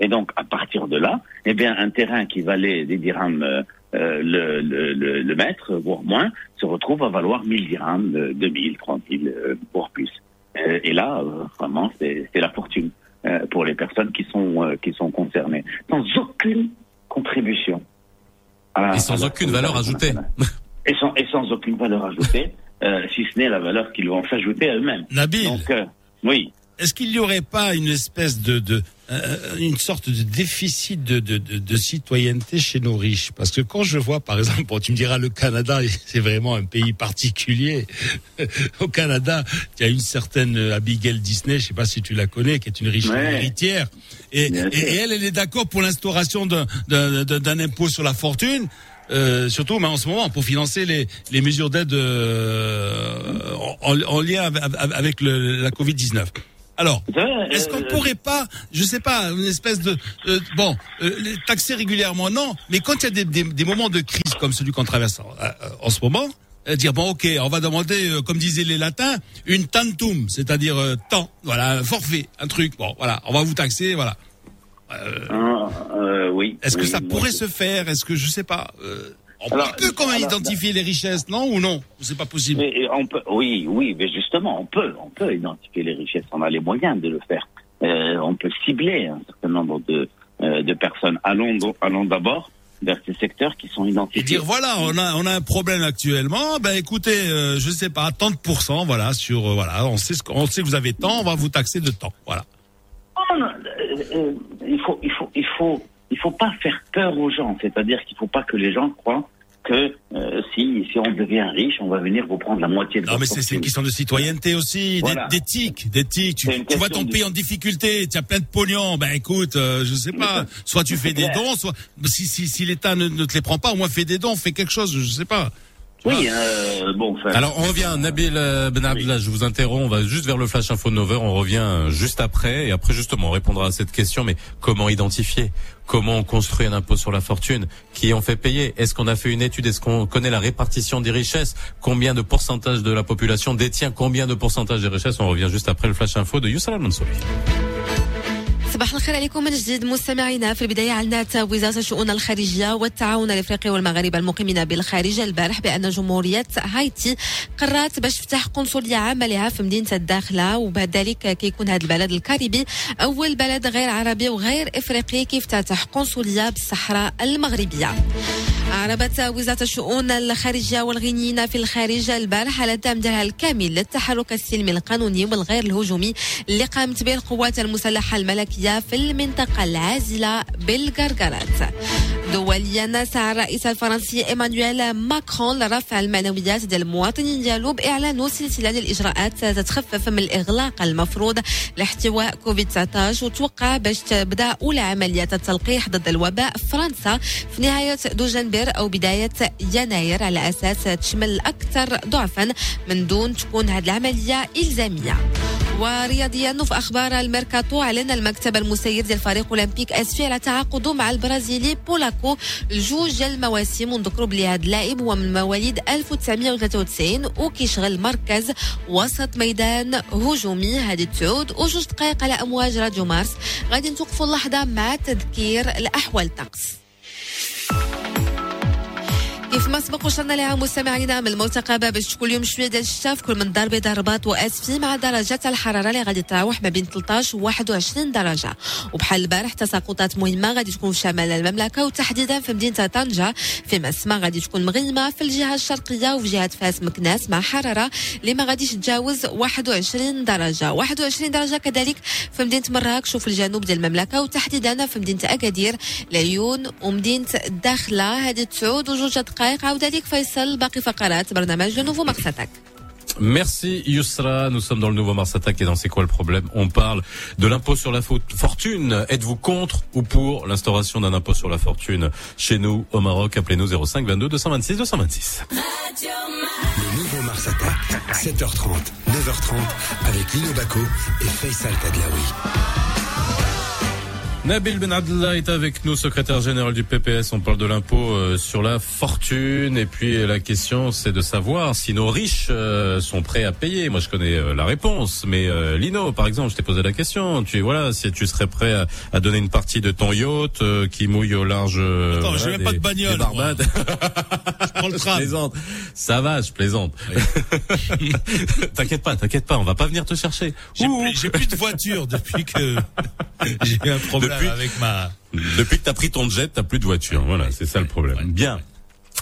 Et donc, à partir de là, eh bien, un terrain qui valait des dirhams euh, euh, le, le, le, le, mètre, voire moins, se retrouve à valoir 1000 dirhams, euh, 2000, 3000, euh, voire plus. Euh, et là, euh, vraiment, c'est la fortune euh, pour les personnes qui sont euh, qui sont concernées, sans aucune contribution. à- Et sans à la aucune valeur ajoutée. Et sans, et sans aucune valeur ajoutée, euh, si ce n'est la valeur qu'ils vont s'ajouter à eux-mêmes. Nabil, Donc, euh, oui. est-ce qu'il n'y aurait pas une espèce de, de euh, une sorte de déficit de, de, de, de citoyenneté chez nos riches? Parce que quand je vois, par exemple, bon, tu me diras, le Canada, c'est vraiment un pays particulier. Au Canada, il y a une certaine Abigail Disney, je sais pas si tu la connais, qui est une riche Ouais. héritière, et, et, elle, elle est d'accord pour l'instauration d'un impôt sur la fortune. Euh, surtout mais en ce moment pour financer les, les mesures d'aide euh, en, en lien avec, avec le, la Covid 19. Alors, savez, est-ce qu'on euh, pourrait pas, je sais pas, une espèce de euh, bon, euh, taxer régulièrement? Non, mais quand il y a des, des, des moments de crise comme celui qu'on traverse en, euh, en ce moment, euh, dire bon ok, on va demander, euh, comme disaient les latins, une tantum, c'est-à-dire euh, temps, voilà, un forfait, un truc, bon voilà, on va vous taxer, voilà. Ah, euh, oui. Est-ce que oui, ça pourrait se faire? Est-ce que je sais pas euh, On Alors, peut quand même alors, identifier les richesses, non ou non? C'est pas possible Mais, euh, on peut, oui, oui, mais justement, on peut, on peut identifier les richesses. On a les moyens de le faire. Euh, on peut cibler un certain nombre de, euh, de personnes. Allons, allons d'abord vers ces secteurs qui sont et identifiés. dire voilà, on a on a un problème actuellement. Ben écoutez, euh, je sais pas, tant de pourcents, voilà, sur euh, voilà, on sait ce qu'on sait que vous avez tant, on va vous taxer de temps, voilà. Non, euh, euh, il faut, il faut, il faut, il faut pas faire peur aux gens. C'est-à-dire qu'il faut pas que les gens croient que euh, si si on devient riche, on va venir vous prendre la moitié de Non mais c'est une question de citoyenneté aussi, Voilà. d'éthique, d'éthique. Tu, vois ton de- pays en difficulté, tu as plein de pognon, ben écoute, euh, je sais pas, soit tu fais des dons, soit si si si l'État ne, ne te les prend pas, au moins fais des dons, fais quelque chose, je sais pas. Oui, euh, bon, enfin, Alors on revient, Nabil euh, Ben je vous interromps, on va juste vers le flash info de 9h, on revient euh, juste après, et après justement on répondra à cette question, mais comment identifier Comment on construit un impôt sur la fortune Qui en fait payer? Est-ce qu'on a fait une étude? Est-ce qu'on connaît la répartition des richesses? Combien de pourcentage de la population détient combien de pourcentage des richesses? On revient juste après le flash info de Youssef Al-Mansouri. صباح الخير عليكم من جديد مستمعينا. في البداية أعلنت وزارة الشؤون الخارجية والتعاون الإفريقي والمغاربة المقيمين بالخارج. البارح بأن جمهورية هايتي قررت باش تفتح قنصلية عامة لها في مدينة الداخلة وبعد كيكون هذا البلد الكاريبي أول بلد غير عربي وغير إفريقي كيفتتح قنصلية بالصحراء المغربية. أعربت وزارة الشؤون الخارجية والغنيين في الخارج البارح على ديالها الكامل للتحرك السلمي القانوني والغير الهجومي اللي قامت به القوات المسلحة الملكية في المنطقة العازلة بالقرقرات. دوليا سعى الرئيس الفرنسي ايمانويل ماكرون لرفع المعنويات ديال المواطنين ديالو باعلان سلسله ديال الاجراءات تتخفف من الإغلاق المفروض لاحتواء كوفيد 19 وتوقع باش تبدأ أولى عمليات التلقيح ضد الوباء في فرنسا في نهاية دجنبر أو بداية يناير. على أساس تشمل الاكثر ضعفا من دون تكون هذه العملية إلزامية. ورياضيا في أخبار الميركاتو. أعلن المكتب المسير ديال الفريق أولمبيك اسفي على تعاقده مع البرازيلي بولاكو. ديال المواسم ونذكروا بلي هذا اللاعب هو من مواليد 1993 وكيشغل مركز وسط ميدان هجومي. هذه تعود وجوج دقائق على أمواج راديو مارس. غادي نتوقفوا اللحظة مع تذكير الأحوال. الطقس كيف ما سبق وصلنا لها مستمعينا من المرتقبه باش تكون اليوم شوية ديال الشتاء في كل من دار بيضاء رباط واسفي مع درجات الحرارة اللي غادي تراوح ما بين 13 و 21 درجة. وبحال البارح تساقطات مهمة غادي تكون في شمال المملكة وتحديدا في مدينة طنجة. فيما السماء غادي تكون مغيمه في الجهة الشرقية وفي جهة فاس مكناس مع حرارة اللي ما غاديش تجاوز 21 درجة. 21 درجة كذلك في مدينة مراكش وفي الجنوب ديال المملكة وتحديدا في مدينة أكادير العيون ومدينة الداخله هذه تعود وجوج دقائق عاود عليك فيصل باقي فقرات برنامج نوفو مقصتك Merci Yusra, nous sommes dans le nouveau Mars Attack et dans C'est quoi le problème On parle de l'impôt sur la faute- fortune. Êtes-vous contre ou pour l'instauration d'un impôt sur la fortune chez nous au Maroc Appelez-nous 05 22 226 226. Le nouveau Mars Attack, 7h30, 9h30, avec Lino Baco et Faisal Tadlaoui. Nabil Ben Abdallah est avec nous, secrétaire général du PPS. On parle de l'impôt euh, sur la fortune. Et puis la question, c'est de savoir si nos riches euh, sont prêts à payer. Moi, je connais euh, la réponse. Mais Lino, par exemple, je t'ai posé la question. Tu voilà, si tu serais prêt à, à donner une partie de ton yacht qui mouille au large. Attends, voilà, même pas de bagnole. je prends le tram. Je plaisante. Ça va, je plaisante. t'inquiète pas, t'inquiète pas. On va pas venir te chercher. J'ai plus, plus, de voiture depuis que j'ai eu un problème depuis, avec ma. Depuis que t'as pris ton jet, t'as plus de voiture. Voilà, c'est ça le problème. Bien.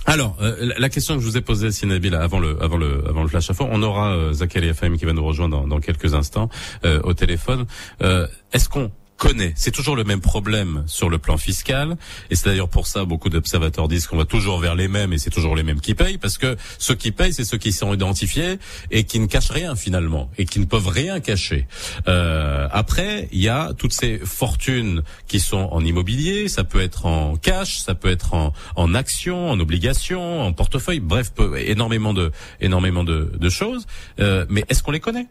Alors, euh, la question que je vous ai posée, Sinabil, avant le, avant le, avant le flash info, on aura euh, Zachary FM qui va nous rejoindre dans, dans quelques instants euh, au téléphone. Euh, est-ce qu'on connaît. C'est toujours le même problème sur le plan fiscal. Et c'est d'ailleurs pour ça beaucoup d'observateurs disent qu'on va toujours vers les mêmes et c'est toujours les mêmes qui payent parce que ceux qui payent, c'est ceux qui sont identifiés et qui ne cachent rien finalement et qui ne peuvent rien cacher. Euh, après, il y a toutes ces fortunes qui sont en immobilier, ça peut être en cash, ça peut être en, en actions, en obligations, en portefeuille, bref, énormément de énormément de, de choses. Euh, mais est-ce qu'on les connaît?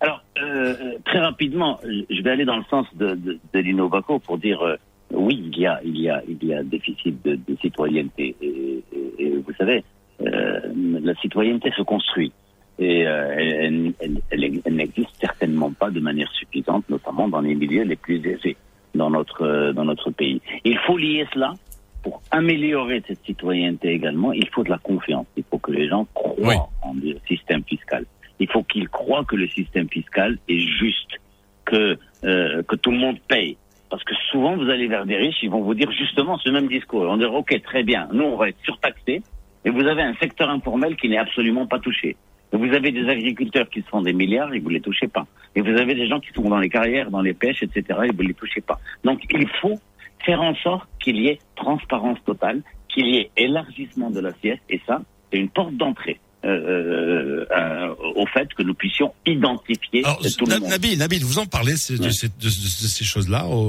Alors, euh, très rapidement, je vais aller dans le sens de, de, de l'Innovaco pour dire euh, oui, il y a, il y a, il y a déficit de, de citoyenneté. Et, et, et, vous savez, euh, la citoyenneté se construit et euh, elle, elle, elle, elle n'existe certainement pas de manière suffisante, notamment dans les milieux les plus aisés dans notre dans notre pays. Il faut lier cela pour améliorer cette citoyenneté également. Il faut de la confiance. Il faut que les gens croient oui. en le système fiscal il faut qu'ils croient que le système fiscal est juste, que euh, que tout le monde paye. Parce que souvent, vous allez vers des riches, ils vont vous dire justement ce même discours. Vont dire, OK, très bien, nous, on va être surtaxés, et vous avez un secteur informel qui n'est absolument pas touché. Et vous avez des agriculteurs qui se font des milliards et vous les touchez pas. Et vous avez des gens qui sont dans les carrières, dans les pêches, etc. et vous les touchez pas. Donc, il faut faire en sorte qu'il y ait transparence totale, qu'il y ait élargissement de l'assiette, et ça, c'est une porte d'entrée. Euh, euh, au fait que nous puissions identifier Alors, tout le monde. Nabil, Nabil, vous en parlez de, ces, de, de ces choses-là au,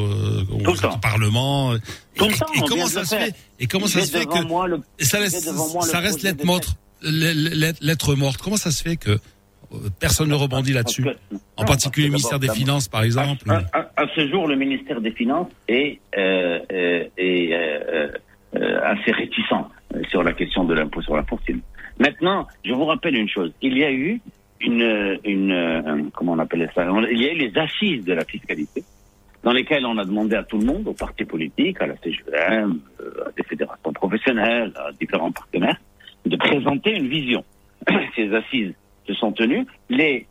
Parlement. Tout et, le temps, et on comment ça se fait faire. Et comment ça J'ai se fait devant que moi le- et ça, laisse, moi reste lettre morte, lettre, lettre morte. Comment ça se fait que euh, personne ne rebondit là-dessus? En particulier le ministère des Finances, par exemple. À, à- à ce jour, le ministère des Finances est, euh, est euh, assez réticent sur la question de l'impôt sur la fortune. Maintenant, je vous rappelle une chose. Il y a eu une, une euh, comment on appelait ça? Il y a eu les assises de la fiscalité, dans lesquelles on a demandé à tout le monde, aux partis politiques, à la CGM, euh, à des fédérations professionnelles, à différents partenaires, de présenter une vision. Ces assises se sont tenues. Les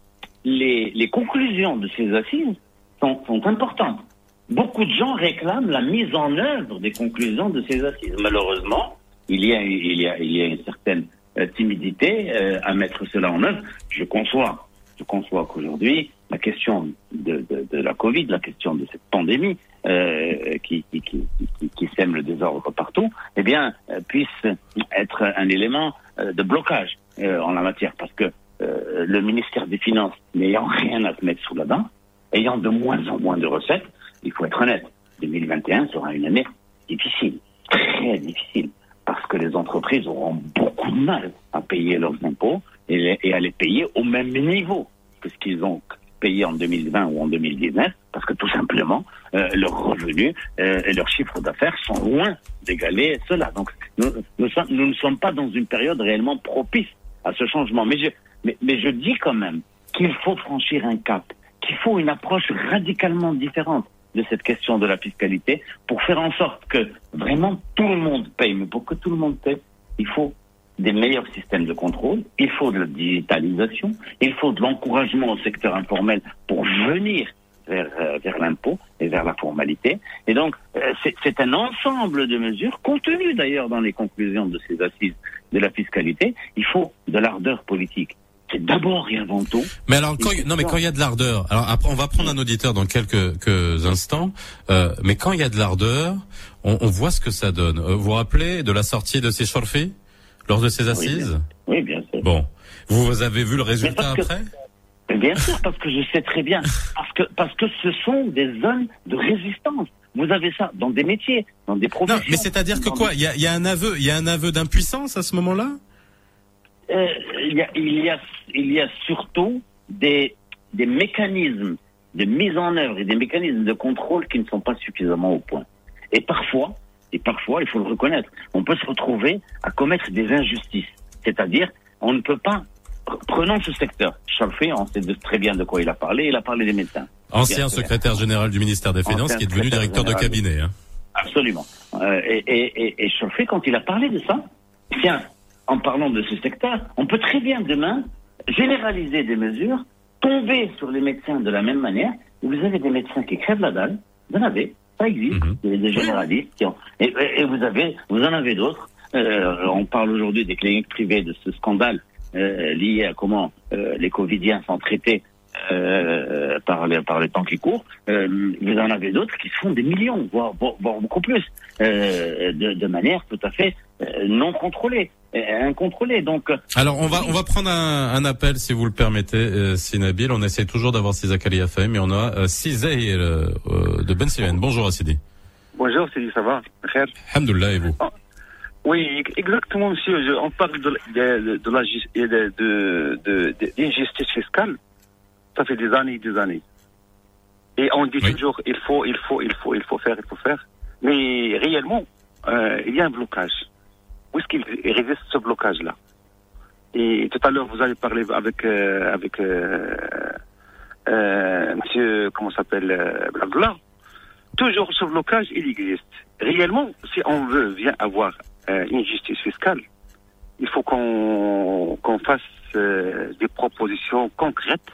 les, les conclusions de ces assises sont, sont importantes. Beaucoup de gens réclament la mise en œuvre des conclusions de ces assises. Malheureusement, il y a, il y a, il y a une certaine timidité euh, à mettre cela en œuvre. Je conçois, je conçois qu'aujourd'hui, la question de, la Covid, la question de cette pandémie euh, qui, sème le désordre partout, eh bien, euh, puisse être un élément euh, de blocage euh, en la matière, parce que euh, le ministère des Finances n'ayant rien à se mettre sous la dent, ayant de moins en moins de recettes, il faut être honnête, 2021 sera une année difficile, très difficile, parce que les entreprises auront beaucoup de mal à payer leurs impôts et, à les payer au même niveau que ce qu'ils ont payé en 2020 ou en 2019, parce que tout simplement, euh, leurs revenus euh, et leurs chiffres d'affaires sont loin d'égaler cela. Donc, nous, ne sommes pas dans une période réellement propice à ce changement. Mais je dis quand même qu'il faut franchir un cap, qu'il faut une approche radicalement différente de cette question de la fiscalité pour faire en sorte que vraiment tout le monde paye. Mais pour que tout le monde paye, il faut des meilleurs systèmes de contrôle, il faut de la digitalisation, il faut de l'encouragement au secteur informel pour venir vers, euh, vers l'impôt et vers la formalité. Et donc, euh, c'est c'est un ensemble de mesures, contenues d'ailleurs dans les conclusions de ces assises de la fiscalité. Il faut de l'ardeur politique. C'est d'abord et avant tout. Mais alors, quand, non, mais quand il y a de l'ardeur, alors après, on va prendre un auditeur dans quelques, quelques instants. Euh, mais quand il y a de l'ardeur, on, on voit ce que ça donne. Euh, Vous vous rappelez de la sortie de ces Chorfi lors de ces assises Oui, bien sûr. Bon, vous avez vu le résultat que- après? Bien sûr, parce que je sais très bien. Parce que, parce que ce sont des zones de résistance. Vous avez ça dans des métiers, dans des professions. Non, mais c'est-à-dire que quoi? Il y a, il y a un aveu, il y a un aveu d'impuissance à ce moment-là? Euh, il, y a, il, y a, il y a surtout des, des mécanismes de mise en œuvre et des mécanismes de contrôle qui ne sont pas suffisamment au point. Et parfois, et parfois, il faut le reconnaître, on peut se retrouver à commettre des injustices. C'est-à-dire, on ne peut pas, prenons ce secteur. Chalfé, on sait très bien de quoi il a parlé, il a parlé des médecins. Ancien secrétaire général du ministère des Finances Ancien qui est devenu directeur de cabinet. hein. Absolument. Euh, et, et, et, et Chalfé, quand il a parlé de ça, tiens, en parlant de ce secteur, on peut très bien demain généraliser des mesures, tomber sur les médecins de la même manière. Vous avez des médecins qui crèvent la dalle, vous en avez, ça existe, Mhm. Il y a des généralistes qui ont, et vous avez, vous en avez d'autres. Euh, on parle aujourd'hui des cliniques privées de ce scandale euh, lié à comment euh, les Covidiens sont traités euh, par, les, par les temps qui courent. Euh, vous en avez d'autres qui se font des millions, voire, beaucoup plus, euh, de, de manière tout à fait euh, non contrôlée, euh, incontrôlée. Donc, euh, Alors on va on va prendre un, un appel si vous le permettez, euh, Sinabil. On essaie toujours d'avoir Sisa Khalifa, mais on a euh, euh, euh, de Ben Sivен. Bonjour Sidi. Bonjour, Sidi, ça va? Alhamdulillah et vous? Oui, exactement, monsieur. Je- on parle de, de, de, de la jus- de, de, de, de- d'injustice fiscale. Ça fait des années et des années. Et on dit Oui. toujours, il faut, il faut, il faut, il faut faire, il faut faire. Mais réellement, euh, il y a un blocage. Où est-ce qu'il résiste ce blocage-là? Et tout à l'heure, vous avez parlé avec, euh, avec euh, euh, monsieur, comment s'appelle, euh, Blabla. Toujours ce blocage, il existe. Réellement, si on veut bien avoir une justice fiscale, il faut qu'on qu'on fasse des propositions concrètes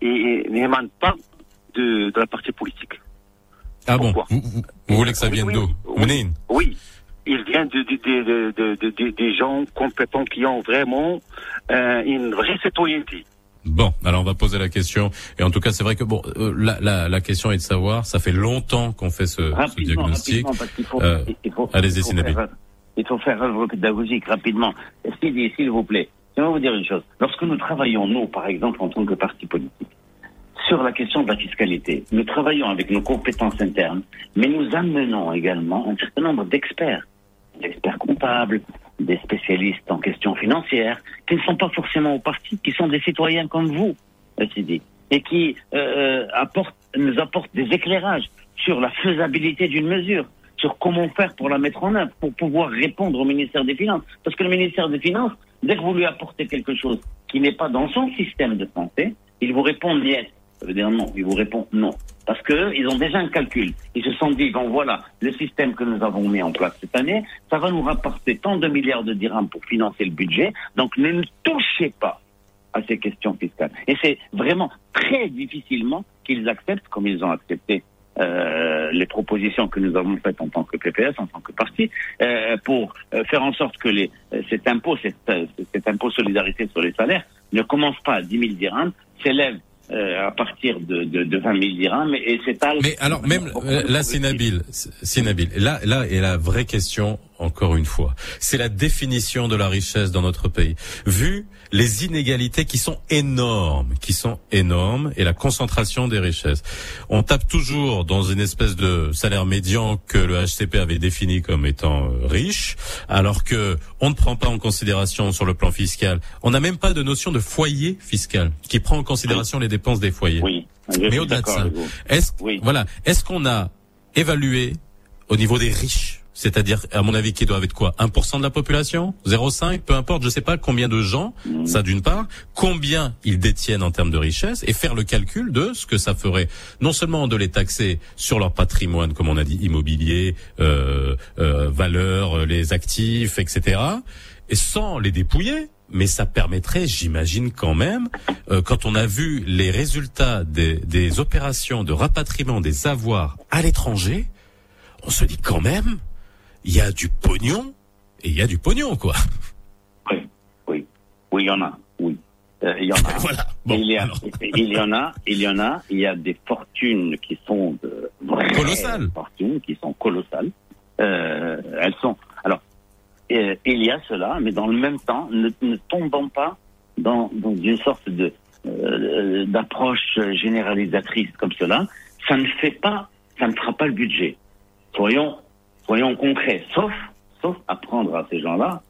et, n'émanent pas de, de la partie politique. Ah bon Pourquoi vous, vous- vous voulez que ça vienne oui, d'où oui. Oui, il vient de, de, de, de, de- de- des gens compétents qui ont vraiment euh, une vraie citoyenneté. Bon, alors on va poser la question. Et en tout cas, c'est vrai que bon, euh, la, la, la question est de savoir. Ça fait longtemps qu'on fait ce, ce diagnostic. Euh, il faut, allez-y, il faut faire, œuvre pédagogique rapidement. S'il vous plaît, je vais vous dire une chose. Lorsque nous travaillons, nous, par exemple, en tant que parti politique, sur la question de la fiscalité, nous travaillons avec nos compétences internes, mais nous amenons également un certain nombre d'experts, d'experts comptables, des spécialistes en questions financières, qui ne sont pas forcément au parti, qui sont des citoyens comme vous, dit, et qui euh, apportent, nous apportent des éclairages sur la faisabilité d'une mesure, sur comment faire pour la mettre en œuvre, pour pouvoir répondre au ministère des Finances. Parce que le ministère des Finances, dès que vous lui apportez quelque chose qui n'est pas dans son système de pensée, il vous répond yes. Ça veut dire non. Il vous répond non. Parce que ils ont déjà un calcul. Ils se sont dit, bon voilà, le système que nous avons mis en place cette année, ça va nous rapporter tant de milliards de dirhams pour financer le budget. Donc ne touchez pas à ces questions fiscales. Et c'est vraiment très difficilement qu'ils acceptent, comme ils ont accepté euh, les propositions que nous avons faites en tant que PPS, en tant que parti, euh, pour euh, faire en sorte que les, euh, cet impôt, cet, cet impôt solidarité sur les salaires, ne commence pas à 10 000 dirhams, s'élève euh, à partir de, de, de 20 000 dirhams et s'étale. Mais alors même là. Sinabil, Sinabil, là, là est la vraie question. Encore une fois, c'est la définition de la richesse dans notre pays. Vu les inégalités qui sont énormes, qui sont énormes, et la concentration des richesses, on tape toujours dans une espèce de salaire médian que le HCP avait défini comme étant euh, riche, alors que on ne prend pas en considération sur le plan fiscal. On n'a même pas de notion de foyer fiscal qui prend en considération les dépenses des foyers. Oui. Mais au-delà de ça, est-ce Oui. voilà, est-ce qu'on a évalué au niveau des riches, c'est-à-dire à mon avis qui doivent être quoi 1% de la population? 0,5 peu importe, je sais pas combien de gens, ça d'une part, combien ils détiennent en termes de richesse et faire le calcul de ce que ça ferait non seulement de les taxer sur leur patrimoine comme on a dit immobilier, euh, euh, valeurs, euh, les actifs, etc. et sans les dépouiller mais ça permettrait, j'imagine quand même, euh, quand on a vu les résultats des, des opérations de rapatriement des avoirs à l'étranger, on se dit quand même, il y a du pognon et il y a du pognon, quoi. Oui, oui, oui, il y en a, oui. Euh, il y en a. voilà. Bon, il, y a, alors. il y en a, il y en a, il y a des fortunes qui sont de vraies Colossales. fortunes qui sont colossales. Euh, elles sont. Alors, euh, il y a cela, mais dans le même temps, ne, ne tombons pas dans, dans une sorte de euh, d'approche généralisatrice comme cela. Ça ne fait pas, ça ne fera pas le budget. Soyons, soyons concrets. Sauf, sauf à prendre à ces gens-là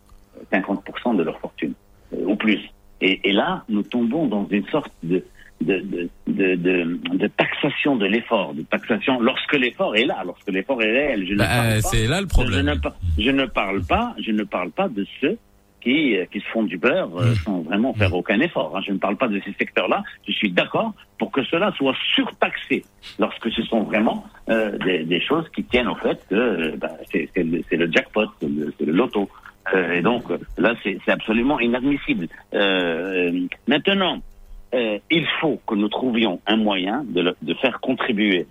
50% de leur fortune euh, ou plus. Et, et là, nous tombons dans une sorte de, de, de, de, de, taxation de l'effort, de taxation lorsque l'effort est là, lorsque l'effort est réel. Je ne Bah, parle pas- c'est là le je problème. ne, je ne parle pas, je ne parle pas de ceux qui, euh, qui se font du beurre euh, sans vraiment faire aucun effort. hein. Je ne parle pas de ces secteurs-là. Je suis d'accord pour que cela soit surtaxé lorsque ce sont vraiment euh, des, des choses qui tiennent au fait que bah, c'est le, jackpot, c'est le, le loto. Euh, et donc là, c'est absolument inadmissible. Maintenant, il faut que nous trouvions un moyen de, le- de faire contribuer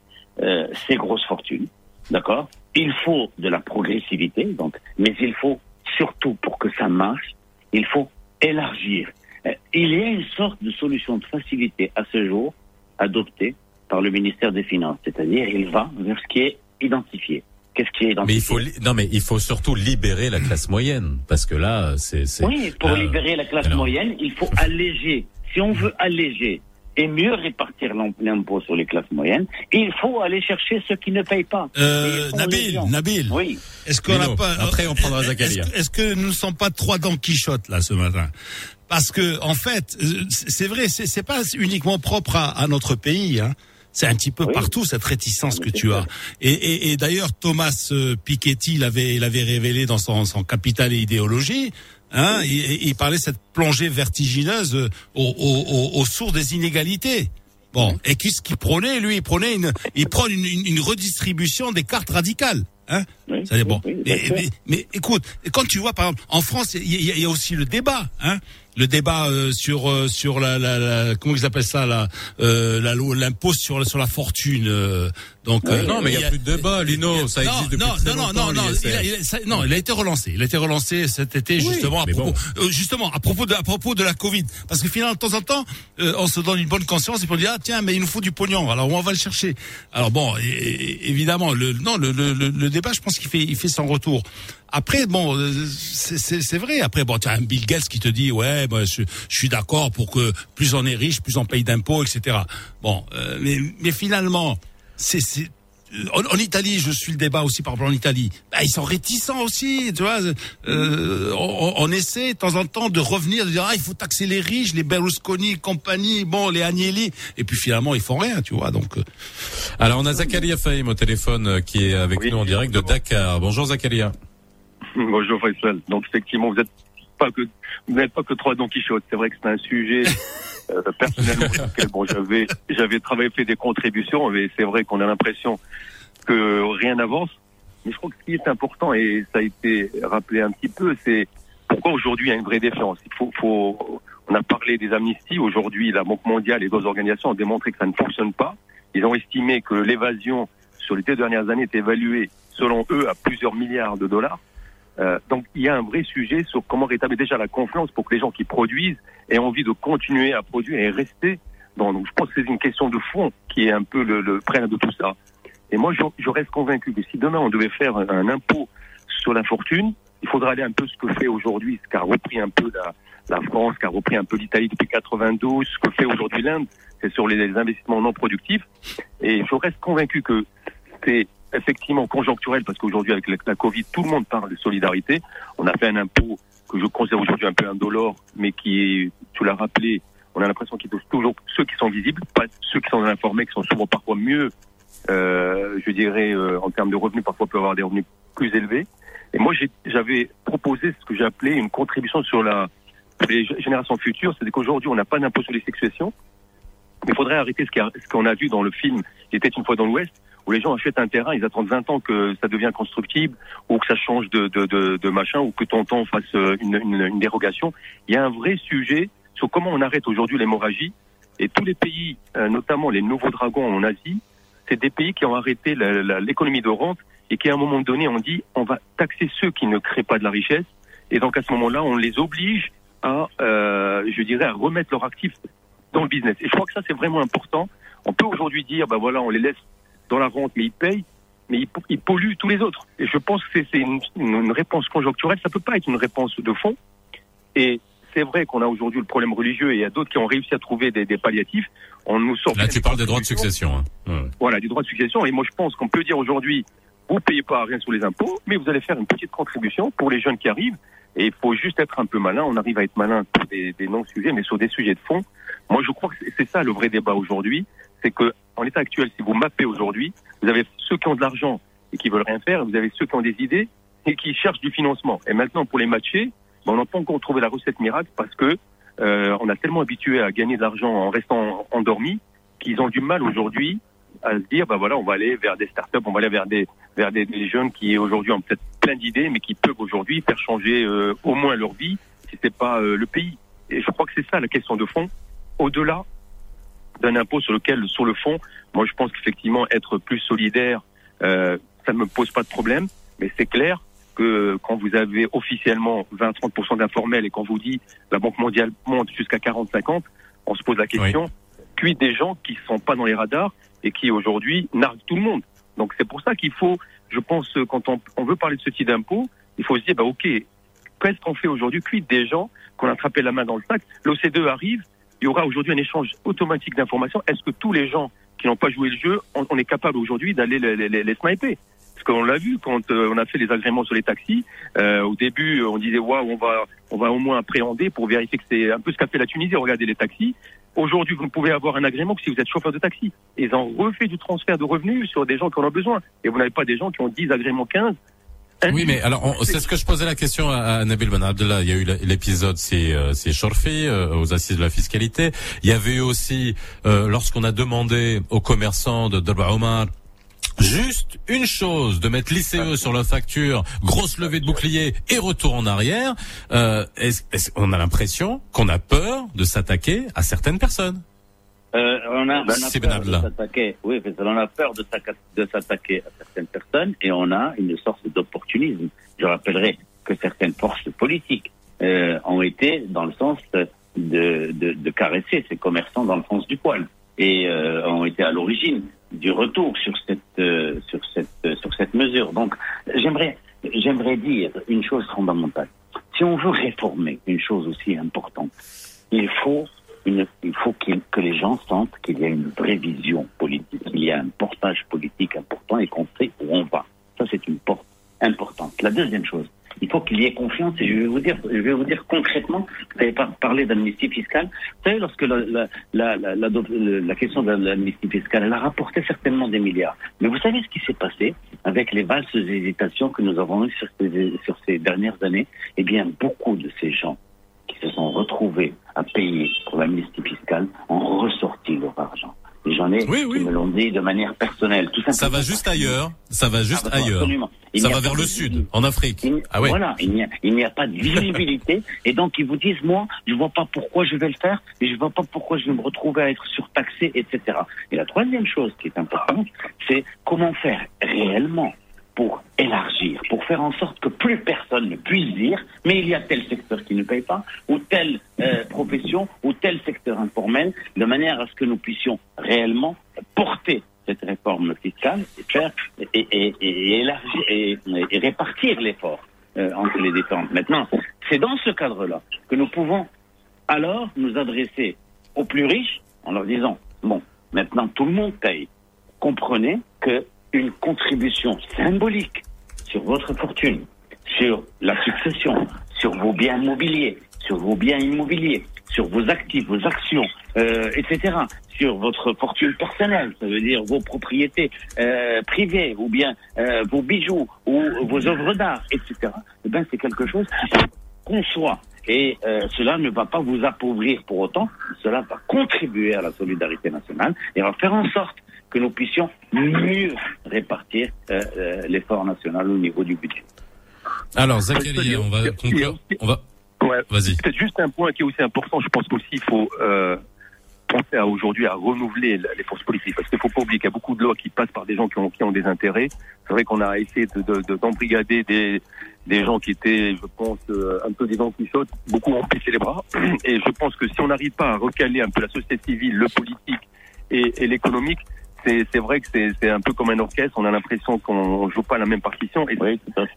ces grosses fortunes. D'accord? Il faut de la progressivité, donc, mais il faut surtout pour que ça marche, il faut élargir. Euh, il y a une sorte de solution de facilité à ce jour adoptée par le ministère des Finances, c'est-à-dire il va vers ce qui est identifié. Qu'est-ce qui est Mais identifié il faut non mais il faut surtout libérer la classe moyenne parce que là c'est c'est Oui, pour là, libérer la classe alors- moyenne, il faut alléger. Si on veut alléger et mieux répartir l'im- l'impôt sur les classes moyennes, il faut aller chercher ceux qui ne payent pas. Euh, Nabil. Nabil. Oui. Est-ce qu'on n'a pas après, on prendra Zakaria. Est-ce, que nous ne sommes pas trois Don Quichotte là ce matin? Parce que en fait, euh, c'est vrai, c'est, pas uniquement propre à, à notre pays. Hein. C'est un petit peu Oui. partout cette réticence que tu ça. as. Et, et, et d'ailleurs, Thomas euh, Piketty l'avait, l'avait révélé dans son, son Capital et idéologie. Hein, il, il- parlait de cette plongée vertigineuse euh, au, au, au, au sourd des inégalités. Bon, et qu'est-ce qu'il prenait lui? Il prenait une, il prend une, une, une redistribution des cartes radicales. Hein Oui, ça, c'est bon. oui, oui, mais, mais, mais écoute, quand tu vois par exemple en France, il y, a- il y a aussi le débat, hein, le débat euh, sur euh, sur la, la, la comment ils appellent ça euh, la loi- l'impôt sur la- sur la fortune. euh, donc euh, Non mais il y a plus de débat Lino, ça non, existe depuis non, très non, non, longtemps, non, non, il a, il a- ça- non, il a été relancé. Il a été relancé cet été Oui, justement à propos, bon. euh, justement à propos de à propos de la Covid. Parce que finalement, de temps en temps, euh, on se donne une bonne conscience et puis on dit ah tiens, mais il nous faut du pognon. Alors on va le chercher? Alors bon, et- et- évidemment, le non, le, le, le- le débat, je pense qu'il fait il fait son retour. Après, bon, euh, c'est- vrai. Après, bon, tu as un Bill Gates qui te dit, ouais, bah, je, suis d'accord pour que plus on est riche, plus on paye d'impôts, etc. Bon, euh, mais, finalement, c'est- en, en Italie, je suis le débat aussi par exemple en Italie. Bah, ils sont réticents aussi, tu vois. Euh, on, on essaie de temps en temps de revenir, de dire ah il faut taxer les riches, les Berlusconi, compagnie, bon les Agnelli, et puis finalement ils font rien, tu vois. Donc euh, Alors on a Zakaria Faïm au téléphone euh, qui est avec Oui, nous en direct de Dakar. Bonjour Zakaria. Bonjour Faisal. Donc effectivement, vous êtes pas que vous n'êtes pas que trois Don Quichotte. C'est vrai que c'est un sujet euh, personnellement bon j'avais j'avais travaillé fait des contributions, mais c'est vrai qu'on a l'impression que rien n'avance. Mais je crois que ce qui est important et ça a été rappelé un petit peu, c'est pourquoi aujourd'hui il y a une vraie défiance. Il faut, faut on a parlé des amnisties. Aujourd'hui, la Banque mondiale et d'autres organisations ont démontré que ça ne fonctionne pas. Ils ont estimé que l'évasion sur les deux dernières années est évaluée, selon eux, à plusieurs milliards de dollars. Euh, donc il y a un vrai sujet sur comment rétablir déjà la confiance pour que les gens qui produisent aient envie de continuer à produire et rester. Dans, donc je pense que c'est une question de fond qui est un peu le, le de tout ça. Et moi, je, je reste convaincu que si demain on devait faire un, impôt sur la fortune, il faudra aller un peu ce que fait aujourd'hui, ce qu'a repris un peu la, la France, ce qu'a repris un peu l'Italie depuis 92, ce que fait aujourd'hui l'Inde, c'est sur les investissements non productifs. Et je reste convaincu que c'est effectivement conjoncturel parce qu'aujourd'hui avec la, Covid, tout le monde parle de solidarité. On a fait un impôt que je considère aujourd'hui un peu indolore, mais qui est, tu l'as rappelé, on a l'impression qu'il touche toujours ceux qui sont visibles, pas ceux qui sont informés, qui sont souvent parfois mieux, euh, je dirais, euh, en termes de revenus, parfois peuvent avoir des revenus plus élevés. Et moi, j'avais proposé ce que j'ai appelé une contribution sur la les générations futures, c'est qu'aujourd'hui, on n'a pas d'impôt sur les successions. Mais il faudrait arrêter ce y a- qu'on a vu dans le film qui était une fois dans l'Ouest, où les gens achètent un terrain, ils attendent 20 ans que ça devient constructible, ou que ça change de, de, de, de machin, ou que tonton fasse euh, une, une, une dérogation. Il y a un vrai sujet sur comment on arrête aujourd'hui l'hémorragie. Et tous les pays, euh, notamment les nouveaux dragons en Asie, c'est des pays qui ont arrêté l'économie de rente et qui, à un moment donné, ont dit on va taxer ceux qui ne créent pas de la richesse. Et donc, à ce moment-là, on les oblige à, euh, je dirais, à remettre leurs actifs dans le business. Et je crois que ça, c'est vraiment important. On peut aujourd'hui dire, ben voilà, on les laisse dans la rente, mais ils payent, mais ils, ils polluent tous les autres. Et je pense que c'est- une, réponse conjoncturelle, ça peut pas être une réponse de fond. Et c'est vrai qu'on a aujourd'hui le problème religieux et il y a d'autres qui ont réussi à trouver des, des palliatifs. On nous sort Là tu parles des droits de succession. Hein. Ouais. voilà, des droits de succession. Et moi, je pense qu'on peut dire aujourd'hui, vous payez pas rien sur les impôts, mais vous allez faire une petite contribution pour les jeunes qui arrivent. Et il faut juste être un peu malin. On arrive à être malin sur des, des non-sujets, mais sur des sujets de fond. Moi, je crois que c'est ça le vrai débat aujourd'hui. C'est que, en l'état actuel, si vous mappez aujourd'hui, vous avez ceux qui ont de l'argent et qui veulent rien faire, vous avez ceux qui ont des idées et qui cherchent du financement. Et maintenant, pour les matcher, ben, on n'a pas encore trouvé la recette miracle parce que euh, on a tellement habitué à gagner de l'argent en restant endormi qu'ils ont du mal aujourd'hui à se dire, bah voilà, on va aller vers des startups, on va aller vers des vers des, jeunes qui aujourd'hui ont peut-être plein d'idées, mais qui peuvent aujourd'hui faire changer euh, au moins leur vie, si c'est pas euh, le pays. Et je crois que c'est ça la question de fond. Au-delà d'un impôt sur lequel, sur le fond, moi je pense qu'effectivement être plus solidaire, euh, ça ne me pose pas de problème, mais c'est clair que quand vous avez officiellement 20-30% d'informels et quand vous dit la Banque mondiale monte jusqu'à 40-50, on se pose la question, quid des gens qui sont pas dans les radars et qui aujourd'hui narguent tout le monde. Donc c'est pour ça qu'il faut, je pense, quand on, on veut parler de ce type d'impôt, il faut se dire, bah ok, qu'est-ce qu'on fait aujourd'hui? Quid des gens qu'on a attrapé la main dans le sac L'OCDE arrive, il y aura aujourd'hui un échange automatique d'informations. Est-ce que tous les gens qui n'ont pas joué le jeu, on, est capable aujourd'hui d'aller les sniper? Parce qu'on l'a vu quand euh, on a fait les agréments sur les taxis. Euh, au début, on disait waouh, on va, on va au moins appréhender pour vérifier que c'est un peu ce qu'a fait la Tunisie. Regardez les taxis. Aujourd'hui, vous ne pouvez avoir un agrément que si vous êtes chauffeur de taxi. Ils ont refait du transfert de revenus sur des gens qui en ont besoin. Et vous n'avez pas des gens qui ont 10 agréments, 15. Oui, mais alors c'est ce que je posais la question à, Nabil Abdallah. Il y a eu l'épisode c'est euh, c'est Chorfi euh, aux assises de la fiscalité. Il y avait eu aussi euh, lorsqu'on a demandé aux commerçants de Darba Omar Juste une chose, de mettre l'ICE sur la facture, grosse levée de bouclier et retour en arrière. Euh, est-ce- est-ce- on a l'impression qu'on a peur de s'attaquer à certaines personnes? Euh, on a, on a C'est peur de s'attaquer. Oui, parce qu'on a peur de s'attaquer à certaines personnes et on a une sorte d'opportunisme. Je rappellerai que certaines forces politiques euh, ont été dans le sens de, de, de caresser ces commerçants dans le sens du poil et euh, ont été à l'origine du retour sur cette euh, sur cette euh, sur cette mesure. Donc, j'aimerais j'aimerais dire une chose fondamentale. Si on veut réformer une chose aussi importante, il faut il faut que les gens sentent qu'il y a une vraie vision politique, qu'il y a un portage politique important et qu'on sait où on va. Ça, c'est une porte importante. La deuxième chose, il faut qu'il y ait confiance et je vais vous dire, je vais vous dire concrètement, vous avez par- parlé d'amnistie fiscale. Vous savez, lorsque la, la, la, question de l'amnistie fiscale, elle a rapporté certainement des milliards. Mais vous savez ce qui s'est passé avec les valses hésitations que nous avons eues sur ces, sur ces dernières années? Eh bien, beaucoup de ces gens se sont retrouvés à payer pour l'amnistie fiscale ont ressorti leur argent. Et j'en ai qui me l'ont dit de manière personnelle. Tout Ça simplement. va juste ailleurs. Ça va juste Ah, ailleurs. absolument. Il Ça va vers le sud, en Afrique. Ah ouais. Voilà, il n'y a, il n'y a pas de visibilité. et donc, ils vous disent, moi, je vois pas pourquoi je vais le faire, et je vois pas pourquoi je vais me retrouver à être surtaxé, etc. Et la troisième chose qui est importante, c'est comment faire réellement pour élargir, pour faire en sorte que plus personne ne puisse dire, mais il y a tel secteur qui ne paye pas, ou telle euh, profession, ou tel secteur informel, de manière à ce que nous puissions réellement porter cette réforme fiscale et faire et, et, élargir et, répartir l'effort euh, entre les différentes. Maintenant, c'est dans ce cadre-là que nous pouvons alors nous adresser aux plus riches en leur disant bon, maintenant tout le monde paye. Comprenez que une contribution symbolique sur votre fortune, sur la succession, sur vos biens immobiliers, sur vos biens immobiliers, sur vos actifs, vos actions, euh, etc., sur votre fortune personnelle, ça veut dire vos propriétés euh, privées, ou bien euh, vos bijoux, ou vos œuvres d'art, etc., eh ben, c'est quelque chose qui se conçoit. Et euh, cela ne va pas vous appauvrir pour autant, cela va contribuer à la solidarité nationale et va faire en sorte que nous puissions mieux répartir euh, euh, l'effort national au niveau du budget. Alors, Zachary, on va conclure. On va. Ouais. Vas-y. Peut-être juste un point qui est aussi important. Je pense qu'aussi il faut euh, penser à aujourd'hui à renouveler les forces politiques. Parce qu'il faut pas oublier qu'il y a beaucoup de lois qui passent par des gens qui ont, qui ont des intérêts. C'est vrai qu'on a essayé de, de, de- d'embrigader des, des gens qui étaient, je pense, euh, un peu des gens qui sautent. Beaucoup ont baissé les bras. Et je pense que si on n'arrive pas à recaler un peu la société civile, le politique et, et l'économique, c'est, vrai que c'est, un peu comme un orchestre. On a l'impression qu'on joue pas la même partition. Et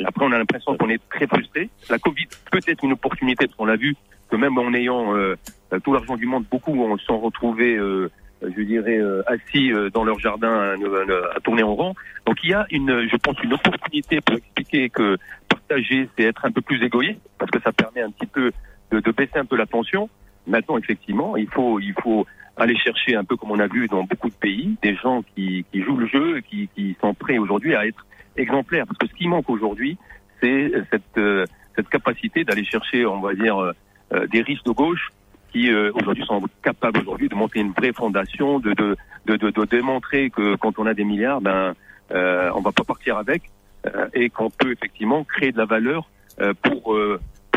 après, on a l'impression qu'on est très frustré. La Covid peut être une opportunité, parce qu'on l'a vu que même en ayant euh, tout l'argent du monde, beaucoup se sont retrouvés euh, euh, je dirais, euh, assis euh, dans leur jardin euh, à tourner en rond. Donc il y a une, je pense, une opportunité pour expliquer que partager, c'est être un peu plus égoïste, parce que ça permet un petit peu de, de baisser un peu la tension. Maintenant, effectivement, il faut, il faut aller chercher un peu comme on a vu dans beaucoup de pays, des gens qui, qui jouent le jeu, qui, qui sont prêts aujourd'hui à être exemplaires. Parce que ce qui manque aujourd'hui, c'est cette, euh, cette capacité d'aller chercher, on va dire, euh, euh, des risques de gauche qui euh, aujourd'hui sont capables aujourd'hui de monter une vraie fondation, de, de, de, de, démontrer que quand on a des milliards, ben euh, on va pas partir avec euh, et qu'on peut effectivement créer de la valeur euh, pour,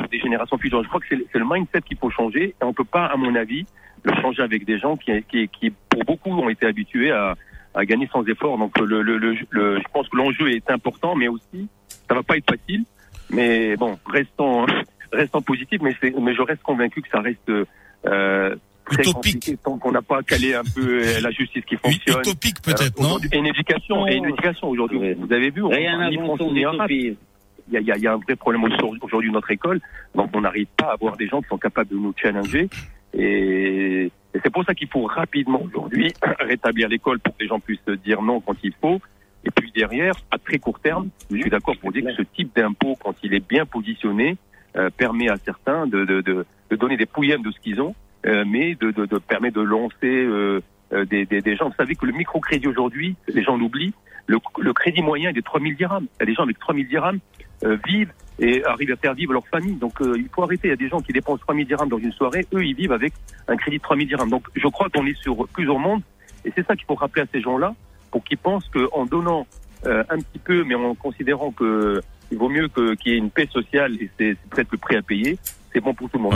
des générations futures. Je crois que c'est c'est le mindset qu'il faut changer et on peut pas, à mon avis, le changer avec des gens qui, qui, qui pour beaucoup ont été habitués à, à gagner sans effort. Donc le, le, le, le- je pense que l'enjeu est important, mais aussi ça va pas être facile. Mais bon, restons restons positifs, mais, c'est- mais je reste convaincu que ça reste euh, très compliqué tant qu'on n'a pas calé un peu euh, la justice qui fonctionne. Utopique peut-être, Euh, non Et une éducation, et une éducation aujourd'hui. Vous avez vu, on Rien. Il y a, il y a- un vrai problème au- aujourd'hui dans notre école. Donc on n'arrive pas à avoir des gens qui sont capables de nous challenger. Et, c'est pour ça qu'il faut rapidement aujourd'hui rétablir l'école pour que les gens puissent dire non quand il faut. Et puis derrière, à très court terme, je suis d'accord pour dire que ce type d'impôt, quand il est bien positionné, euh, permet à certains de, de, de, de donner des pouillèmes de ce qu'ils ont, euh, mais de, de, permet de lancer euh, euh, des, des, des gens. Vous savez que le microcrédit aujourd'hui, les gens l'oublient, le, le crédit moyen est de 3 000 dirhams. Des gens avec 3 000 dirhams euh, vivent et arrivent à faire vivre leur famille. Donc euh, il faut arrêter. Il y a des gens qui dépensent 3 000 dirhams dans une soirée, eux ils vivent avec un crédit de 3 000 dirhams. Donc je crois qu'on est sur plusieurs mondes et c'est ça qu'il faut rappeler à ces gens-là pour qu'ils pensent qu'en donnant euh, un petit peu, mais en considérant que il vaut mieux qu'il y ait une paix sociale et c'est peut-être le prix à payer, c'est bon pour tout le monde.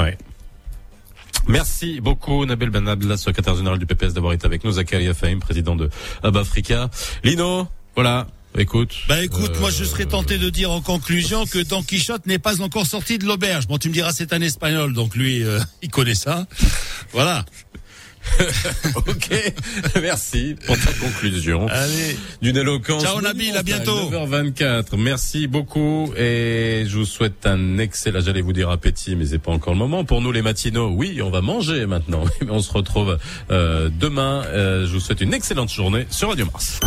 Merci beaucoup Nabil Ben Abdallah, secrétaire général du PPS d'avoir été avec nous, Zakaria Fahim, président de Hub Africa. Lino, voilà, écoute. Bah écoute, euh, moi je serais tenté de dire en conclusion que Don Quichotte n'est pas encore sorti de l'auberge. Bon, tu me diras c'est un espagnol, donc lui, euh, il connaît ça. Voilà. ok, merci pour ta conclusion. Allez. D'une éloquence. Ciao, Nabil, à bientôt. 9h24. Merci beaucoup et je vous souhaite un excellent, j'allais vous dire appétit, mais c'est pas encore le moment. Pour nous les matinaux, oui, on va manger maintenant. Mais on se retrouve euh, demain. Euh, je vous souhaite une excellente journée sur Radio Mars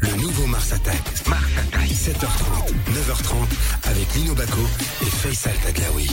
le nouveau Mars Attack. Mars Attack. 7h30, 9h30 avec Lino Baco et Faisal Taglaoui.